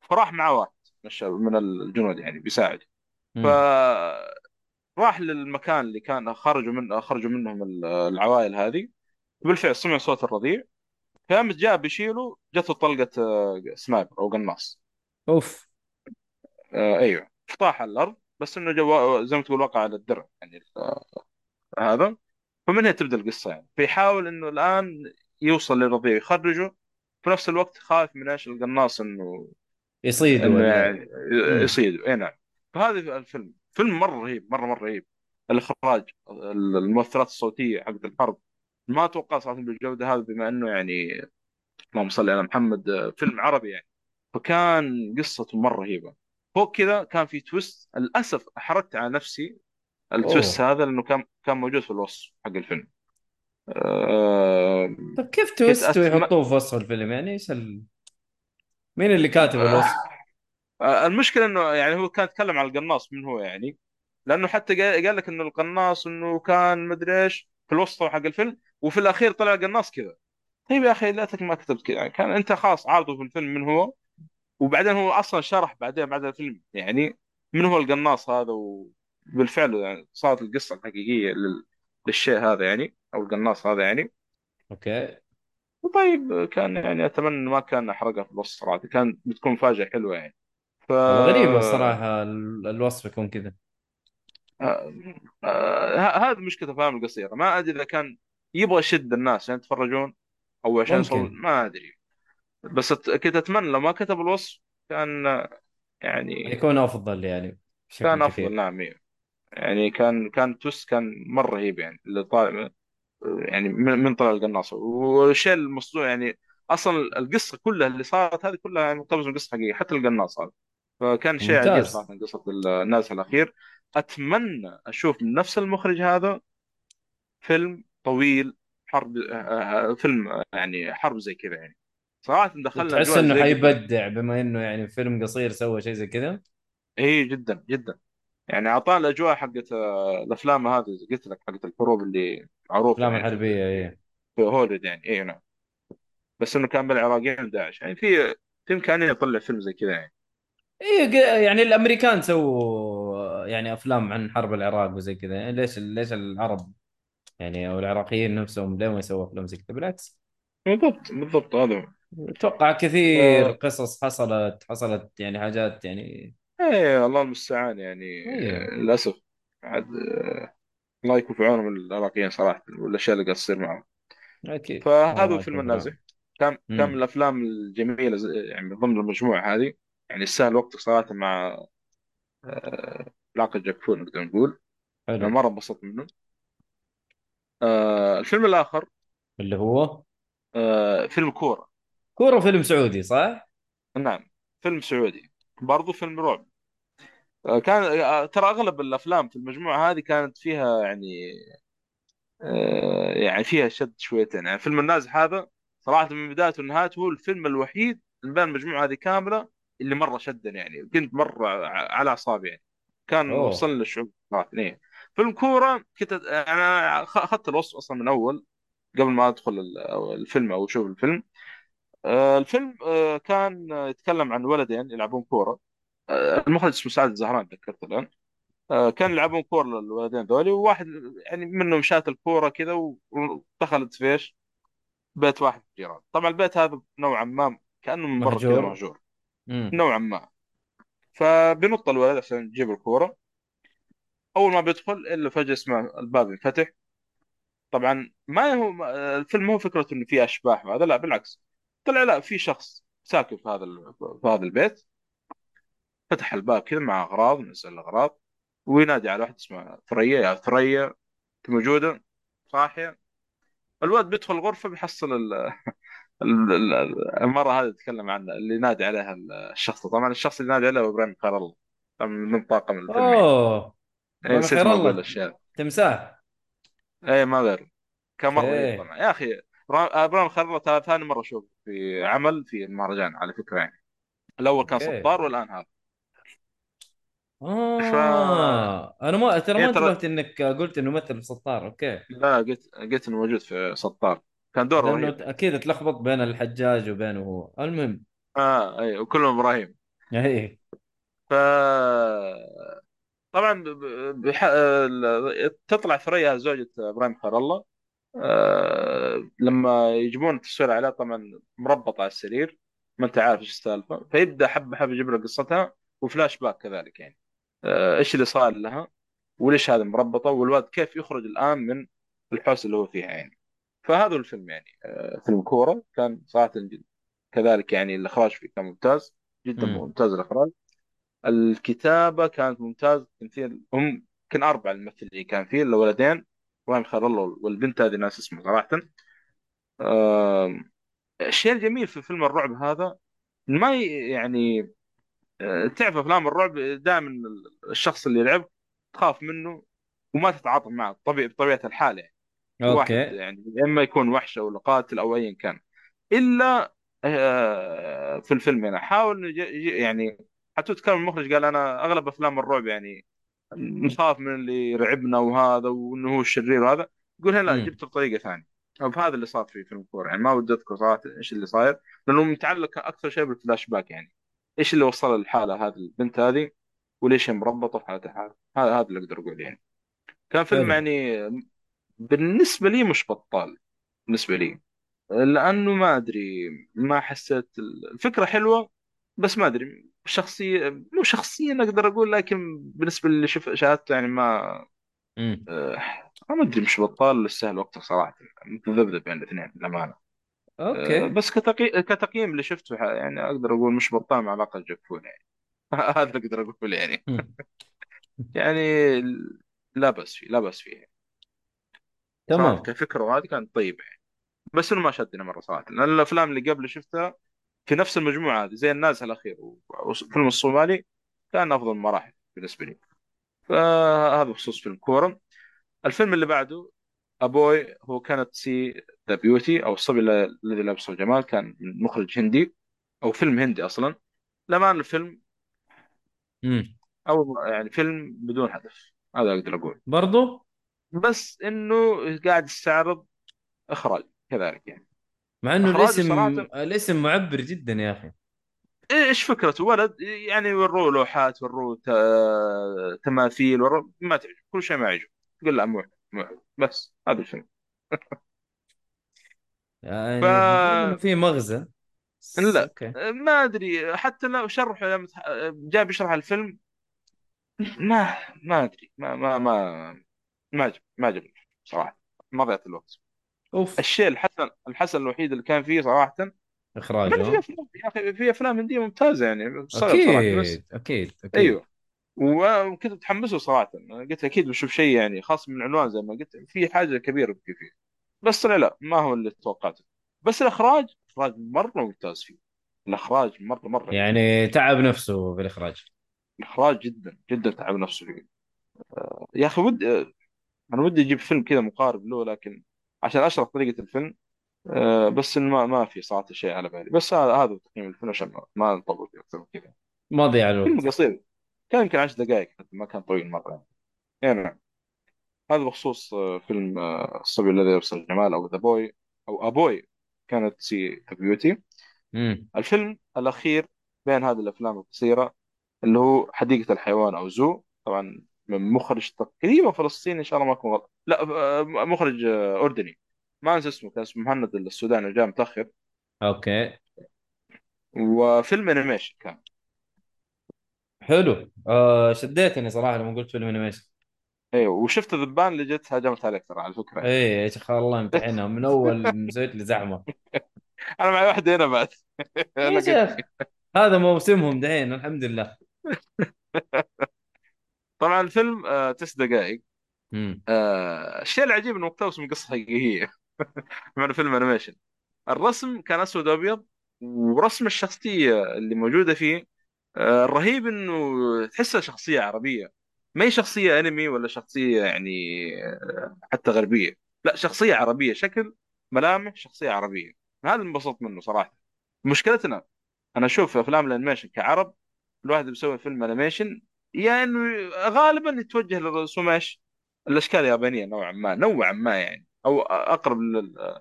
فراح معه واحد من الجنود يعني بيساعد مم. فراح للمكان اللي كان خرجوا من خرجوا منهم ال- العوائل هذه. وبالفعل سمع صوت الرضيع. فيوم جاء بيشيله جته طلقة آه، سنايبر أو قناص. أوف. آه، أيوه. طاح على الأرض بس إنه جو زي ما تقول وقع على الدرع يعني آه، هذا. فمن هنا تبدأ القصة يعني. فيحاول إنه الآن يوصل للرضيع يخرجه. في نفس الوقت خايف من إيش؟ القناص إنه ولا يعني مم. يصيد. إي نعم. فهذا الفيلم. فيلم مرة رهيب مرة مرة رهيب. الإخراج المؤثرات الصوتية حقت الحرب. ما أتوقع صراحة بالجوده هذه بما إنه يعني اللهم صل على محمد آه، فيلم عربي يعني. فكان قصته مرة رهيبة. فوق كذا كان في twist. للأسف أحرقت على نفسي ال twist أوه. هذا لأنه كان كان موجود في الوصف حق الفيلم. آه، طيب كيف تويست. ويحطوه في وصف الفيلم؟ يعني إيش ال... مين اللي كاتب الوصف؟ المشكلة إنه يعني هو كان يتكلم عن القناص من هو يعني لأنه حتى قال لك إنه القناص إنه كان مدري إيش في الوسط حق الفيلم وفي الأخير طلع القناص كذا. طيب يا أخي ليتك ما كتبت كذا. يعني كان أنت خلاص عارضه في الفيلم من هو وبعدين هو أصلا شرح بعدين بعد الفيلم. يعني من هو القناص هذا؟ وبالفعل يعني صارت القصة الحقيقية لل... للشيء هذا يعني أو القناص هذا يعني. أوكي. وطيب كان يعني أتمنى ما كان احرقها في الوسط صراحة. كان بتكون مفاجأة حلوة يعني. ف غريبة الصراحة ال- الوصف يكون كذا. آه، آه، هذه مشكلة الافلام القصيرة. ما أدري إذا كان يبغى يشد الناس عشان يتفرجون أو عشان يوصل ممكن. ما أدري. بس أت- كنت أتمنى لو ما كتب الوصف كان آه، يعني يكون أفضل يعني بشكل كان أفضل كثير نعم إيه. يعني كان كان توست كان مرة رهيب يعني اللي طالع يعني من من طلع القناص. والشيء المصنوع يعني أصلا القصة كلها اللي صارت هذه كلها يعني مقتبسة من قصة حقيقية حتى القناص هذا. فكان شيء عجيب ممتاز. صراحة قصة الناس الأخير. أتمنى أشوف من نفس المخرج هذا فيلم طويل حرب آه، آه، فيلم آه، يعني حرب زي كذا يعني. صراحة دخلنا تحس إنه حيبدع بما إنه يعني فيلم قصير سوى شيء زي كذا؟ إي جدا جدا. يعني اعطانا الأجواء حقت الأفلام هذه قلت لك حقت الحروب اللي معروفة افلام يعني في إيه في هوليوود يعني إي نعم. بس إنه كان بالعراقيين وداعش يعني في في إمكانية يطلع فيلم زي كذا يعني. ق- يعني الأمريكان سووا يعني أفلام عن حرب العراق وزي كذا. يعني ليش ليش العرب يعني أو العراقيين نفسهم ليه ما يسووا أفلام زي كذا؟ بالعكس. بالضبط بالضبط هذا. أتوقع كثير ف... قصص حصلت حصلت يعني حاجات يعني. إيه الله المستعان يعني. آه، للأسف عاد آه، الله يكون في عونهم العراقيين صراحة والأشياء اللي قاعد تصير معهم. أكيد. فهذا فيلم النازح كان كان من الأفلام الجميلة يعني من ضمن المجموعة هذه. يعني يستاهل وقتك صراحة مع آه، علاقه جاكفون نقدر نقول. أنا حلو مرة انبسطت منه. آه، الفيلم الآخر. اللي هو؟ آه، فيلم كورة. كورة فيلم سعودي صح؟ نعم فيلم سعودي. برضو فيلم رعب. آه، كان آه، ترى أغلب الأفلام في المجموعة هذه كانت فيها يعني آه، يعني فيها شد شويتين. يعني فيلم النازح هذا صراحة من بدايته لنهايته هو الفيلم الوحيد من بين المجموعة هذه كاملة اللي مرة شدني يعني كنت مرة على أعصابي يعني. كان أوه. وصلني للشعور صراحة إيه. فيلم كورة كنت أنا أخذت الوصف أصلا من أول قبل ما أدخل الفيلم أو أشوف الفيلم. الفيلم كان يتكلم عن ولدين يلعبون كورة. المخرج اسمه سعد الزهران تذكرت الآن. كان يلعبون كورة الولدين ذولي وواحد يعني منهم شات الكورة كذا ودخلت في إيش؟ بيت واحد في الجيران طبعا البيت هذا نوعا ما كأنه من برا مهجور. نوعا ما. فبينط الولد عشان يجيب الكورة. أول ما بيدخل إلا فجأة يسمع الباب ينفتح. طبعا ما هو الفيلم مو فكرته إنه في أشباح وهذا لا بالعكس. طلع لا في شخص ساكن في هذا في هذا البيت. فتح الباب كذا مع أغراض نزل الأغراض. وينادي على واحد اسمه ثريا يا ثريا أنت موجودة؟ صاحيه الواد بيدخل الغرفه بيحصل ال... ال- ال- المرة هذه تتكلم عنها اللي نادي عليها الشخص. طبعا الشخص اللي نادي عليه هو إبراهيم خير الله. من طاقم الفيلم أوه إيه نسيت خير ما أقول الله. الاشياء تمساح. إيه ما غير كان مرة طبعا يا أخي را- إبراهيم خير الله ثاني مرة أشوف في عمل في المهرجان على فكرة يعني. الأول كان سطار والآن هذا. ف آه أنا ما ترى ما إيه انتبهت إنك قلت إنه مثل في سطار أوكي. لا قلت قلت إنه موجود في سطار كان دوره لأنه رهيب. أكيد تلخبط بين الحجاج وبينه هو. المهم. آه اي وكلهم إبراهيم. اي ف طبعا. بح... تطلع ثريا زوجة إبراهيم خير الله. آه... لما يجيبون التصوير عليه طبعا مربطة على السرير. ما أنت عارف إيش السالفة. فيبدأ حبة حبة يجيب لك قصتها وفلاش باك كذلك يعني. آه... إيش اللي صار لها؟ وليش هذه مربطة؟ والواد كيف يخرج الآن من الحوسه اللي هو فيها يعني. فهذا الفيلم يعني آه... فيلم كورة كان صراحة جد كذلك يعني الإخراج فيه كان ممتاز جدا امم ممتاز الإخراج. الكتابة كانت ممتاز تمثيل هم كان أربع الممثلين كان فيه الولدين إبراهيم خير الله والبنت هذه ناس اسمها صراحة. الشيء الجميل في فيلم الرعب هذا ما يعني آه، تعرف أفلام الرعب دائما الشخص اللي يلعب تخاف منه وما تتعاطف معه طبيعي بطبيعة الحال يعني. واحد أوكي. يعني إما يكون وحش أو قاتل أو ايا كان. إلا آه، في الفيلم هنا. حاول يعني حتى تكلم المخرج قال أنا أغلب أفلام الرعب يعني نخاف من اللي يرعبنا وهذا وإنه هو الشرير وهذا. يقول هنا لا امم جبت بطريقة ثانية. فهذا اللي صار في فيلم كور يعني ما ودي أذكر صراحة إيش اللي صاير لأنه متعلق أكثر شيء بالفلاش باك يعني. إيش اللي وصل للحاله هذه البنت هذه؟ وليش هي مربطة في حالتها هذا هذا هذا اللي أقدر أقول يعني. كان فيلم حلو يعني بالنسبة لي مش بطال بالنسبة لي. لأنه ما أدري ما حسيت الفكرة حلوة بس ما أدري. شخصية مو شخصيا أقدر أقول لكن بالنسبة اللي شف شاهدته يعني ما امم آه، ما أدري مش بطال السهل وقته صراحة. متذبذب بين الاثنين للأمانة. آه، أوكي بس كتقي... كتقييم اللي شفته يعني أقدر أقول مش بطال مع باقي الجفون يعني هذا اللي أقدر أقول يعني. مم. يعني لا بأس فيه لا بأس فيه. تمام. كفكرة وهذه كانت طيبة يعني. بس إنه ما شدني مرة صراحة. لأن الأفلام اللي قبل شفتها في نفس المجموعة هذه زي الناس الأخير. وفيلم الصومالي كان أفضل مراحل بالنسبة لي. فهذا بخصوص فيلم كورة الفيلم اللي بعده أبوي هو كانت سي ذا بيوتي أو الصبي الذي لبسه الجمال كان من مخرج هندي أو فيلم هندي أصلا. لما الفيلم امم أو يعني فيلم بدون هدف. هذا أقدر أقول برضو؟ بس إنه قاعد يستعرض إخراج كذلك يعني. مع إنه الاسم صراحة. الاسم معبر جدا يا أخي. إيش فكرته ولد يعني وروه لوحات وروه تماثيل وروه ما تعجب كل شيء ما يعجب. تقول لا مو مو بس هذا الفيلم. ف يعني إنه في مغزى. لا أوكي. ما أدري حتى لو شرح لما جاء بيشرح الفيلم ما ما أدري ما ما ما ما عجب ما عجبني صراحة. ما ضيعت الوقت. أوف. الشيء الحسن الحسن الوحيد اللي كان فيه صراحة. من في اخراجه افلام يا أخي في أفلام هندية ممتازة يعني. صراحة بس أكيد أكيد. أكيد أيوه. وكنت متحمسه صراحة. قلت أكيد بشوف شيء يعني خاص من العنوان زي ما قلت. في حاجة كبيرة بكي فيه. بس طلع لا ما هو اللي توقعته. بس الإخراج إخراج مرة ممتاز فيه. الإخراج مره مرة يعني. يعني تعب نفسه في الإخراج الاخراج جدا جدا تعب نفسه فيه. يا أخي ودي أنا ودي أجيب فيلم كذا مقارب له لكن عشان أشرح طريقة الفيلم آه، بس إن ما ما في صراحة شيء على بالي. بس هذا هذا تقييم الفيلم عشان ما ما نطول فيه أكثر من كذا. ما ضيع فيلم الوقت قصير. كان يمكن 10 دقائق حتى ما كان طويل مرة. يعني نعم هذا بخصوص آه، فيلم آه، الصبي الذي يرسل الجمال أو ذا بوي أو أبوي كانت سي بيوتي امم الفيلم الأخير بين هذه الأفلام القصيرة اللي هو حديقة الحيوان أو Zoo طبعا من مخرج تقريبا فلسطيني إن شاء الله ما أكون غلط. لا آه، مخرج آه، أردني. ما أنسى اسمه كان اسمه مهند السوداني جاء متأخر. okay. وفيلم animation كان.. حلو. آه شديتني صراحة لما قلت فيلم animation. أيوه وشفت الذبان اللي جت هجمت عليك ترى على فكرة. إيه يا شيخ الله يمتحنها. من أول مسويت لي زحمة. أنا معي واحدة هنا بعد. يا شيخ هذا موسمهم دحين الحمد لله. طبعا الفيلم آه، تسع دقائق. آه، الشيء العجيب إنه مقتبس من قصة حقيقية. مع انه فيلم animation الرسم كان أسود وأبيض ورسم الشخصية اللي موجودة فيه آه، الرهيب إنه تحسها شخصية عربية. ما هي شخصية أنمي ولا شخصية يعني آه، حتى غربية. لا شخصية عربية شكل ملامح شخصية عربية. هذا انبسطت منه صراحة. مشكلتنا أنا أشوف أفلام ال animation كعرب الواحد بيسوي فيلم animation يعني غالبا يتوجه للرسوم إيش؟ الأشكال اليابانية نوعا ما نوعا ما يعني أو أقرب لل-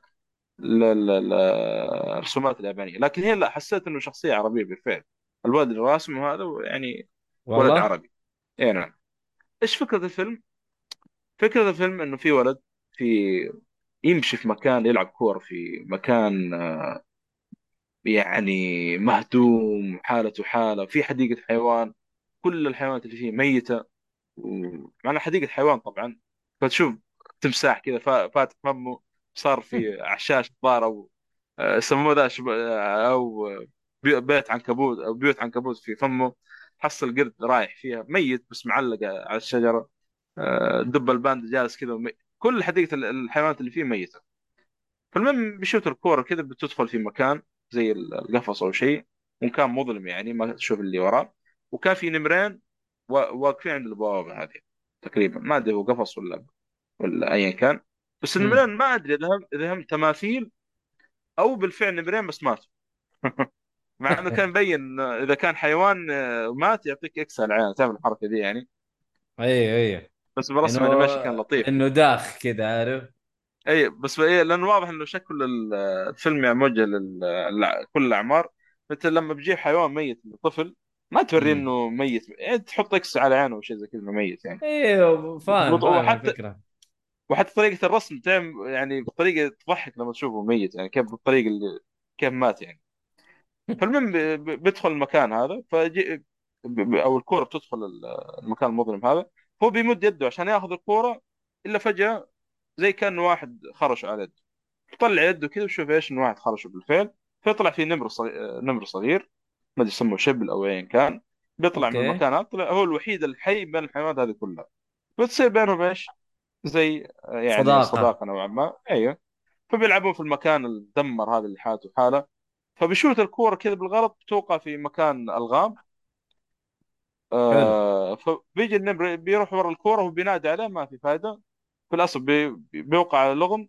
للرسومات اليابانية. لكن هي لا حسيت إنه شخصية عربية بالفعل. الولد اللي راسمه هذا يعني ولد والله؟ عربي. اي نعم. إيش فكرة الفيلم؟ فكرة الفيلم إنه في ولد في يمشي في مكان يلعب كورة في مكان آه، يعني مهدوم حالته حالة في حديقة حيوان. كل الحيوانات اللي فيه ميتة. ومعنا حديقة حيوان طبعا. فتشوف تمساح كذا فا- فاتح فمه صار في عشاش الظاهر أو آه، يسموه ذا شب... آه، أو بي- بيت عنكبوت أو بيوت عنكبوت في فمه. حصل قرد رايح فيها ميت بس معلق على الشجرة. آه، دب الباندا جالس كذا ومي... كل حديقة ال- الحيوانات اللي فيه ميتة. فالمهم بيشوت الكورة كذا بتدخل في مكان زي القفص أو شيء. وكان مظلم يعني ما تشوف اللي وراه. وكان في نمرين وا- واقفين عند البوابة هذه تقريبا. ما أدري هو قفص ولا ولا ايا كان. بس. النمرين ما أدري إذا هم إذا هم تماثيل أو بالفعل نمرين بس ماتوا مع إنه كان مبين إذا كان حيوان آه، مات يعطيك X على العين. تعمل الحركة دي يعني؟ اي أي. بس برسم إنه animation كان لطيف. إنه داخ كذا عارف؟ أي بس إيه لأنه واضح إنه شكل ال- الفيلم يعني موجه لكل الأعمار. مثل لما بتجيب حيوان ميت لطفل ما توريه مم. إنه ميت. يعني تحط X على عينه وشيء زي كذا إنه ميت يعني. أيوه فاهم وحتى الفكرة. وحتى طريقة الرسم تعمل يعني بطريقه تضحك لما تشوفه ميت يعني كيف بالطريقة اللي كيف مات يعني. فالمهم بيدخل المكان هذا فجي أو الكورة بتدخل ال- المكان المظلم هذا هو بيمد يده عشان ياخذ الكورة إلا فجأة زي كأن واحد خرش على يده. طلع يده كذا وشوف إيش إنه واحد خرشه بالفعل فيطلع في نمر صغير نمر صغير. ما أدري يسموه شبل أو ايا كان بيطلع من أوكي. المكان هذا طلع هو الوحيد الحي بين الحيوانات هذه كلها. بتصير بينهم إيش؟ زي آه، يعني صداقة. صداقة نوعا ما. أيوه. فبيلعبون في المكان المدمر هذا اللي حالته حالة. فبيشوت الكورة كذا بالغلط بتوقع في مكان ألغام. آه فبيجي النمر بيروح ورا الكورة وبينادي عليه ما في فائده في الأصل بي بي- بيوقع على لغم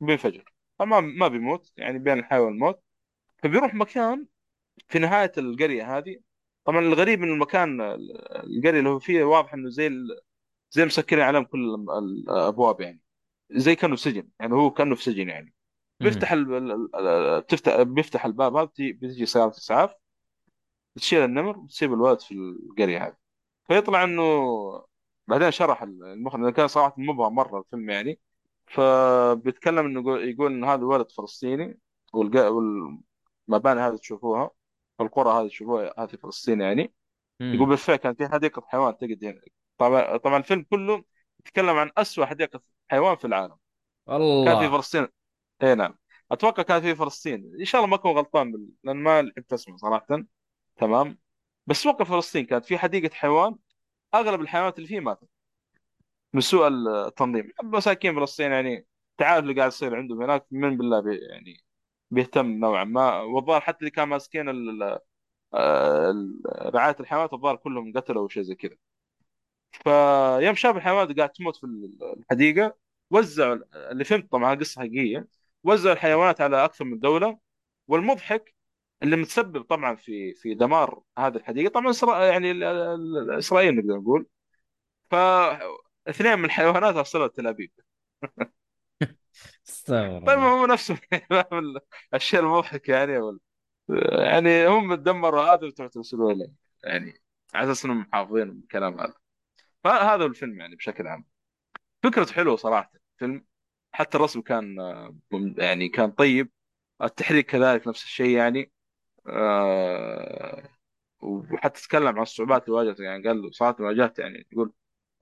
وبينفجر فما ما بيموت يعني بين الحياة والموت فبيروح مكان في نهاية القرية هذه طبعا الغريب إن المكان القرية اللي هو فيه واضح إنه زي ال- زي مسكرين عليهم كل ال- الأبواب يعني. زي كأنه سجن يعني هو كأنه في سجن يعني. بيفتح ال... بتفتح بيفتح الباب هذا بتجي سيارة اسعاف بتشيل النمر وتسيب الولد في القرية هذه. فيطلع إنه بعدين شرح المخرج لأنه كان صراحة مبهم مرة الفيلم يعني. فبيتكلم إنه يقول, ان هذا ولد فلسطيني والمباني هذه تشوفوها. القرى هذه تشوفوها هذه فلسطين يعني. يقول. بالفعل كان في حديقة حيوان تجد هنا طبعا طبعا الفيلم كله يتكلم عن أسوأ حديقة حيوان في العالم. كان في الله. فلسطين. اي نعم. أتوقع كان في فلسطين. إن شاء الله ما أكون غلطان بال... لأن ما لحقت اسمه صراحة. تمام؟ بس أتوقع فلسطين. كانت في حديقة حيوان أغلب الحيوانات اللي فيه ماتت. من سوء التنظيم. مساكين فلسطين يعني تعرف اللي قاعد يصير عندهم هناك من بالله بي يعني بيهتم نوعا ما. والظاهر حتى اللي كانوا ماسكين رعاية الحيوانات الظاهر كلهم قتلوا أو شيء زي كذا. فيوم شاف الحيوانات قاعد تموت في الحديقة وزعوا اللي فهمت طبعا هذه قصة حقيقية وزعوا الحيوانات على أكثر من دولة. والمضحك اللي متسبب طبعا في في دمار هذه الحديقة طبعا. يعني إسرائيل نقدر نقول. فاثنين من الحيوانات أرسلوا تل استغفر طيب الله هو نفسه الشيء المضحك يعني وال... يعني هم تدمروا هذا وتروح ترسلوا له يعني على أساس إنهم محافظين بالكلام هذا. فهذا الفيلم يعني بشكل عام. فكرته حلوة صراحة فيلم. حتى الرسم كان يعني كان طيب. التحريك كذلك نفس الشيء يعني. آه، وحتى تكلم عن الصعوبات اللي واجهته يعني قال له صراحة واجهت يعني يقول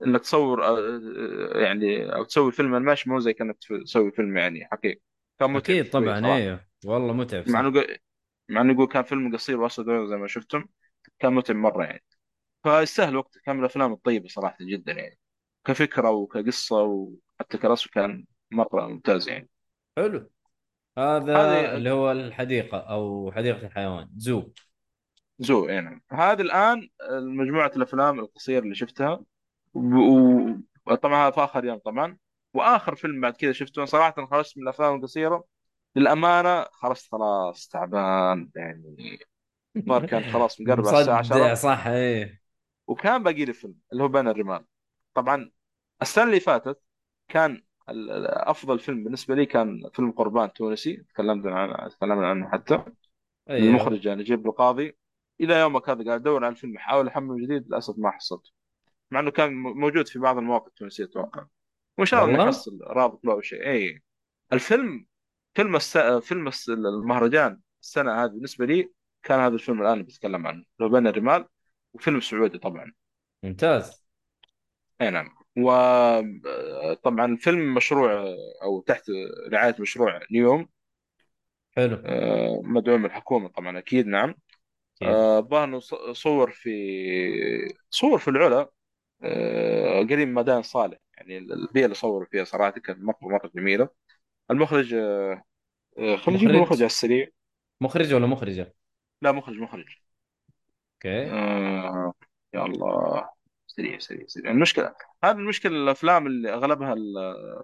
إنك تصور آه، آه، يعني أو تسوي فيلم انيميشن مو زي كأنك تسوي فيلم يعني حقيقي. كان متعب أكيد طبعا أيوه والله متعب مع إنه مع إنه يقول كان فيلم قصير واسود زي ما شفتم كان متعب مرة يعني. فيستاهل وقته كان من الأفلام الطيبة صراحة جدا يعني. كفكرة وكقصة وحتى كرسم كان مرة ممتاز يعني. حلو. هذا هذه اللي هو الحديقة أو حديقة الحيوان زو. زو اي نعم. هذه الآن مجموعة الأفلام القصيرة اللي شفتها. وطبعا هذا في آخر يوم طبعا. وآخر فيلم بعد كذا شفته صراحة خرجت من الأفلام القصيرة. للأمانة خرجت خلاص تعبان يعني. الظاهر كان خلاص مقرب على الساعة مصدع 10 صح إيه. وكان باقي لي فيلم اللي هو بين الرمال. طبعا السنة اللي فاتت كان أفضل فيلم بالنسبة لي كان فيلم قربان تونسي. تكلمنا عنه تكلمنا عنه حتى. أيوه. المخرج نجيب القاضي. إلى يومك هذا قاعد ادور على الفيلم احاول احمله جديد للأسف ما حصلته مع إنه كان موجود في بعض المواقع التونسية أتوقع. وإن شاء الله يحصل رابط له أو شيء. اي الفيلم فيلم الس... فيلم الس... المهرجان السنة هذه بالنسبة لي كان هذا الفيلم الآن بتكلم عنه. لو بين الرمال وفيلم سعودي طبعا. ممتاز. أي نعم. وطبعا الفيلم مشروع أو تحت رعاية مشروع نيوم حلو. آه، مدعوم من الحكومة طبعا أكيد. نعم. آه، الظاهر إنه صور في صور في العلا. قريب من مدائن صالح. يعني البيئة اللي صوروا فيها صراحة كانت مره مرة جميلة. المخرج آه، آه، خلينا نجيب المخرج مخرج على السريع. مخرج ولا مخرجة؟ لا مخرج مخرج. okay. آه، يا الله. سريع سريع سريع. المشكلة هذه المشكلة الأفلام اللي أغلبها ال-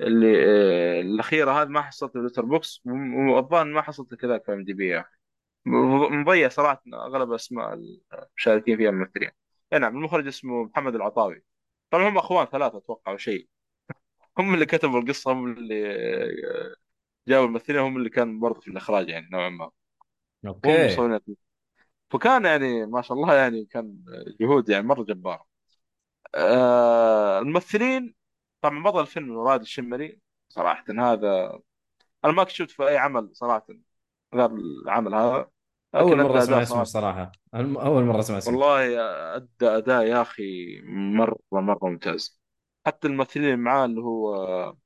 اللي آه، الأخيرة هذه ما حصلت Letterboxd والظاهر ما حصلت كذا في IMDb مضيع صراحة أغلب أسماء المشاركين فيها الممثلين. نعم المخرج اسمه محمد العطاوي. طبعا هم أخوان ثلاثة أتوقع أو شيء. هم اللي كتبوا القصة هم اللي آه، جابوا الممثلين هم اللي كان برضه في الإخراج يعني نوعا ما. أوكي. فكان يعني ما شاء الله يعني كان جهود يعني مرة جباره آه الممثلين طبعا بطل الفيلم رائد الشمري صراحة هذا. أنا ما شفت في أي عمل صراحة غير العمل هذا. أول مرة اسمع اسمه صراحة. أول مرة اسمع اسمه. والله ادى أداء يا أخي مرة مرة ممتاز. حتى الممثلين اللي معاه اللي هو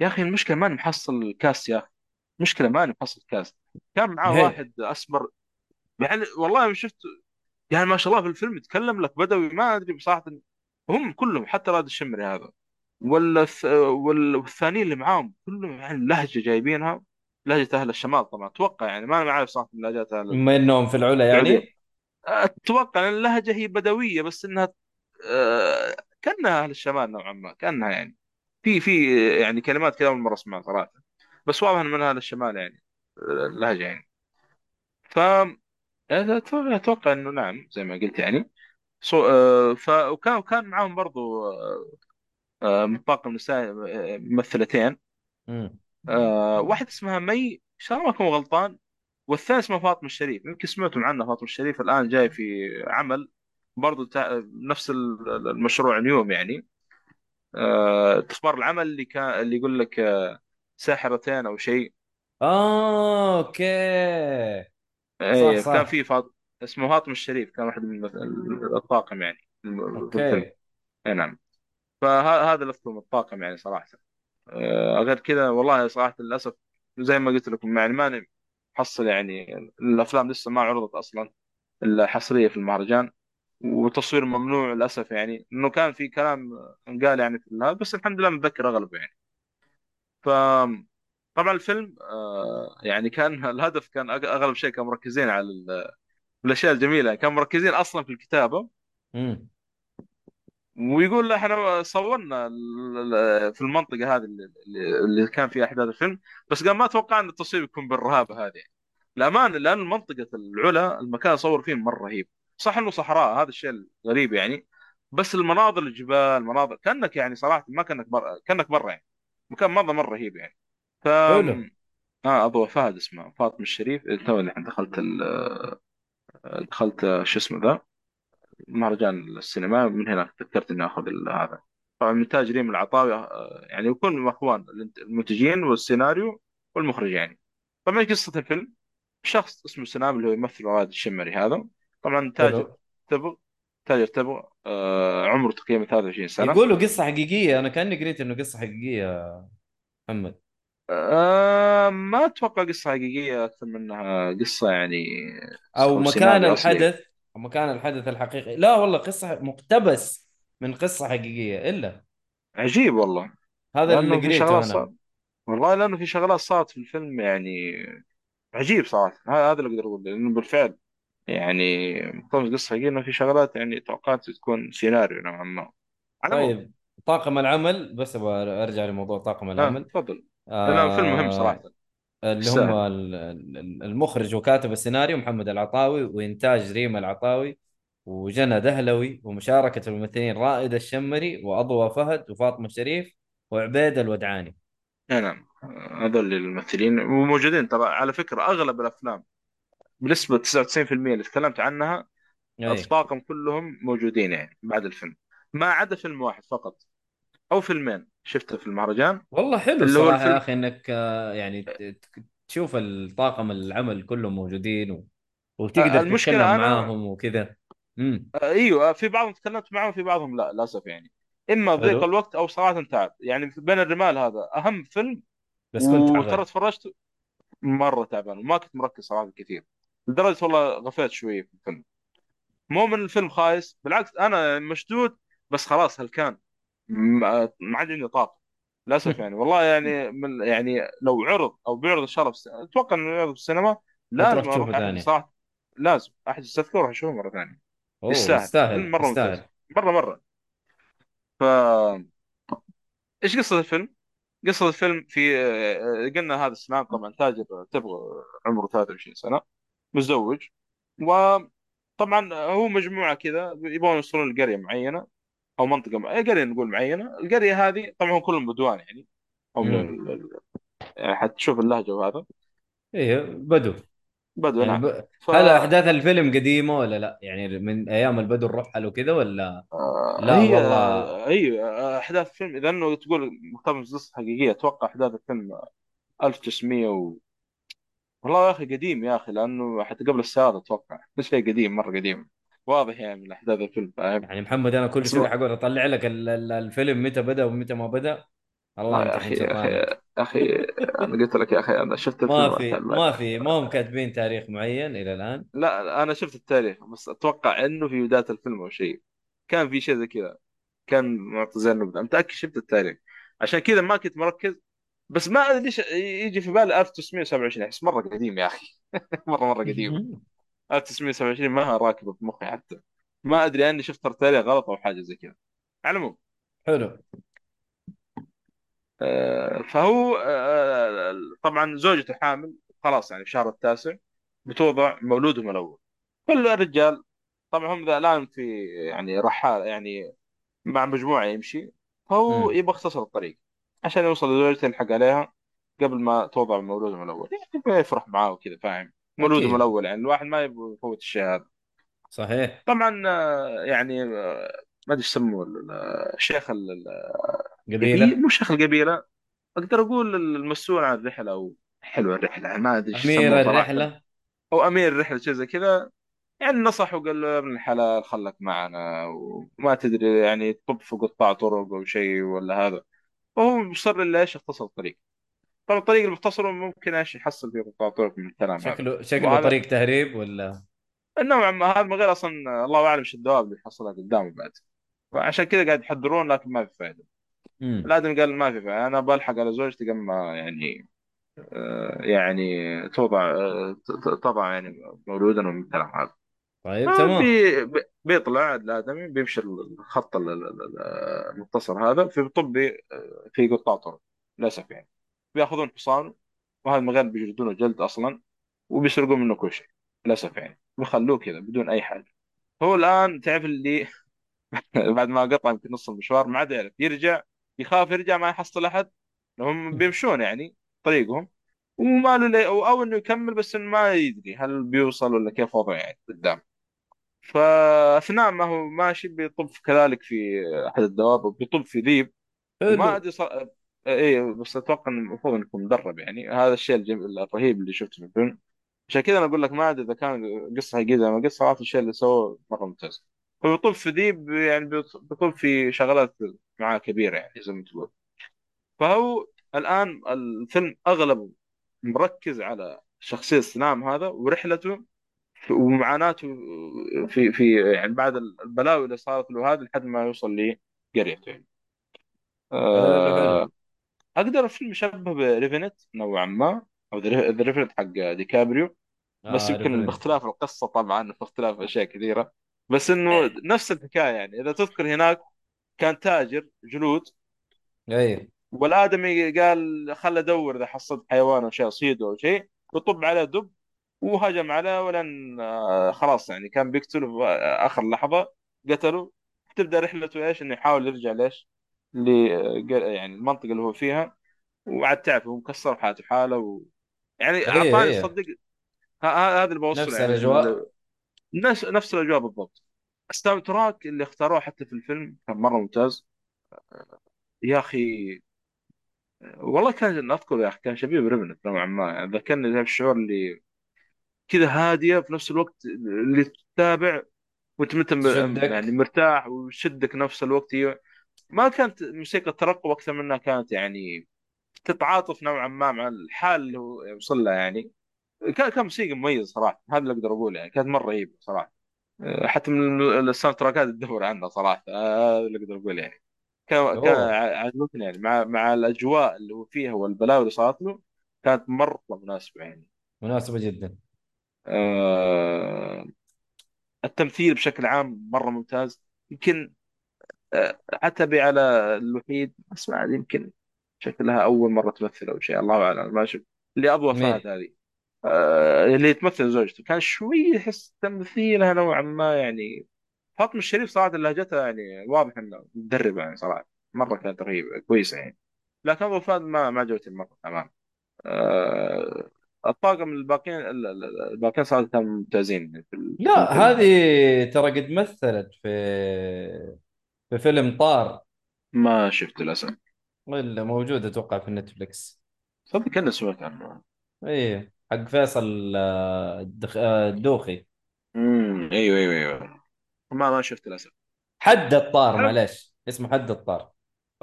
يا أخي المشكلة ماني محصل الكاست يا أخي. مشكله ماني محصل الكاست. كان معاه هي واحد أسمر. يعني والله شفت يعني ما شاء الله في الفيلم يتكلم لك بدوي ما أدري بصراحة. هم كلهم حتى راد الشمري هذا. والثانيين اللي معاهم كلهم يعني لهجة جايبينها. لهجة أهل الشمال طبعا. أتوقع يعني ما أنا عارف صراحة من لهجات أهل بما إنهم في العلا يعني؟ أتوقع إن اللهجة هي بدوية بس إنها آه، كأنها أهل الشمال نوعا ما كأنها يعني. في في يعني كلمات كذا اول مره اسمعها صراحة بس واضح من أهل الشمال يعني آه، اللهجة يعني. ف أتوقع إنه نعم زي ما قلت يعني. صو... آه، ف وكان وكان معاهم برضو آه، آه، من طاقم نساء آه، ممثلتين. مم. آه، واحدة اسمها مي إن شاء الله ما اكون غلطان؟ والثانيه اسمها فاطمة الشريف يمكن سمعتم عنها فاطمة الشريف الآن جاي في عمل برضو تع... نفس ال- المشروع نيوم يعني. آه، أخبار العمل اللي كان اللي يقول لك آه، ساحرتين أو شيء. آه okay صح إيه كان صح في فاط... اسمه فاطمة الشريف كان واحد من الطاقم يعني أوكي. اي نعم. فهذا من الطاقم يعني صراحة. غير كذا والله صراحة للأسف زي ما قلت لكم يعني ماني محصل يعني الأفلام لسه ما عرضت أصلا الا حصريه في المهرجان وتصوير ممنوع للأسف يعني إنه كان في كلام قال يعني في هذا بس الحمد لله متذكر أغلبه يعني ف طبعا الفيلم آه، يعني كان الهدف كان أغلب شيء كانوا مركزين على ال- الأشياء الجميلة كانوا مركزين أصلا في الكتابة مم. ويقول إحنا صورنا في المنطقة هذه اللي, اللي كان فيها أحداث الفيلم بس قال ما أتوقع إن التصوير يكون بالرهابة هذه. الأمان لأن منطقة العلا المكان اللي صور فيه مرة رهيب. صح إنه صحراء هذا الشيء الغريب يعني. بس المناظر الجبال مناظر كأنك يعني صراحة ما كأنك برا كأنك برا يعني. مكان مرة مرة رهيب يعني. ف حلو. آه أبو فهد اسمه فاطمة الشريف تو الحين دخلت ال... دخلت شو اسمه ذا؟ مهرجان السينما من هناك تذكرت إني آخذ هذا. طبعا منتاج ريم العطاوي آه، يعني يكون اخوان المنتجين والسيناريو والمخرج يعني طبعا قصة الفيلم. شخص اسمه سناب اللي هو يمثل رائد الشمري هذا. طبعا تاجر حلو. تبغ تاجر تبغ آه عمره تقريبا 23 سنة. يقولوا قصة حقيقية. أنا كأني قريت إنه قصة حقيقية يا محمد. آه ما أتوقع قصة حقيقية أكثر منها قصة يعني أو أو مكان سيناريو أصلي. الحدث. أو مكان الحدث الحقيقي. لا والله قصة مقتبس من قصة حقيقية إلا. عجيب والله. هذا اللي لأنه في قريته شغلات أنا. صار والله لأنه في شغلات صارت في الفيلم يعني عجيب صراحة. هذا هذا اللي أقدر اقوله لأنه بالفعل يعني مقتبس قصة حقيقية إنه في شغلات يعني توقعت تكون سيناريو نوعا ما. على طيب طاقم العمل بس أبغى أرجع لموضوع طاقم آه العمل. تفضل. لا فيلم مهم صراحة. آه اللي هم المخرج وكاتب السيناريو محمد العطاوي وإنتاج ريما العطاوي وجنى دهلوي ومشاركة الممثلين رائد الشمري وأضوى فهد وفاطمة الشريف وعبيد الودعاني. نعم. هذول الممثلين وموجودين. ترى على فكرة أغلب الأفلام بنسبة 99% اللي تكلمت عنها اي الطاقم كلهم موجودين يعني بعد الفيلم. ما عدا فيلم واحد فقط أو فيلمين. شفته في المهرجان؟ والله حلو اللي هو الصراحة يا أخي إنك آه، يعني تشوف الطاقم العمل كلهم موجودين و... آه، وتقدر تتكلم أنا معاهم وكذا. امم إيوه في بعضهم تكلمت معهم في بعضهم لا للأسف يعني. إما حلو. ضيق الوقت أو صراحة تعب. يعني بين الرمال هذا أهم فيلم بس كنت وترى تفرجت مرة تعبان وما كنت مركز صراحة كثير لدرجة والله غفيت شوية في الفيلم. مو من الفيلم خايس بالعكس أنا مشدود بس خلاص هلكان ما ما عاد عندي طاقة. للأسف يعني. والله يعني من يعني لو عرض أو بيعرض ان شاء الله أتوقع إنه يعرض في السينما لازم أروح ثاني. صراحة لازم. أحجز تذكره وأروح أشوفه مرة ثانية. يستاهل. يستاهل مرة يستاهل. مرة مرة. ف إيش قصة الفيلم؟ قصة الفيلم في آه، قلنا هذا السنان طبعا تاجر تبغى عمره 23 سنة متزوج. وطبعا هو مجموعة كذا يبغون يوصلون لقرية معينة. أو منطقة معينة قرية نقول معينة القرية هذه طبعا هم كلهم بدوان يعني أو من ال- يعني حتشوف اللهجة وهذا. إيه بدو. بدو يعني نعم. ب... ف هل أحداث الفيلم قديمة ولا لا؟ يعني من أيام البدو الرحل وكذا ولا؟ آه، لا هي والله. هي آه، أحداث الفيلم إذا إنه تقول مقتبس قصه حقيقية أتوقع أحداث الفيلم 1900 و... والله يا أخي قديم يا أخي لأنه حتى قبل السيارة أتوقع شيء قديم مرة قديم. واضح يعني من أحداث الفيلم فاهم؟ يعني محمد أنا كل شوي ما... حقول أطلع لك ال- ال- الفيلم متى بدأ ومتى ما بدأ. الله انت يا أخي يا أخي يا أخي أنا قلت لك يا أخي أنا شفت ما الفيلم في ما في ما هم كاتبين تاريخ معين إلى الآن؟ لا أنا شفت التاريخ بس أتوقع إنه في بداية الفيلم أو شيء. كان في شيء زي كذا. كان زي النبذه متأكد شفت التاريخ. عشان كذا ما كنت مركز بس ما أدري ليش يجي في بالي 1927 أحس مرة قديم يا أخي. مره مرة قديم. 1927 ما راكبة في مخي حتى. ما أدري أني شفت التاريخ غلط أو حاجة زي كذا. على العموم. حلو. آه، فهو آه، طبعا زوجته حامل. خلاص يعني في الشهر التاسع بتوضع مولودهم الأول. كل الرجال طبعا هم ذا الآن في يعني رحال يعني مع مجموعة يمشي. فهو يبغى يختصر الطريق. عشان يوصل لزوجته يلحق عليها قبل ما توضع مولودهم الأول. يعني يفرح معاه وكذا فاهم؟ مولودهم أكيد. الأول يعني الواحد ما يبغى يفوت الشيء هذا. صحيح. طبعا آه، يعني آه، ما أدري يسموه ال- ال- الشيخ ال- القبيله قبيلة؟ مو شيخ القبيلة. أقدر أقول المسؤول عن الرحلة أو حلو الرحلة يعني ما أدري أمير الرحلة؟ أو أمير الرحلة شيء زي كذا. يعني نصح وقال له يا ابن الحلال خلك معنا وما تدري يعني تطب في قطاع طرق أو شيء ولا هذا. وهو مصر الا إيش يختصر الطريق طبعا الطريق اللي بيختصره ممكن إيش يحصل فيه طرق من الكلام هذا. شكله شكله وهذا طريق تهريب ولا؟ نوعا ما هذا من غير أصلا الله أعلم إيش الدواب اللي يحصلها قدامه بعد. فعشان كذا قاعد يحذرون لكن ما في فائده الادمي قال ما في فائده أنا بلحق على زوجتي قبل ما يعني آه، يعني توضع آه، طبعا يعني مولودا من الكلام هذا. طيب تمام. بي- بيطلع الآدمي بيمشي الخط ال- ال- ال- المختصر هذا في طب في قطاع طرق. للأسف يعني. بياخذون حصان وهذا من غير بيجلدونه جلد أصلا وبيسرقون منه كل شيء للأسف يعني. بيخلوه كذا بدون أي حاجة. هو الآن تعرف اللي بعد ما قطع يمكن نص المشوار ما عاد يعرف. يرجع يخاف يرجع ما يحصل أحد. هم بيمشون يعني طريقهم. وما له لي- أو أو إنه يكمل بس إنه ما يدري هل بيوصل ولا كيف وضعه يعني قدام. فأثناء ما هو ماشي بيطب كذلك في أحد الدواب وبيطب في ذيب. وما ادري صار إيه بس أتوقع انه المفروض يكون مدرب يعني. هذا الشيء الجم... الرهيب اللي شفته في الفيلم. عشان كذا أنا أقول لك ما أدري إذا كان قصة حقيقية ما قصة صراحة الشيء اللي سووه مرة ممتاز. فبيطب في ذيب يعني بيط- بيطب في شغلات معاه كبيرة يعني زي ما تقول. فهو الآن الفيلم اغلبه مركز على شخصية سنام هذا ورحلته ومعاناته في في يعني بعد البلاوي اللي صارت له هذه لحد ما يوصل لقريته. يعني. حلو آه أقدر فيلم يشبه ب Revenant نوعا ما أو The Revenant حق ديكابريو. بس آه يمكن Revenant باختلاف القصة طبعا باختلاف أشياء كثيرة. بس إنه نفس الحكاية يعني. إذا تذكر هناك كان تاجر جلود اي والآدمي قال خل أدور إذا حصلت حيوان أو شيء اصيده أو شيء. وطب عليه دب وهجم عليه ولن آه، خلاص يعني كان بيقتله في آخر لحظة. قتله. تبدأ رحلته إيش؟ إنه يحاول يرجع ليش؟ ل يعني المنطقة اللي هو فيها وعاد تعرف هو مكسر حالته حالة و... يعني أعطاني صدق هذا اللي بوصله نفس يعني الأجواء. ال- نفس نفس الأجواء بالضبط. ال soundtrack اللي اختاروه حتى في الفيلم كان مرة ممتاز. يا أخي والله كان أذكر يا أخي كان شبيه ب Revenant نوعا ما. يعني ذكرني ذا الشعور اللي كذا هادية في نفس الوقت اللي تتابع وأنت يعني مرتاح ويشدك نفس الوقت. هي ما كانت موسيقى ترقب أكثر منها كانت يعني تتعاطف نوعا ما مع الحال اللي هو وصل لها يعني. كان كان موسيقى مميز صراحة هذا اللي أقدر أقوله يعني كانت مرة رهيبه صراحة. أه، حتى من الساوند تراكات تدور عنها صراحة أه، هذا اللي أقدر أقوله يعني. كان كان عجبتني يعني مع مع الأجواء اللي هو فيها والبلاوي اللي صارت له كانت مرة مناسبة يعني. مناسبة جدا. أه التمثيل بشكل عام مرة ممتاز. يمكن عتبي على الوحيد. بس ما يمكن شكلها أول مرة تمثل أو شيء الله أعلم. ما شفت اللي مين فهد هذه. أه اللي تمثل زوجته. كان شوي يحس تمثيلها نوعا ما يعني فاطمة الشريف صراحة لهجتها يعني واضح إنه مدربة يعني صراحة. مرة كانت رهيبة كويسة يعني. لكن أبو فهد ما ما عجبتني مرة تمام. أه الطاقم الباقيين ال- ال- الباقيين كانوا ممتازين في لا هذه ترى قد مثلت في في فيلم طار. ما شفت للأسف. اللي موجود أتوقع في نتفلكس صدق كنا سمعت عنه. إيه حق فيصل آه، الدخ... آه، الدوخي. امم أيوه أيوه أيوه. ما ما شفت للأسف. حد الطار. معلش اسمه حد الطار.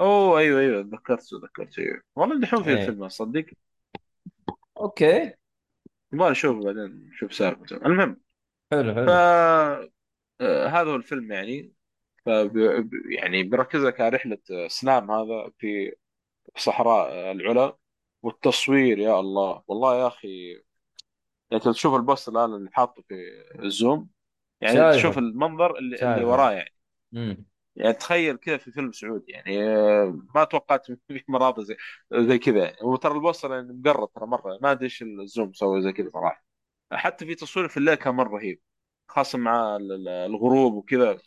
أوه أيوه أيوه تذكرت تذكرت أيوه. والله دحين في إيه. الفيلم صدق أوكي. يبغى نشوف بعدين نشوف سالفته المهم. حلو ف حلو آه، هذا هو الفيلم يعني. ف يعني بيركز لك على رحلة سنام هذا في صحراء العلا. والتصوير يا الله. والله يا أخي يعني تشوف ال poster الآن اللي حاطه في ال Zoom يعني تشوف شايفه المنظر اللي, اللي شايفه. وراه يعني. امم يعني تخيل كذا في فيلم سعودي يعني ما توقعت في مناظر زي زي كذا. يعني وترى ال poster يعني مقرب ترى مرة. ما أدري إيش ال Zoom سوى زي كذا صراحة. حتى في تصوير في الليل كان مرة رهيب خاصة مع ال- ال- الغروب وكذا.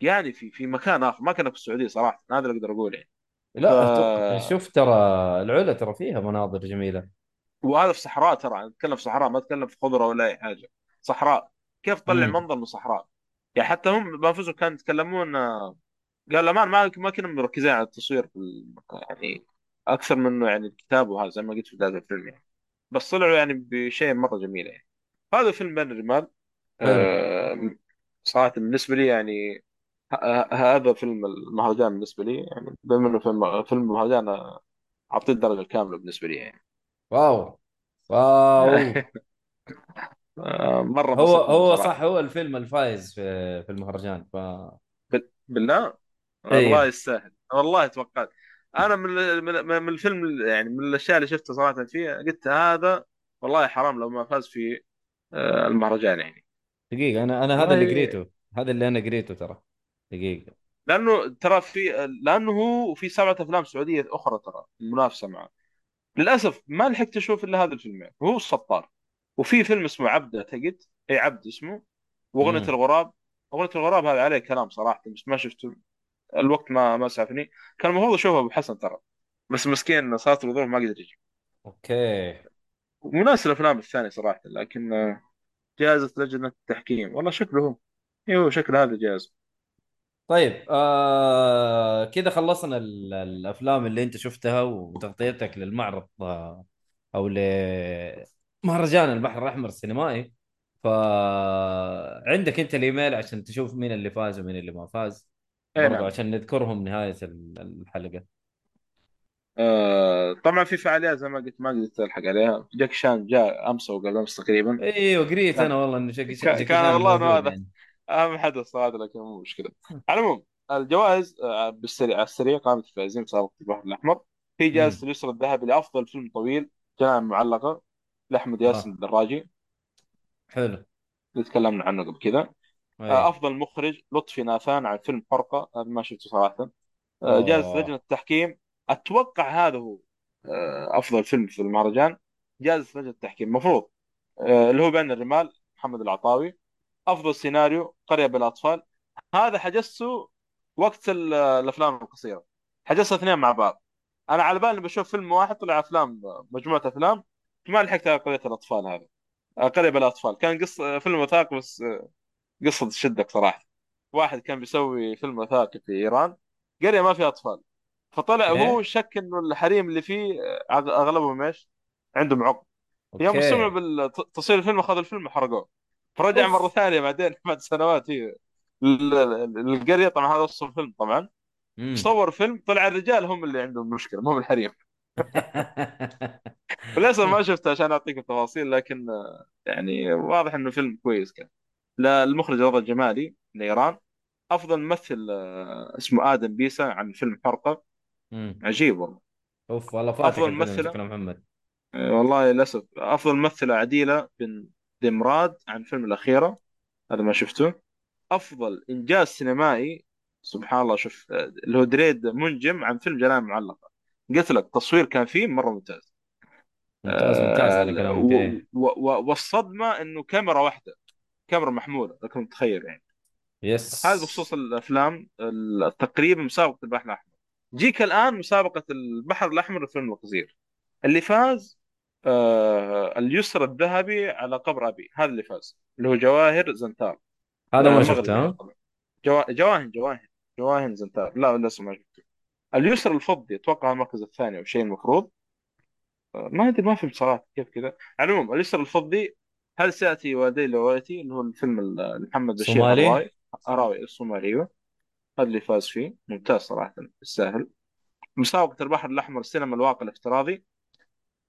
يعني في في مكان آخر ما كنا في السعودية صراحة هذا اللي أقدر اقوله يعني. ف لا أتوقع شوف ترى العلا ترى فيها مناظر جميلة. وهذا في صحراء ترى نتكلم في صحراء ما نتكلم في خضرة ولا أي حاجة. صحراء كيف تطلع منظر من صحراء يعني حتى هم بأنفسهم كانوا يتكلمون قال لا ما ما كنا مركزين على التصوير في ال- يعني أكثر منه يعني الكتاب وهذا زي ما قلت في بداية الفيلم يعني. بس طلعوا يعني بشيء مرة جميل يعني. هذا فيلم بين الرمال. آه، صراحة بالنسبة لي يعني ه- هذا فيلم المهرجان بالنسبة لي يعني بما إنه فيلم فيلم المهرجان اعطيه الدرجه الكامله بالنسبة لي يعني. wow. wow. آه، مرة هو انبسطت منه هو صراحة. صح هو الفيلم الفايز في في المهرجان ف بال- بالله؟ والله أيوه يستاهل. والله توقعت. أنا من من من الفيلم يعني من الأشياء اللي شفتها صراحة فيه قلت هذا والله حرام لو ما فاز في آه، المهرجان يعني. دقيقة أنا أنا هذا اللي والله قريته. هذا اللي أنا قريته ترى. دقيقة. لأنه ترى في لأنه هو في سبعة أفلام سعودية أخرى ترى منافسة معه. للأسف ما لحقت أشوف إلا هذا الفيلم. هو السطار. وفي فيلم اسمه عبده اعتقد أي عبد اسمه وأغنية الغراب. أغنية الغراب هذا عليه كلام صراحة بس ما شفته. الوقت ما ما سعفني كان المفروض اشوفه أبو حسن ترى. بس مسكين صارت الظروف ما قدر يجي أوكي. وناس الأفلام الثانية صراحة لكن جائزة لجنة التحكيم. والله شكله هو. أيوه شكل هذا جائزه طيب آه كذا خلصنا ال- الأفلام اللي أنت شفتها وتغطيتك للمعرض آه أو لمهرجان البحر الأحمر السينمائي. فعندك أنت الإيميل عشان تشوف مين اللي فاز ومين اللي ما فاز؟ اي برضو نعم. عشان نذكرهم نهاية ال- الحلقة. آه طبعا في فعاليات زي ما قلت ما قدرت ألحق عليها. جاك شان جاء أمس أو قبل أمس تقريبا. إيوه قريت كان أنا والله انه كان جاكي كان شان والله هذا يعني. أهم حدث صراحة لكن مو مشكلة. على العموم الجوائز آه، بالسريع على السريع قائمه الفائزين بسابقه البحر الأحمر. في جائزة اليسرى الذهبي لأفضل فيلم طويل جنان معلقة لأحمد ياسين آه. الدراجي. حلو. اللي تكلمنا عنه قبل كذا. آه، أفضل مخرج لطفي ناثان عن فيلم حرقة هذا ما شفته صراحة. جائزة أوه. لجنة التحكيم. أتوقع هذا هو أفضل فيلم في المهرجان. جائزة لجنة التحكيم. المفروض اللي هو بين الرمال محمد العطاوي. أفضل سيناريو قرية بالأطفال. هذا حجزته وقت ال- الأفلام القصيرة. حجزت اثنين مع بعض. أنا على بالي بشوف فيلم واحد طلع أفلام مجموعة أفلام ما لحقت على قرية الأطفال هذا آه، قرية بالأطفال. كان قصة فيلم وثائقي بس آه، قصة تشدك صراحة. واحد كان بيسوي فيلم وثائقي في إيران. قرية ما فيها أطفال. فطلع إيه؟ هو شك إنه الحريم اللي فيه أغلبهم إيش؟ عندهم عقم. يوم سمعوا بالتصوير الفيلم أخذوا الفيلم وحرقوه. فرجع. مرة ثانية بعدين بعد سنوات هي ال- ال- القرية طبعا هذا وصف الفيلم طبعا مم. صور فيلم طلع الرجال هم اللي عندهم مشكلة مو الحريم وللأسف ما شفته عشان أعطيك التفاصيل لكن آه، يعني واضح إنه فيلم كويس كان لا المخرج رضا الجمالي من إيران أفضل ممثل آه، اسمه آدم بيسا عن فيلم حرقة. عجيب والله أوف والله فاتك ممثلة؟ شكله محمد آه، والله للأسف أفضل ممثلة عديلة بن دمراد عن فيلم الأخيرة هذا ما شفته. أفضل إنجاز سينمائي سبحان الله شوف آه، اللي هو دريد منجم عن فيلم جنان معلقة. قلت لك التصوير كان فيه مرة ممتاز. ممتاز ممتاز آه، كلامك و- إيه. و- و- والصدمة إنه كاميرا واحدة كاميرا محمولة لك متخيل يعني. يس هذا بخصوص الأفلام ال- تقريبا مسابقة البحر الأحمر. جيك الآن مسابقة البحر الأحمر للفيلم القصير. اللي فاز آه اليسرى الذهبي على قبر أبي هذا اللي فاز اللي هو جواهر زنتار. هذا ما شفته. جوا... جواهن جواهن جواهن زنتار. لا لسه ما شفته. اليسرى الفضي أتوقع المركز الثاني أو شيء المفروض. آه، ما أدري ما فهمت صراحة كيف كذا. على العموم اليسرى الفضي هل سيأتي والدي لوالدتي اللي هو الفيلم ال- محمد بشير صومالي؟ الراوي الراوي الصومالي أيوه. هذا اللي فاز فيه. ممتاز صراحة يستاهل. مسابقة البحر الأحمر لسينما الواقع الافتراضي.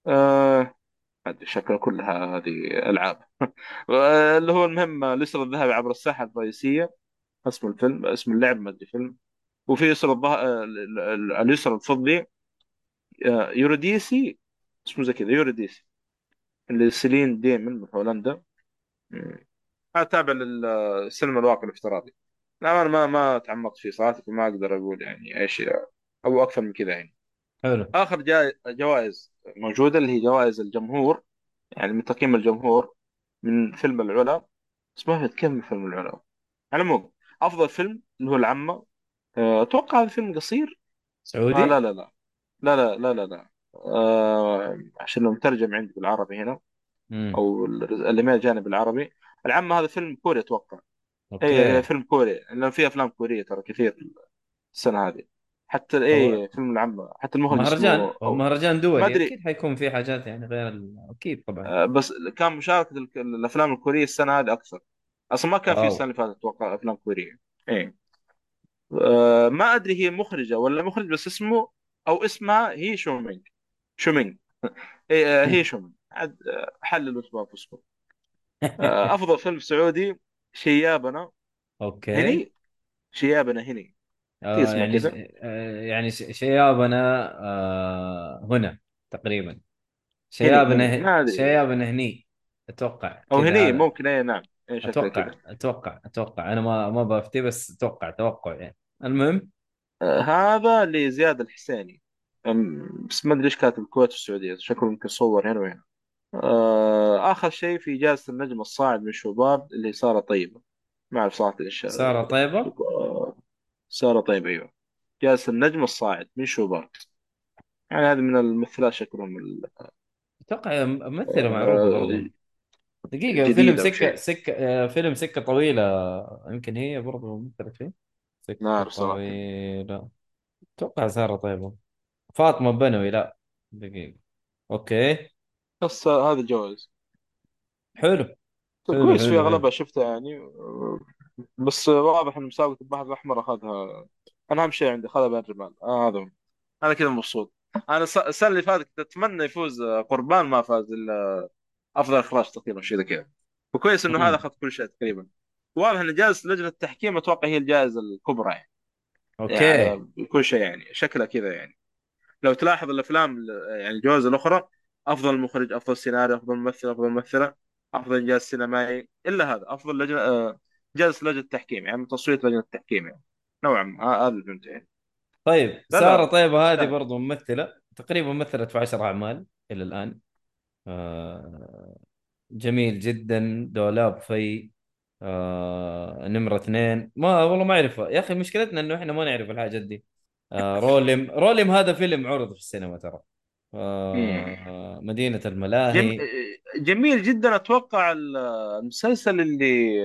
آه... ما ادري شكلها كلها هذه ألعاب. آه، اللي هو المهم اليسرى الذهبي عبر الساحة الرئيسية. اسم الفيلم اسم اللعب ما أدري فيلم. وفي يسرى الظه... ال- ال- اليسرى الفضي آه، يوريديسي اسمه زي كذا يوريديسي. اللي سيلين ديمن من هولندا. هذا تابع للسينما الواقع الافتراضي. لا أنا ما ما تعمقت فيه صراحة فما أقدر أقول يعني إيش أو أكثر من كذا يعني. حلو. آخر جا... جوائز. موجودة اللي هي جوائز الجمهور يعني من تقييم الجمهور من فيلم العلا. بس ما فهمت كيف من فيلم العلا؟ على العموم أفضل فيلم اللي هو العمة. آه، أتوقع هذا فيلم قصير. سعودي؟ آه لا لا لا. لا لا لا لا لا. آه عشان لو مترجم عندي بالعربي هنا. أو ال- اللي الجانب العربي. العمة هذا فيلم كوري أتوقع. أوكي. اي فيلم كوري. لأن في أفلام كورية ترى كثير السنة هذه. حتى هو- اي فيلم العمة حتى المخرج مهرجان هو مهرجان دولي ما. أكيد حيكون في حاجات يعني غير ال... أكيد طبعا. آه، بس كان مشاركة ال- الأفلام الكورية السنة هذه أكثر. أصلا ما كان في. السنة اللي فاتت أتوقع أفلام كورية. اي آه، ما أدري هي مخرجة ولا مخرج بس اسمه أو اسمها هي شومينج شومينج اي آه، هي شومينج عاد حللوا اسمها انفسكم أفضل فيلم سعودي شيابنا. أوكي. هني؟ شيابنا هني. آه يعني كذا. آه يعني شيابنا آه هنا تقريبا. شيابنا. شيابنا هني أتوقع أو هني. ممكن اي نعم اي شكله أتوقع أتوقع أتوقع. أنا ما ما بفتي بس أتوقع توقع يعني. المهم؟ آه، هذا لزياد الحسيني. بس ما أدري إيش كاتب الكويت والسعودية شكله يمكن صور هنا وهنا آه، آخر شيء في جائزه النجم الصاعد من شباب اللي ساره طيبة. ما أعرف صراحة إيش ساره طيبة؟ آه، سارة طيبه أيوه. جائزه النجم الصاعد من شباب يعني هذه من الممثلات شكلهم ال- أتوقع ممثلة معروفة برضو آه، دقيقة جديدة فيلم أو سكة شيء. سكة آه، فيلم سكة طويلة يمكن هي برضو مثلت فيه. ما سكة أعرف صراحة. طويلة. أتوقع سارة طيبة. فاطمة بنوي لا. دقيقة. أوكي. بس هذه الجوائز حلو. حلو، كويس في حلو. أغلبها شفتها يعني. آه، بس واضح ان مسابقه البحر الأحمر أخذها. أنا أهم شيء عندي اخذها بين الرمال آه هذا هو. أنا كذا مبسوط. أنا الس- السنة اللي فاتت كنت أتمنى يفوز آه، قربان ما فاز إلا أفضل إخراج تقريبا شيء زي كذا. وكويس إنه مم. هذا أخذ كل شيء تقريبا. واضح إن جائزه لجنة التحكيم أتوقع هي الجائزة الكبرى يعني, أوكي. يعني كل شيء يعني. شكلها كذا يعني. لو تلاحظ الأفلام ال- يعني الجوائز الأخرى أفضل مخرج أفضل سيناريو أفضل ممثل أفضل ممثلة أفضل إنجاز سينمائي إلا هذا. أفضل لجنة آه، جلسة لجنة التحكيم يعني تصويت لجنة التحكيم يعني. نوعا ما هذا اللي فهمته يعني. طيب لا سارة لا طيبه هذه برضو ممثلة تقريبا مثلت في عشر أعمال إلى الآن. آه جميل جدا دولاب في آه نمرة اثنين. ما والله ما اعرفها يا أخي مشكلتنا إنه إحنا ما نعرف الحاجات دي. آه روليم روليم هذا فيلم عرض في السينما ترى. آه مدينة جم... الملاهي جميل جدا. أتوقع ال- المسلسل اللي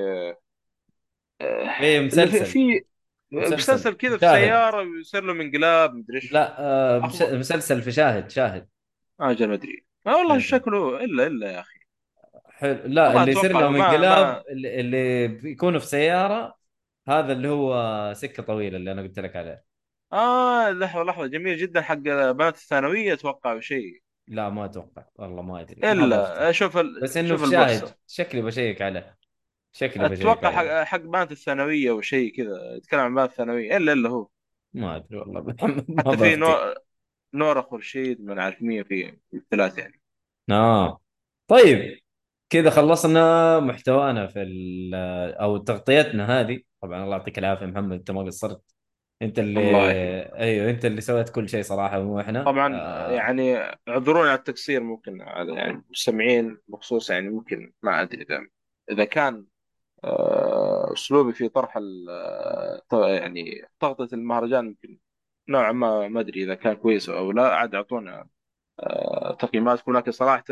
إيه آه، اللي في, مسلسل. في مسلسل كذا في سيارة ويصير له انقلاب مدري إيش. لا آه مش- مسلسل في شاهد شاهد. أجل ما ادري ما والله إيه. شكله إلا إلا يا أخي. حلو. لا اللي يصير لهم انقلاب ما اللي, بيكونوا في سيارة هذا اللي هو سكة طويلة اللي أنا قلت لك عليه. آه لحظة لحظة. جميل جدا حق بنات الثانوية أتوقع أو شيء. لا ما أتوقع. والله ما أدري. إلا. ضفته شوف ال... بس إنه شوف في شاهد. شكلي بشيك عليه. بشيك أتوقع حق حق بنات الثانوية أو شيء كذا يتكلم عن بنات الثانوية. الا إلا هو. ما أدري والله. ما حتى في نور نورا خورشيد من عارف مين في في الثلاث يعني. آه. طيب كذا خلصنا محتوانا في أو تغطيتنا هذه. طبعا الله يعطيك العافية محمد أنت ما قصرت. أنت اللي الله أيوه أنت اللي سويت كل شيء صراحة مو إحنا. طبعا آه. يعني اعذروني على التقصير ممكن على يعني المستمعين بخصوص يعني ممكن ما أدري اذا إذا كان آه، أسلوبي في طرح ال- آه، ط- يعني تغطية المهرجان يمكن نوعا ما ما أدري إذا كان كويس أو لا عاد أعطونا آه، تقييماتكم لكن صراحة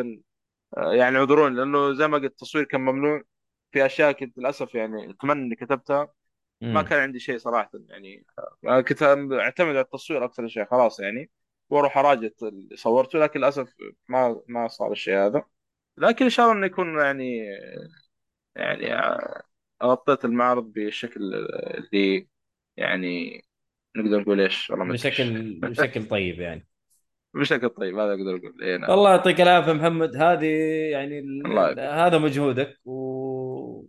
آه، يعني اعذروني لأنه زي ما قلت التصوير كان ممنوع في أشياء كنت للأسف يعني أتمنى إني كتبتها. ما امم كان عندي شيء صراحة يعني كنت أعتمد على التصوير أكثر شيء خلاص يعني وأروح أراجع اللي صورته لكن للأسف ما ما صار الشيء هذا. لكن إن شاء الله إنه يكون يعني يعني غطيت المعرض بالشكل اللي يعني نقدر نقول إيش؟ والله ما بشكل بشكل طيب يعني. بشكل طيب هذا أقدر أقول. اي نعم. الله يعطيك العافية محمد هذه يعني الله ال- هذا مجهودك و...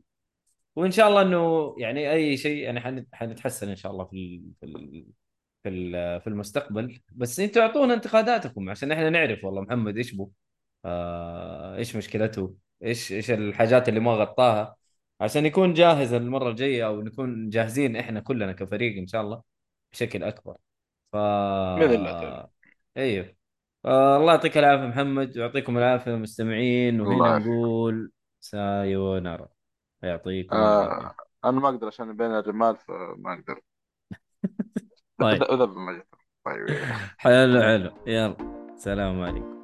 وإن شاء الله إنه يعني أي شيء يعني حن- حنتحسن إن شاء الله في. في ال... في ال- في المستقبل. بس أنتوا أعطونا انتقاداتكم عشان إحنا نعرف والله محمد إيش بو آه إيش مشكلته. إيش إيش الحاجات اللي ما غطاها عشان يكون جاهز المرة الجاية أو نكون جاهزين إحنا كلنا كفريق إن شاء الله بشكل أكبر. ف بإذن الله تعالى أيوه. آه الله يعطيك العافية محمد ويعطيكم العافية مستمعين وهنا نقول سايونارا يعطيكم آه أنا ما أقدر عشان بين الرمال فما أقدر. طيب. طيب حلو حلو. يلا. سلام عليكم.